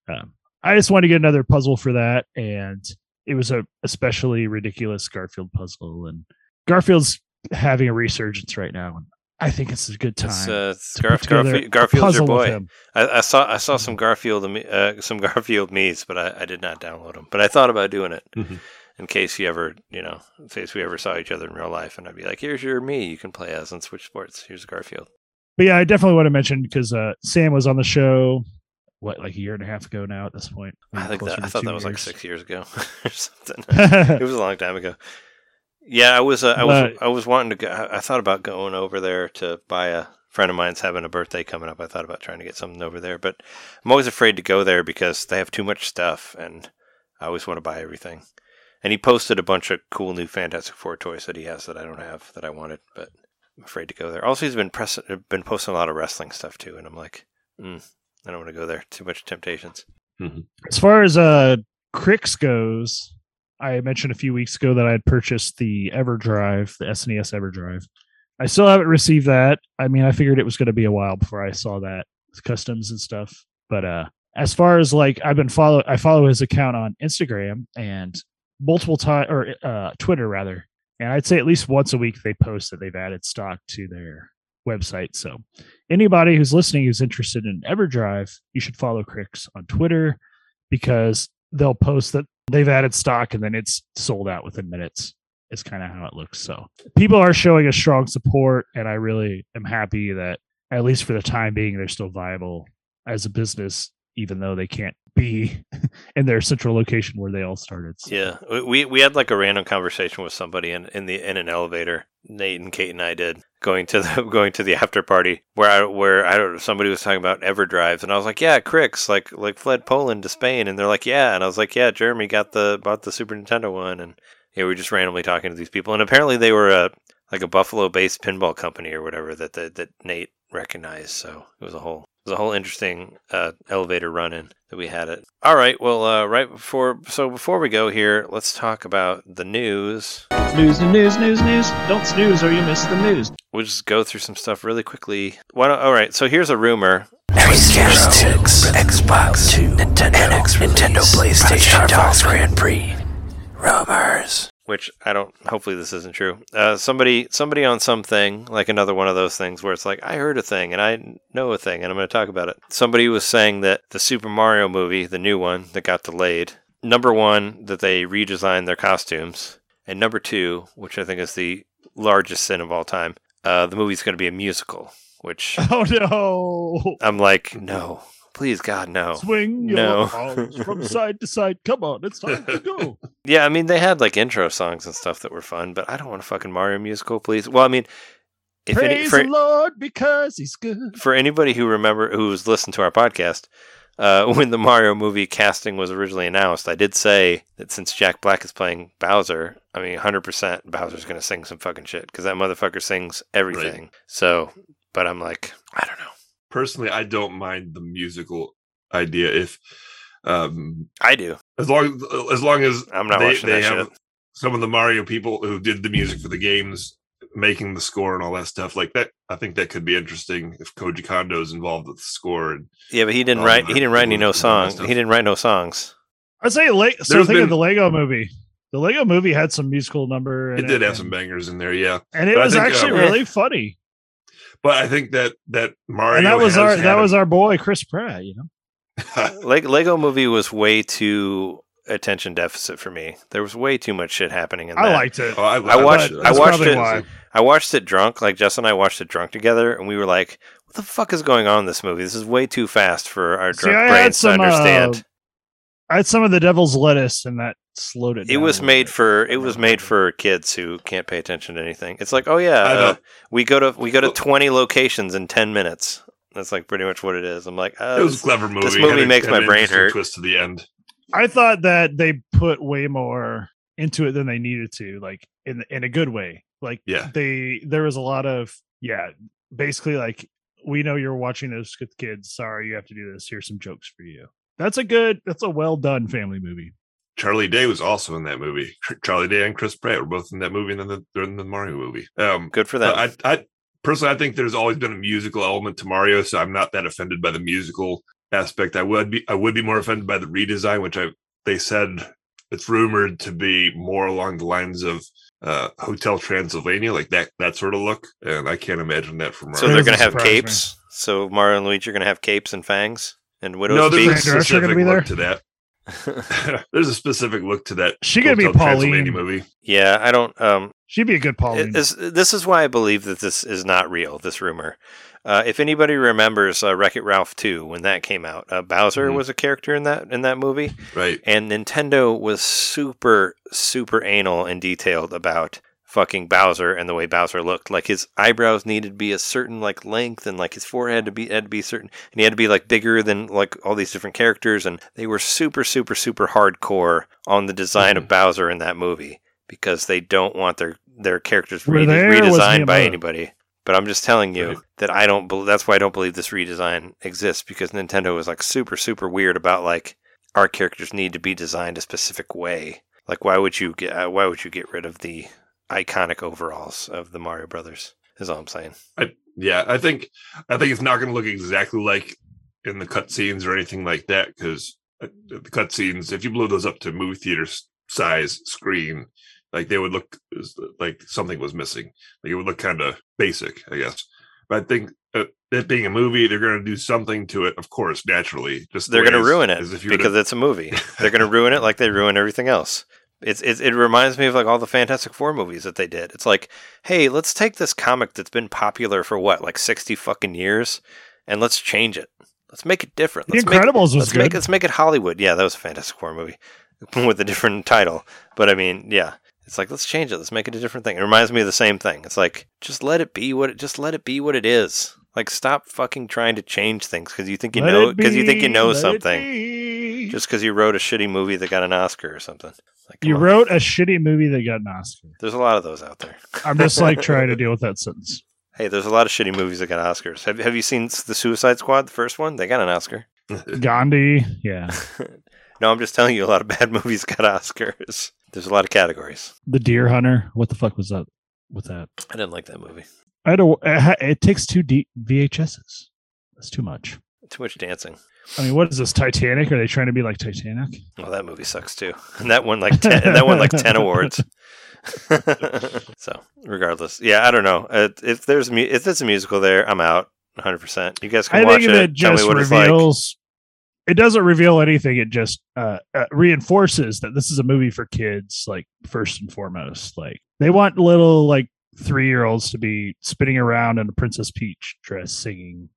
um, I just wanted to get another puzzle for that, and it was a especially ridiculous Garfield puzzle, and Garfield's having a resurgence right now, and I think it's a good time. It's, uh, it's to Garf- Garfield's your boy. I, I saw I saw some Garfield uh, some Garfield Mii's, but I, I did not download them. But I thought about doing it Mhm. in case you ever you know in case we ever saw each other in real life, and I'd be like, "Here's your me you can play as and Switch Sports. Here's Garfield." But yeah, I definitely want to mention because uh, Sam was on the show. What, like a year and a half ago now? At this point, I think that I thought that was like six years ago or something. it was a long time ago. Yeah, I was. Uh, I was. But- I was wanting to go. I I thought about going over there to buy a friend of mine's having a birthday coming up. I thought about trying to get something over there, but I'm always afraid to go there because they have too much stuff, and I always want to buy everything. And he posted a bunch of cool new Fantastic Four toys that he has that I don't have that I wanted, but I'm afraid to go there. Also, he's been press- been posting a lot of wrestling stuff too, and I'm like, mm, I don't want to go there. Too much temptations. as far as uh Krikzz goes, I mentioned a few weeks ago that I had purchased the EverDrive, the SNES EverDrive. I still haven't received that. I mean, I figured it was going to be a while before I saw that with customs and stuff. But uh as far as like I've been follow I follow his account on Instagram and multiple time or uh Twitter rather. And I'd say at least once a week they post that they've added stock to their website. So anybody who's listening who's interested in EverDrive, you should follow Krikzz on Twitter because they'll post that they've added stock and then it's sold out within minutes. Is kind of how it looks. So people are showing a strong support, and I really am happy that at least for the time being, they're still viable as a business, even though they can't be in their central location where they all started. So. Yeah, we- we had like a random conversation with somebody in, in the in an elevator. Nate and Kate and I did going to the going to the after party where I where I don't know somebody was talking about EverDrive and I was like, yeah, Krikzz like like fled Poland to Spain and they're like, yeah, and I was like, yeah, Jeremy got the bought the Super Nintendo one and yeah, we were just randomly talking to these people and apparently they were a like a Buffalo based pinball company or whatever that that, that Nate recognized. So it was a whole was a whole interesting uh, elevator run in that we had it. All right, well, uh, right before so before we go here, let's talk about the news. News, news, news, news. Don't snooze or you miss the news. We'll just go through some stuff really quickly. Why don't, all right, so here's a rumor. Xbox, 2, Nintendo, Nintendo, PlayStation, Xbox Grand Prix. Rumors. Which I don't. Hopefully, this isn't true. Uh, somebody, somebody on something like another one of those things where it's like I heard a thing and I know a thing and I'm going to talk about it. Somebody was saying that the Super Mario movie, the new one that got delayed, number one that they redesigned their costumes, and number two, which I think is the largest sin of all time, uh, the movie's going to be a musical. Which Oh no! I'm like, no, please God, no. Swing your No. arms from side to side. Come on, it's time to go. Yeah, I mean they had like intro songs and stuff that were fun, but I don't want a fucking Mario musical, please. Well, I mean, if any, Praise for, the Lord because He's good. for anybody who remember who's listened to our podcast, uh, when the Mario movie casting was originally announced, I did say that since Jack Black is playing Bowser, I mean, hundred percent Bowser's gonna sing some fucking shit because that motherfucker sings everything. So, but I'm like, I don't know. Personally, I don't mind the musical idea if, um, I do. as long as long as I'm not they, watching they that have shit. some of the Mario people who did the music for the games making the score and all that stuff like that. I think that could be interesting if Koji Kondo's involved with the score. And Yeah, but he didn't Oh, write. He didn't write any people no who do all that songs. He didn't write no songs. I'd say, Le- so There's think been- of the Lego movie. The Lego movie had some musical number. it in did have and- some bangers in there, yeah. and it But was think, actually um, really funny. But I think that that Mario And that was our that a- was our boy Chris Pratt. You know, Leg- Lego Movie was way too attention deficit for me. There was way too much shit happening in that. I liked it. Oh, I, I watched- it. I watched it- why. I watched it drunk. Like Jess and I watched it drunk together, and we were like, "What the fuck is going on in this movie? This is way too fast for our See, drunk I had brains to some, uh, understand." I had some of the devil's lettuce, in that slowed it. it was made bit. for it was made for kids who can't pay attention to anything. It's like, oh yeah, uh, we go to we go to twenty locations in ten minutes. That's like pretty much what it is. I'm like, oh, it was a this- clever movie. this movie Had a- makes my brain hurt. Twist to the end. I thought that they put way more into it than they needed to, like in in a good way. Like Yeah. they there was a lot of yeah, basically like we know you're watching this with kids. Sorry, you have to do this. Here's some jokes for you. That's a good. That's a well done family movie. Charlie Day was also in that movie. Charlie Day and Chris Pratt were both in that movie, and then the, they're in the Mario movie. Um, good for them. I, I personally, I think there's always been a musical element to Mario, so I'm not that offended by the musical aspect. I would be, I would be more offended by the redesign, which I they said it's rumored to be more along the lines of uh, Hotel Transylvania, like that that sort of look, and I can't imagine that from so they're gonna have surprise me. capes. So Mario and Luigi are gonna have capes and fangs and widow's no, there's a peaks. Fran Drescher gonna specific be there? look to that. there's a specific look to that. She gonna be Hotel Transylvania Pauline. movie. yeah, I don't. Um, She'd be a good Pauline. It- This, this is why I believe that this is not real, this rumor. Uh, if anybody remembers uh, Wreck It Ralph 2, when that came out, uh, Bowser Mhm. was a character in that in that movie, Right. and Nintendo was super, super anal and detailed about fucking Bowser and the way Bowser looked. Like his eyebrows needed to be a certain like length, and like his forehead to be had to be certain, and he had to be like bigger than like all these different characters, and they were super, super, super hardcore on the design of Bowser in that movie because they don't want their their characters re- there, or was redesigned by anybody. But I'm just telling you Right. that I don't. bel that's why I don't believe this redesign exists because Nintendo was like super, super weird about like our characters need to be designed a specific way. Like, why would you get? Uh, why would you get rid of the iconic overalls of the Mario Brothers? Is all I'm saying. Yeah, I think I think it's not going to look exactly like in the cutscenes or anything like that because the cutscenes, if you blow those up to movie theater size screen, like they would look like something was missing. Like it would look kind of basic, I guess. But I think uh, it being a movie, they're going to do something to it, of course, naturally. Just They're going to ruin it as if you were to- because it's a movie. They're going to ruin it like they ruin everything else. It's, it's it reminds me of like all the Fantastic Four movies that they did. It's like, hey, let's take this comic that's been popular for what, like sixty fucking years, and let's change it. Let's make it different. The Let's make, Incredibles was let's good. make let's make it Hollywood. Yeah, that was a Fantastic Four movie with a different title. But I mean, yeah, it's like let's change it. Let's make it a different thing. It reminds me of the same thing. It's like just let it be what it just let it be what it is. Like stop fucking trying to change things because you think you Let know because you think you know something be. just because you wrote a shitty movie that got an Oscar or something. Like, you on. wrote a shitty movie that got an Oscar. There's a lot of those out there. I'm just like trying to deal with that sentence. Hey, there's a lot of shitty movies that got Oscars. Have Have you seen the Suicide Squad, the first one? They got an Oscar. Gandhi, yeah. No, I'm just telling you, a lot of bad movies got Oscars. There's a lot of categories. The Deer Hunter. What the fuck was that with that? I didn't like that movie. I don't. it takes two D- VHSs. That's too much. Too much dancing. I mean, what is this Titanic? Are they trying to be like Titanic? Well, that movie sucks too. And that won like ten, and that won like ten awards. so, regardless, yeah, I don't know. Uh, if there's if it's a musical there, I'm out 100. percent You guys can I watch think it. it just it's like. reveals. It doesn't reveal anything. It just uh, uh, reinforces that this is a movie for kids. Like first and foremost, like they want little like three year olds to be spinning around in a Princess Peach dress, singing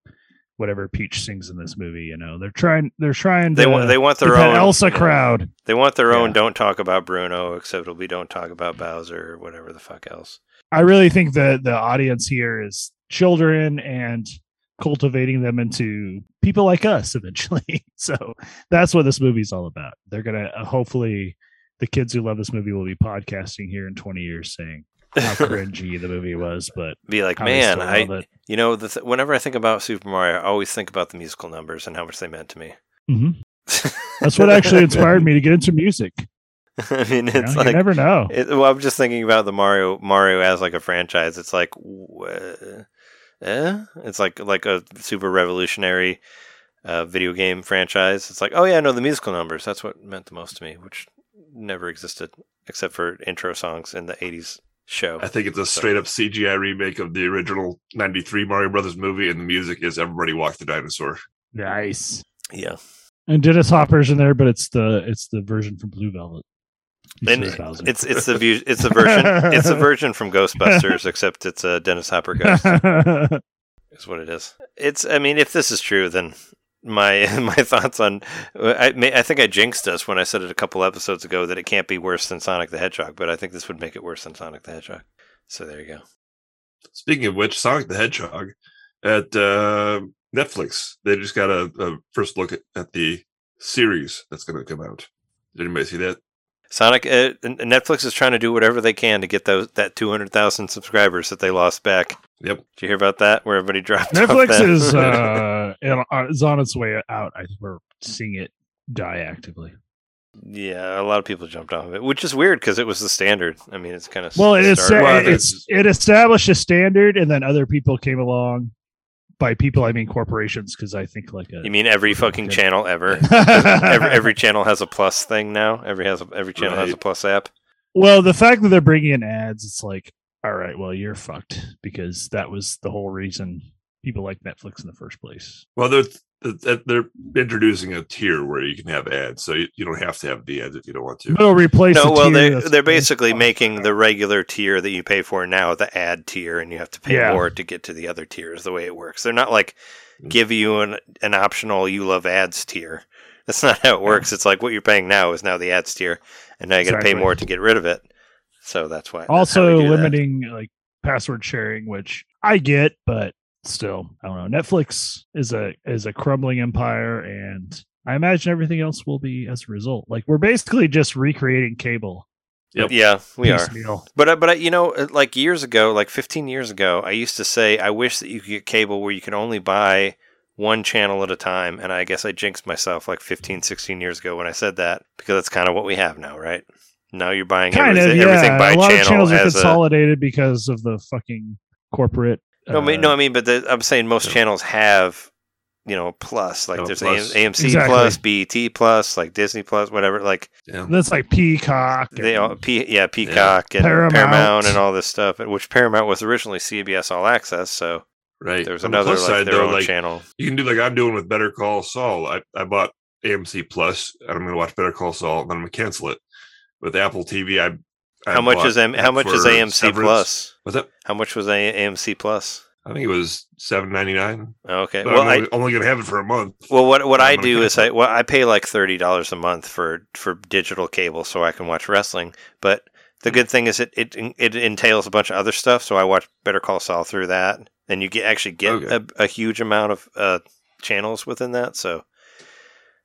whatever Peach sings in this movie. You know, they're trying. They're trying. They to want they want their own Elsa yeah. crowd. They want their own. Don't talk about Bruno, except it'll be don't talk about Bowser or whatever the fuck else. I really think that the audience here is children and cultivating them into people like us eventually. so that's what this movie's all about. They're gonna uh, hopefully the kids who love this movie will be podcasting here in 20 years saying how cringy the movie was, but be like, man, I you know, the th- whenever I think about Super Mario, I always think about the musical numbers and how much they meant to me. Mhm. that's what actually inspired me to get into music. I mean, You, it's know? You never know. It, well, I'm just thinking about the Mario Mario as like a franchise. It's like, eh? It's like like a super revolutionary uh, video game franchise. It's like, oh yeah, no, the musical numbers. That's what meant the most to me, which never existed except for intro songs in the '80s show. I think it's a straight up CGI remake of the original '93 Mario Brothers movie, and the music is "Everybody Walk the Dinosaur." Nice. Yeah, And Dennis Hopper's in there, but it's the it's the version from Blue Velvet. and Instead of Bowser. it's it's the view, it's the version it's the version from Ghostbusters, except it's a Dennis Hopper ghost. is what it is. It's. I mean, if this is true, then my my thoughts on. I may, I think I jinxed us when I said it a couple episodes ago that it can't be worse than Sonic the Hedgehog, but I think this would make it worse than Sonic the Hedgehog. So there you go. Speaking of which, Sonic the Hedgehog at uh, Netflix, they just got a, a first look at, at the series that's going to come out. Did anybody see that? Sonic. Uh, Netflix is trying to do whatever they can to get those that two hundred thousand subscribers that they lost back. Yep. Did you hear about that? Where everybody dropped. Netflix that? is uh, uh, is on its way out. I think we're seeing it die actively. yeah, a lot of people jumped off of it, which is weird because it was the standard. I mean, it's kind of Well, it's Well, it's it's- it established a standard, and then other people came along. By people, I mean corporations, because I think like a You mean every fucking channel ever? every, every channel has a plus thing now. Every has a, every channel has a plus app. well, the fact that they're bringing in ads, it's like, all right, well, you're fucked because that was the whole reason people like Netflix in the first place. Well, they're they're they're introducing a tier where you can have ads, so you, you don't have to have the ads if you don't want to. They'll replace. No, the well, they that's- they're basically making the regular tier that you pay for now the ad tier, and you have to pay Yeah. more to get to the other tiers. The way it works, they're not like mm. give you an an optional "you love ads" tier. That's not how it works. It's like what you're paying now is now the ads tier, and now you got to pay more to get rid of it. So that's why. that's how also they do that. limiting like password sharing, which I get, but still, I don't know. Netflix is a is a crumbling empire, and I imagine everything else will be as a result. Like we're basically just recreating cable. Yep. Yeah, we are. But I- but I, you know, uh, like years ago, like 15 years ago, I used to say I wish that you could get cable where you can only buy one channel at a time, and I guess I jinxed myself like 15, 16 years ago when I said that because that's kind of what we have now, right? Now you're buying Kind of, everything, yeah. everything by a lot channel of channels are as a. consolidated because of the fucking corporate. No, I mean, uh, no, I mean, but the, I'm saying most Yeah. channels have you know plus like Oh, there's plus. AM, AMC Exactly. plus, BET plus, like Disney plus, whatever. Like Yeah. That's like Peacock. they all P, yeah Peacock and Paramount. Paramount. and all this stuff, which Paramount was originally CBS All Access, so Right. there was On the another plus like side, their though, own like channel. you can do like I'm doing with Better Call Saul. I, I bought AMC Plus and I'm gonna watch Better Call Saul and then I'm gonna cancel it. With Apple TV, I, I How much is M- how much is AMC Severance. plus? What's that? How much was A- AMC plus? I think it was seven ninety nine. Okay, But well I'm I only, only gonna have it for a month. Well, what what I do is I well I pay like thirty dollars a month for for digital cable so I can watch wrestling. But the good thing is it it it entails a bunch of other stuff. So I watch Better Call Saul through that, and you get actually get Okay. a, a huge amount of uh, channels within that. So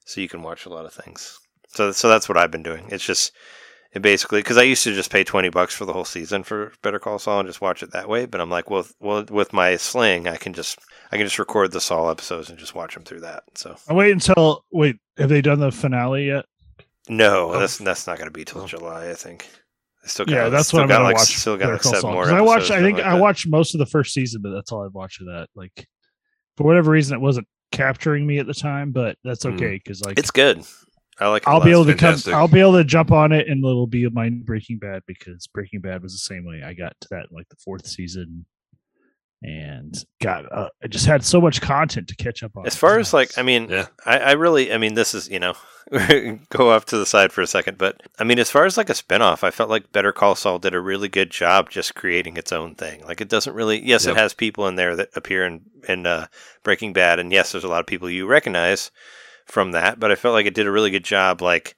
so you can watch a lot of things. So so that's what I've been doing. It's just it basically because I used to just pay twenty bucks for the whole season for Better Call Saul and just watch it that way. But I'm like, well, well, with my Sling, I can just I can just record the Saul episodes and just watch them through that. So I'll wait until wait. Have they done the finale yet? no, Oh. that's that's not going to be till Oh. July, I think. They still Yeah, that's still what I'm got like, watch. Still got Better like Call seven Saul. more. I watched. I think something I watched most of the first season, but that's all I've watched of that. Like for whatever reason, it wasn't capturing me at the time, but that's Mm. okay because like It's good. I like. It a I'll be able It's to come. I'll be able to jump on it, and it'll be my Breaking Bad because Breaking Bad was the same way. I got to that in like the fourth season, and got. Uh, I just had so much content to catch up on. As far as like. I mean, Yeah. I, I really, I mean, this is you know, go off to the side for a second, but I mean, as far as like a spinoff, I felt like Better Call Saul did a really good job just creating its own thing. Like it doesn't really, yes, Yep. it has people in there that appear in in uh, Breaking Bad, and yes, there's a lot of people you recognize from that, but I felt like it did a really good job, like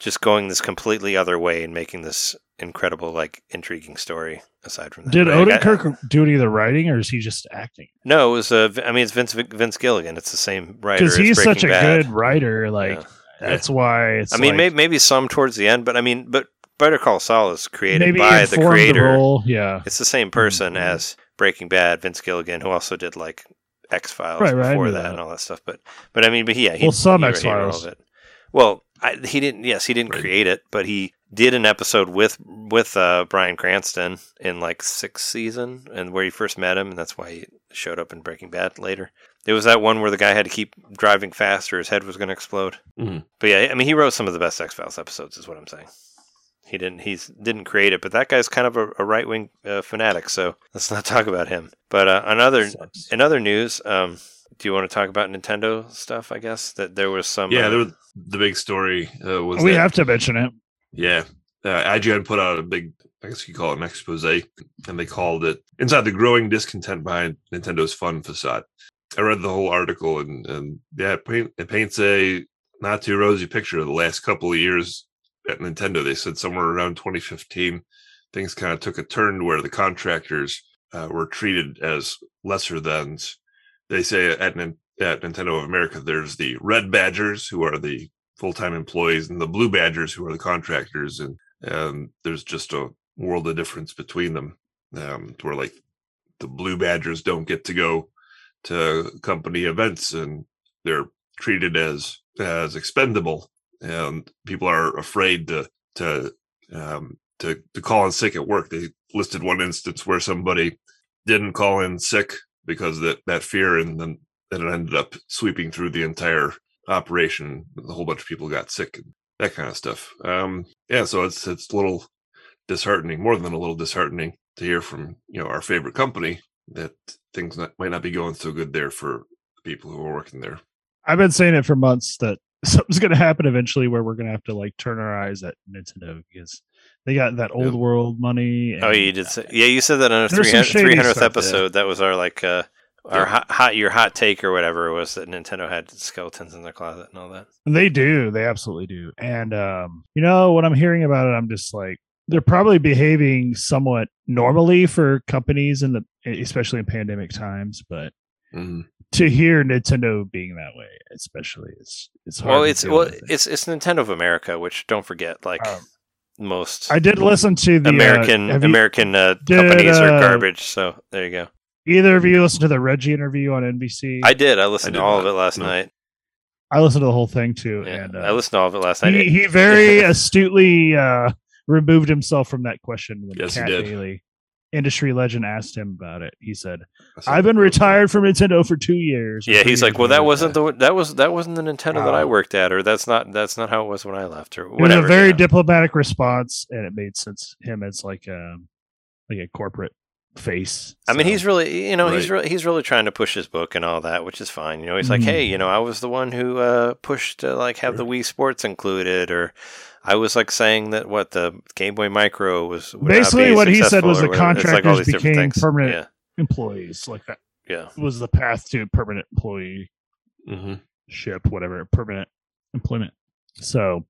just going this completely other way and making this incredible, like intriguing story. Aside from that, did Like, I- Odenkirk do any of the writing, or is he just acting? no, it was. Uh, I mean, it's Vince Vince Gilligan. It's the same writer. Because he's such a Bad. good writer. Like Yeah. that's why it's. I mean, like, maybe, maybe some towards the end, but I mean, but Better Call Saul is created by the creator. role. Yeah, It's the same person Mhm. as Breaking Bad, Vince Gilligan, who also did like X Files Right, right, before knew that, that. and all that stuff. But but I mean, but yeah, he, Well, some he wrote- he wrote all X-Files. of it. Well, I, he didn't. Yes, he didn't Right. create it, but he did an episode with with uh, Bryan Cranston in like sixth season, and where he first met him, and that's why he showed up in Breaking Bad later. It was that one where the guy had to keep driving fast, or his head was going to explode. Mhm. But yeah, I mean, he wrote some of the best X Files episodes, is what I'm saying. He didn't. He's didn't create it, but that guy's kind of a, a right wing uh, fanatic. So let's not talk about him. But uh, another Sucks. in other news, um, do you want to talk about Nintendo stuff? I guess that there was some. Yeah, uh, there was, the big story uh, was we that, have to mention it. Yeah. Uh, IGN put out a big, I guess you call it an expose, and they called it Inside the Growing Discontent Behind Nintendo's Fun Facade. I read the whole article, and, and yeah, it, paint, it paints a not too rosy picture of the last couple of years at Nintendo. They said somewhere around 2015, things kind of took a turn where the contractors uh, were treated as lesser thans. They say at, at Nintendo of America, there's the red badgers who are the full-time employees and the blue badgers who are the contractors and and there's just a world of difference between them um where like the blue badgers don't get to go to company events and they're treated as as expendable and people are afraid to to um to to call in sick at work they listed one instance where somebody didn't call in sick because that that fear and then it ended up sweeping through the entire operation. A whole bunch of people got sick and that kind of stuff. Um, yeah, so it's it's a little disheartening, more than a little disheartening, to hear from you know our favorite company that things not, might not be going so good there for people who are working there. I've been saying it for months that something's going to happen eventually where we're going to have to like turn our eyes at Nintendo because they got that old Yeah. world money. Oh, you did. Say, yeah, you said that on our There's some 300, 300th stuff, yeah. episode. That was our like uh, our Yeah. hot, hot your hot take or whatever it was that Nintendo had skeletons in their closet and all that. They do. They absolutely do. And um, you know, when I'm hearing about it, I'm just like, they're probably behaving somewhat normally for companies in the, especially in pandemic times. But Mhm. To hear Nintendo being that way, especially, it's it's hard. Well, it's well, it. it's it's Nintendo of America, which don't forget, like Um, most I did listen to the uh, American have you- American uh, did, companies are uh, garbage. So there you go. either of you listen to the Reggie interview on NBC. I did. I listened I to did all of it last no. night. I listened to the whole thing too, Yeah, and uh, I listened to all of it last night. he, he very astutely uh, removed himself from that question with Yes, he Cat did. Daily. industry legend asked him about it, he said, I saw "I've been retired from Nintendo for two years." Yeah, he's like, well, that wasn't the that was that wasn't the Nintendo that I worked at, or that's not that's not how it was when I left, or It was whatever. a very you know. diplomatic response, and it made sense. Him as like a like a corporate face. I mean, he's really, you know, he's really, he's really trying to push his book and all that, which is fine. You know, he's like, Mhm. hey, you know, I was the one who uh, pushed to like have the Wii Sports included, or I was like saying that what the Game Boy Micro was Basically what he said was or the whatever. It's like contractors became things. permanent employees. Like that Yeah, yeah. was the path to permanent employee Mhm. ship, whatever, permanent employment. So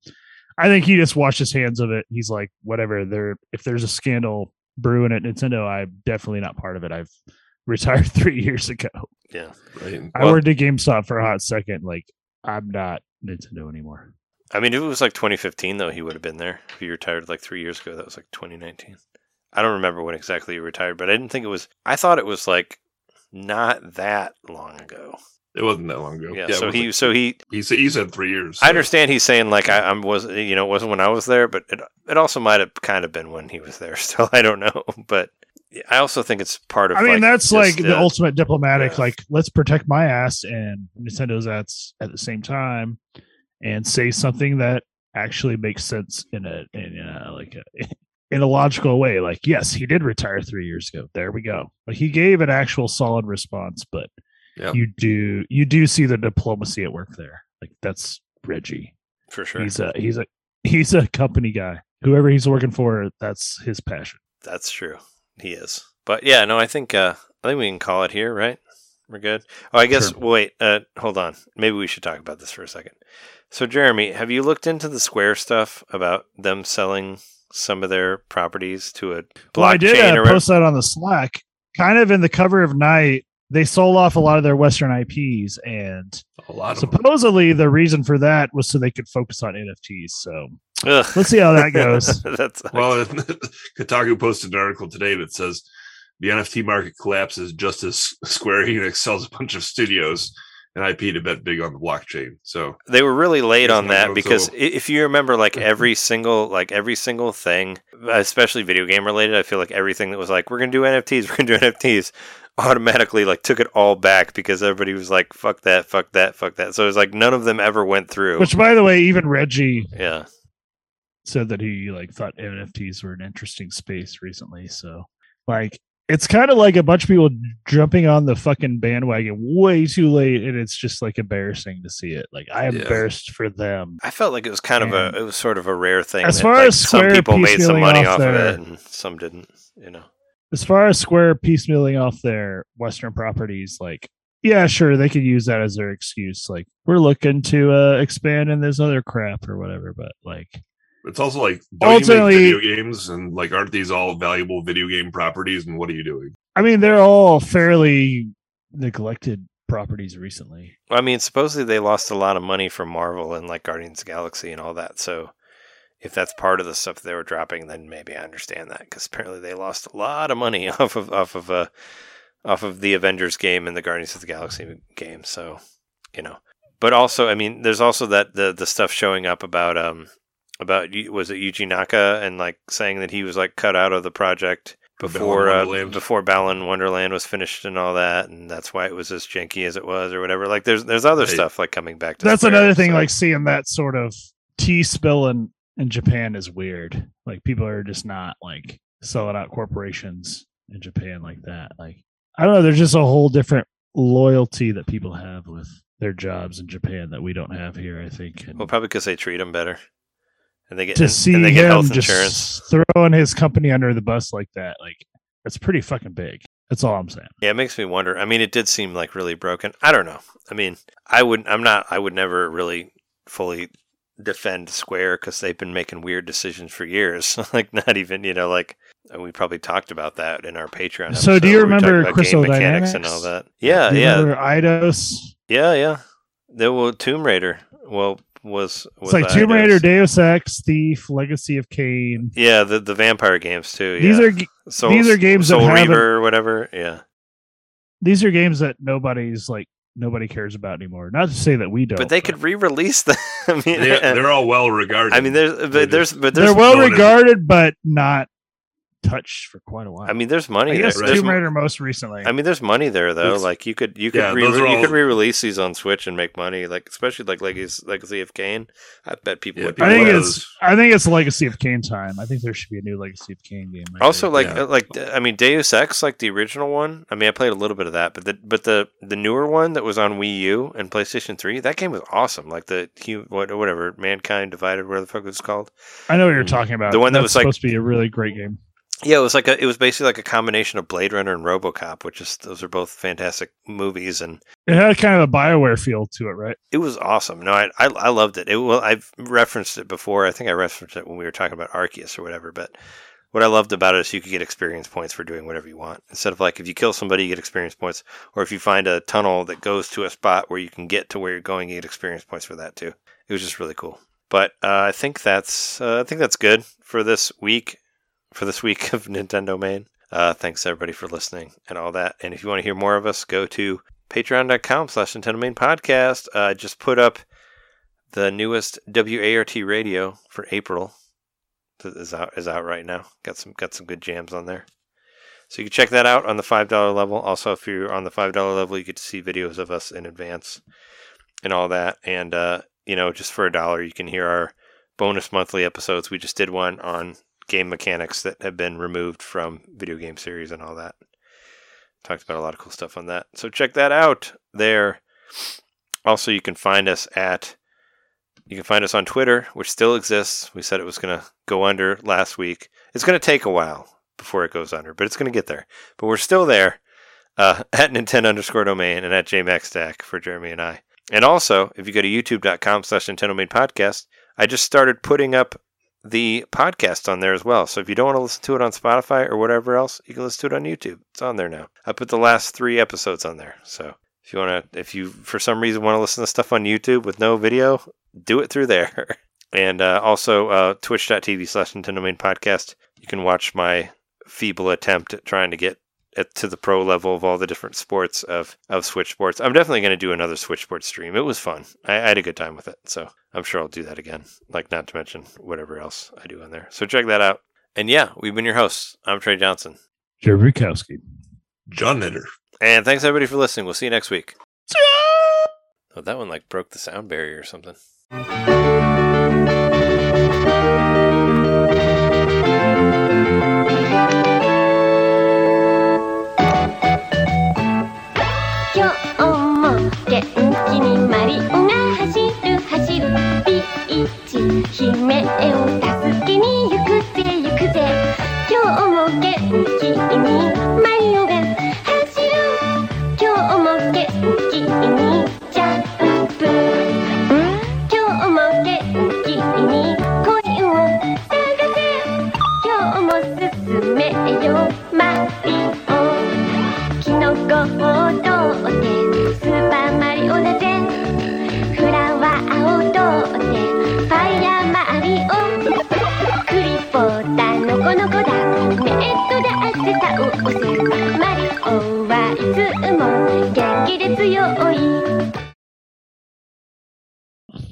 I think he just washed his hands of it. He's like, whatever, there if there's a scandal brewing at Nintendo, I'm definitely not part of it. I've retired three years ago. Yeah. Right. I Well- worked at GameStop for a hot second. Like, I'm not Nintendo anymore. I mean, if it was like 2015, though, he would have been there. If he retired like three years ago, that was like 2019. I don't remember when exactly he retired, but I didn't think it was. I thought it was like not that long ago. It wasn't that long ago. Yeah. it so he, like- so he, he said he said three years. I understand he's saying like I, I was, you know, it wasn't when I was there, but it, it also might have kind of been when he was there. Still, I don't know, but I also think it's part of. I mean, like, that's just, like the uh, ultimate diplomatic. yeah. Like, let's protect my ass and Nintendo's ass at the same time, and say something that actually makes sense in a in a, like a, in a logical way. Like, yes, he did retire three years ago. There we go. But he gave an actual solid response. But Yeah. you do you do see the diplomacy at work there. Like that's Reggie. for sure. He's a he's a he's a company guy. Whoever he's working for, that's his passion. That's true. He is. But yeah, no, I think uh I think we can call it here, right? We're good. Oh, I guess Sure. wait, uh hold on. Maybe we should talk about this for a second. So Jeremy, have you looked into the Square stuff about them selling some of their properties to a blockchain Well, I did or uh, whatever? post that on the Slack. Kind of in the cover of night, they sold off a lot of their Western IPs, and a lot of supposedly the reason for that was so they could focus on NFTs. So Ugh. let's see how that goes. That's Well, Kotaku posted an article today that says the NFT market collapses just as Square Enix sells a bunch of studios and IP to bet big on the blockchain. So they were really late on that because go. i if you remember like every single like every single thing especially video game related i feel like everything that was like we're gonna do nfts we're gonna do nfts automatically like took it all back because everybody was like fuck that fuck that fuck that so it was like none of them ever went through Which, by the way, even Reggie yeah said that he like thought NFTs were an interesting space recently. So like it's kind of like a bunch of people jumping on the fucking bandwagon way too late, and it's just like embarrassing to see it. Like I am Yeah. embarrassed for them. i felt like it was kind of a it was sort of a rare thing as that, far like, as some people made some money off off of it and some didn't you know As far as Square piecemealing off their Western properties, like yeah, sure, they could use that as their excuse. Like we're looking to uh, expand in this other crap or whatever, but like it's also like don't Ultimately- you make video games and like aren't these all valuable video game properties? And what are you doing? I mean, they're all fairly neglected properties recently. I mean, supposedly they lost a lot of money from Marvel and like Guardians of the Galaxy and all that. So if that's part of the stuff they were dropping, then maybe I understand that because apparently they lost a lot of money off of off of uh, off of the Avengers game and the Guardians of the Galaxy game. So you know, but also, I mean, there's also that the the stuff showing up about um about was it Yuji Naka and like saying that he was like cut out of the project before Balan uh, Wonderland. before Balan Wonderland was finished and all that, and that's why it was as janky as it was or whatever. Like there's there's other Right. stuff like coming back. to That's Square, another thing. so- Like seeing that sort of tea spill in in Japan is weird. Like people are just not like selling out corporations in Japan like that. Like I don't know. There's just a whole different loyalty that people have with their jobs in Japan that we don't have here. I think. And well, probably because they treat them better, and they get to and, see and they get him health just insurance. throwing his company under the bus like that, like that's pretty fucking big. That's all I'm saying. Yeah, it makes me wonder. I mean, it did seem like really broken. I don't know. I mean, I would. I'm not. I would never really fully defend Square because they've been making weird decisions for years. like not even you know like we probably talked about that in our Patreon. So do you episode where we talked remember Crystal mechanics and all that? Yeah, yeah, remember Eidos? yeah, yeah. There was Tomb Raider. Well, was was It's like Tomb Raider, Deus Ex, Thief, Legacy of Kain. Yeah, the the vampire games too. These are g- Soul, these are games that Soul haven't- Reaver or whatever. Yeah, these are games that nobody's like nobody cares about anymore. Not to say that we don't, but they could re-release them. I mean, They, they're all well regarded. I mean, there's They but there's just- but they're well no one is- regarded, but not touched for quite a while. I mean, there's money I there. guess There's Tomb mo- Raider most recently. I mean, there's money there though. It's- like you could you could Yeah, re- those are you all- could re-release these on Switch and make money. Like especially like Legacy, Legacy of Kain. I bet people Yeah, would. people I think buy those. it's I think it's Legacy of Kain time. I think there should be a new Legacy of Kain game. I Also, agree. like Yeah. like I mean, Deus Ex, like the original one. I mean, I played a little bit of that, but the but the the newer one that was on Wii U and PlayStation Three, that game was awesome. Like the hu- what whatever Mankind Divided, whatever the fuck it was called. I know what you're mm. talking about. The one that That's was like- supposed to be a really great game. Yeah, it was like a, it was basically like a combination of Blade Runner and RoboCop, which is those are both fantastic movies, and It had kind of a Bioware feel to it, right? it was awesome. No, I I, I loved it. It well, I've referenced it before. I think I referenced it when we were talking about Arceus or whatever. But what I loved about it is you could get experience points for doing whatever you want. Instead of like if you kill somebody, you get experience points, or if you find a tunnel that goes to a spot where you can get to where you're going, you get experience points for that too. It was just really cool. But uh, I think that's uh, I think that's good for this week. For this week of Nintendo Main. Uh, thanks everybody for listening and all that. And if you want to hear more of us, go to patreon.com slash Nintendo Main Podcast. Uh, I just put up the newest WART radio for April. That is out is out right now. Got some got some good jams on there. So you can check that out on the five dollar level. Also, if you're on the five dollar level, you get to see videos of us in advance and all that. And uh, you know, just for a dollar, you can hear our bonus monthly episodes. We just did one on game mechanics that have been removed from video game series and all that. Talked about a lot of cool stuff on that. So check that out there. Also, you can find us at you can find us on Twitter, which still exists. We said it was going to go under last week. It's going to take a while before it goes under, but it's going to get there. But we're still there uh, at Nintendo underscore domain and at JMaxStack for Jeremy and I. And also, if you go to youtube.com slash Nintendo Main Podcast, I just started putting up the podcast on there as well. So if you don't want to listen to it on Spotify or whatever else, you can listen to it on YouTube. It's on there now. I put the last three episodes on there. So if you want to, if you for some reason want to listen to stuff on YouTube with no video, do it through there. And uh, also uh, twitch.tv slash Nintendo Main Podcast. You can watch my feeble attempt at trying to get at, to the pro level of all the different sports of, of Switch Sports. I'm definitely going to do another Switch Sports stream. It was fun. I, I had a good time with it. So I'm sure I'll do that again. Like, not to mention whatever else I do on there. So check that out. And yeah, we've been your hosts. I'm Trey Johnson. Jerry Bukowski. John Knitter. And thanks everybody for listening. We'll see you next week. Oh, that one like broke the sound barrier or something. にマリオが走る今日も元気にジャンプ今日も元気にコインを探せ今日も進めよ。マリオキノコを通ってスーパーマリオだぜフラワーを通ってファイヤーマリオクリボーだのこのこだメットだって倒せ 気で強い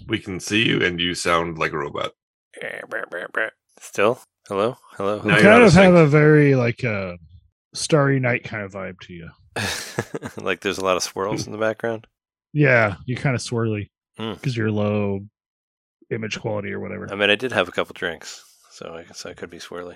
We can see you and you sound like a robot. Still? Hello? Hello? Now you you're kind out of of have sync. a very like uh, Starry Night kind of vibe to you. like there's a lot of swirls in the background? Yeah, you're kind of swirly Hmm. because you're low image quality or whatever. I mean, I did have a couple drinks, so I guess I could be swirly.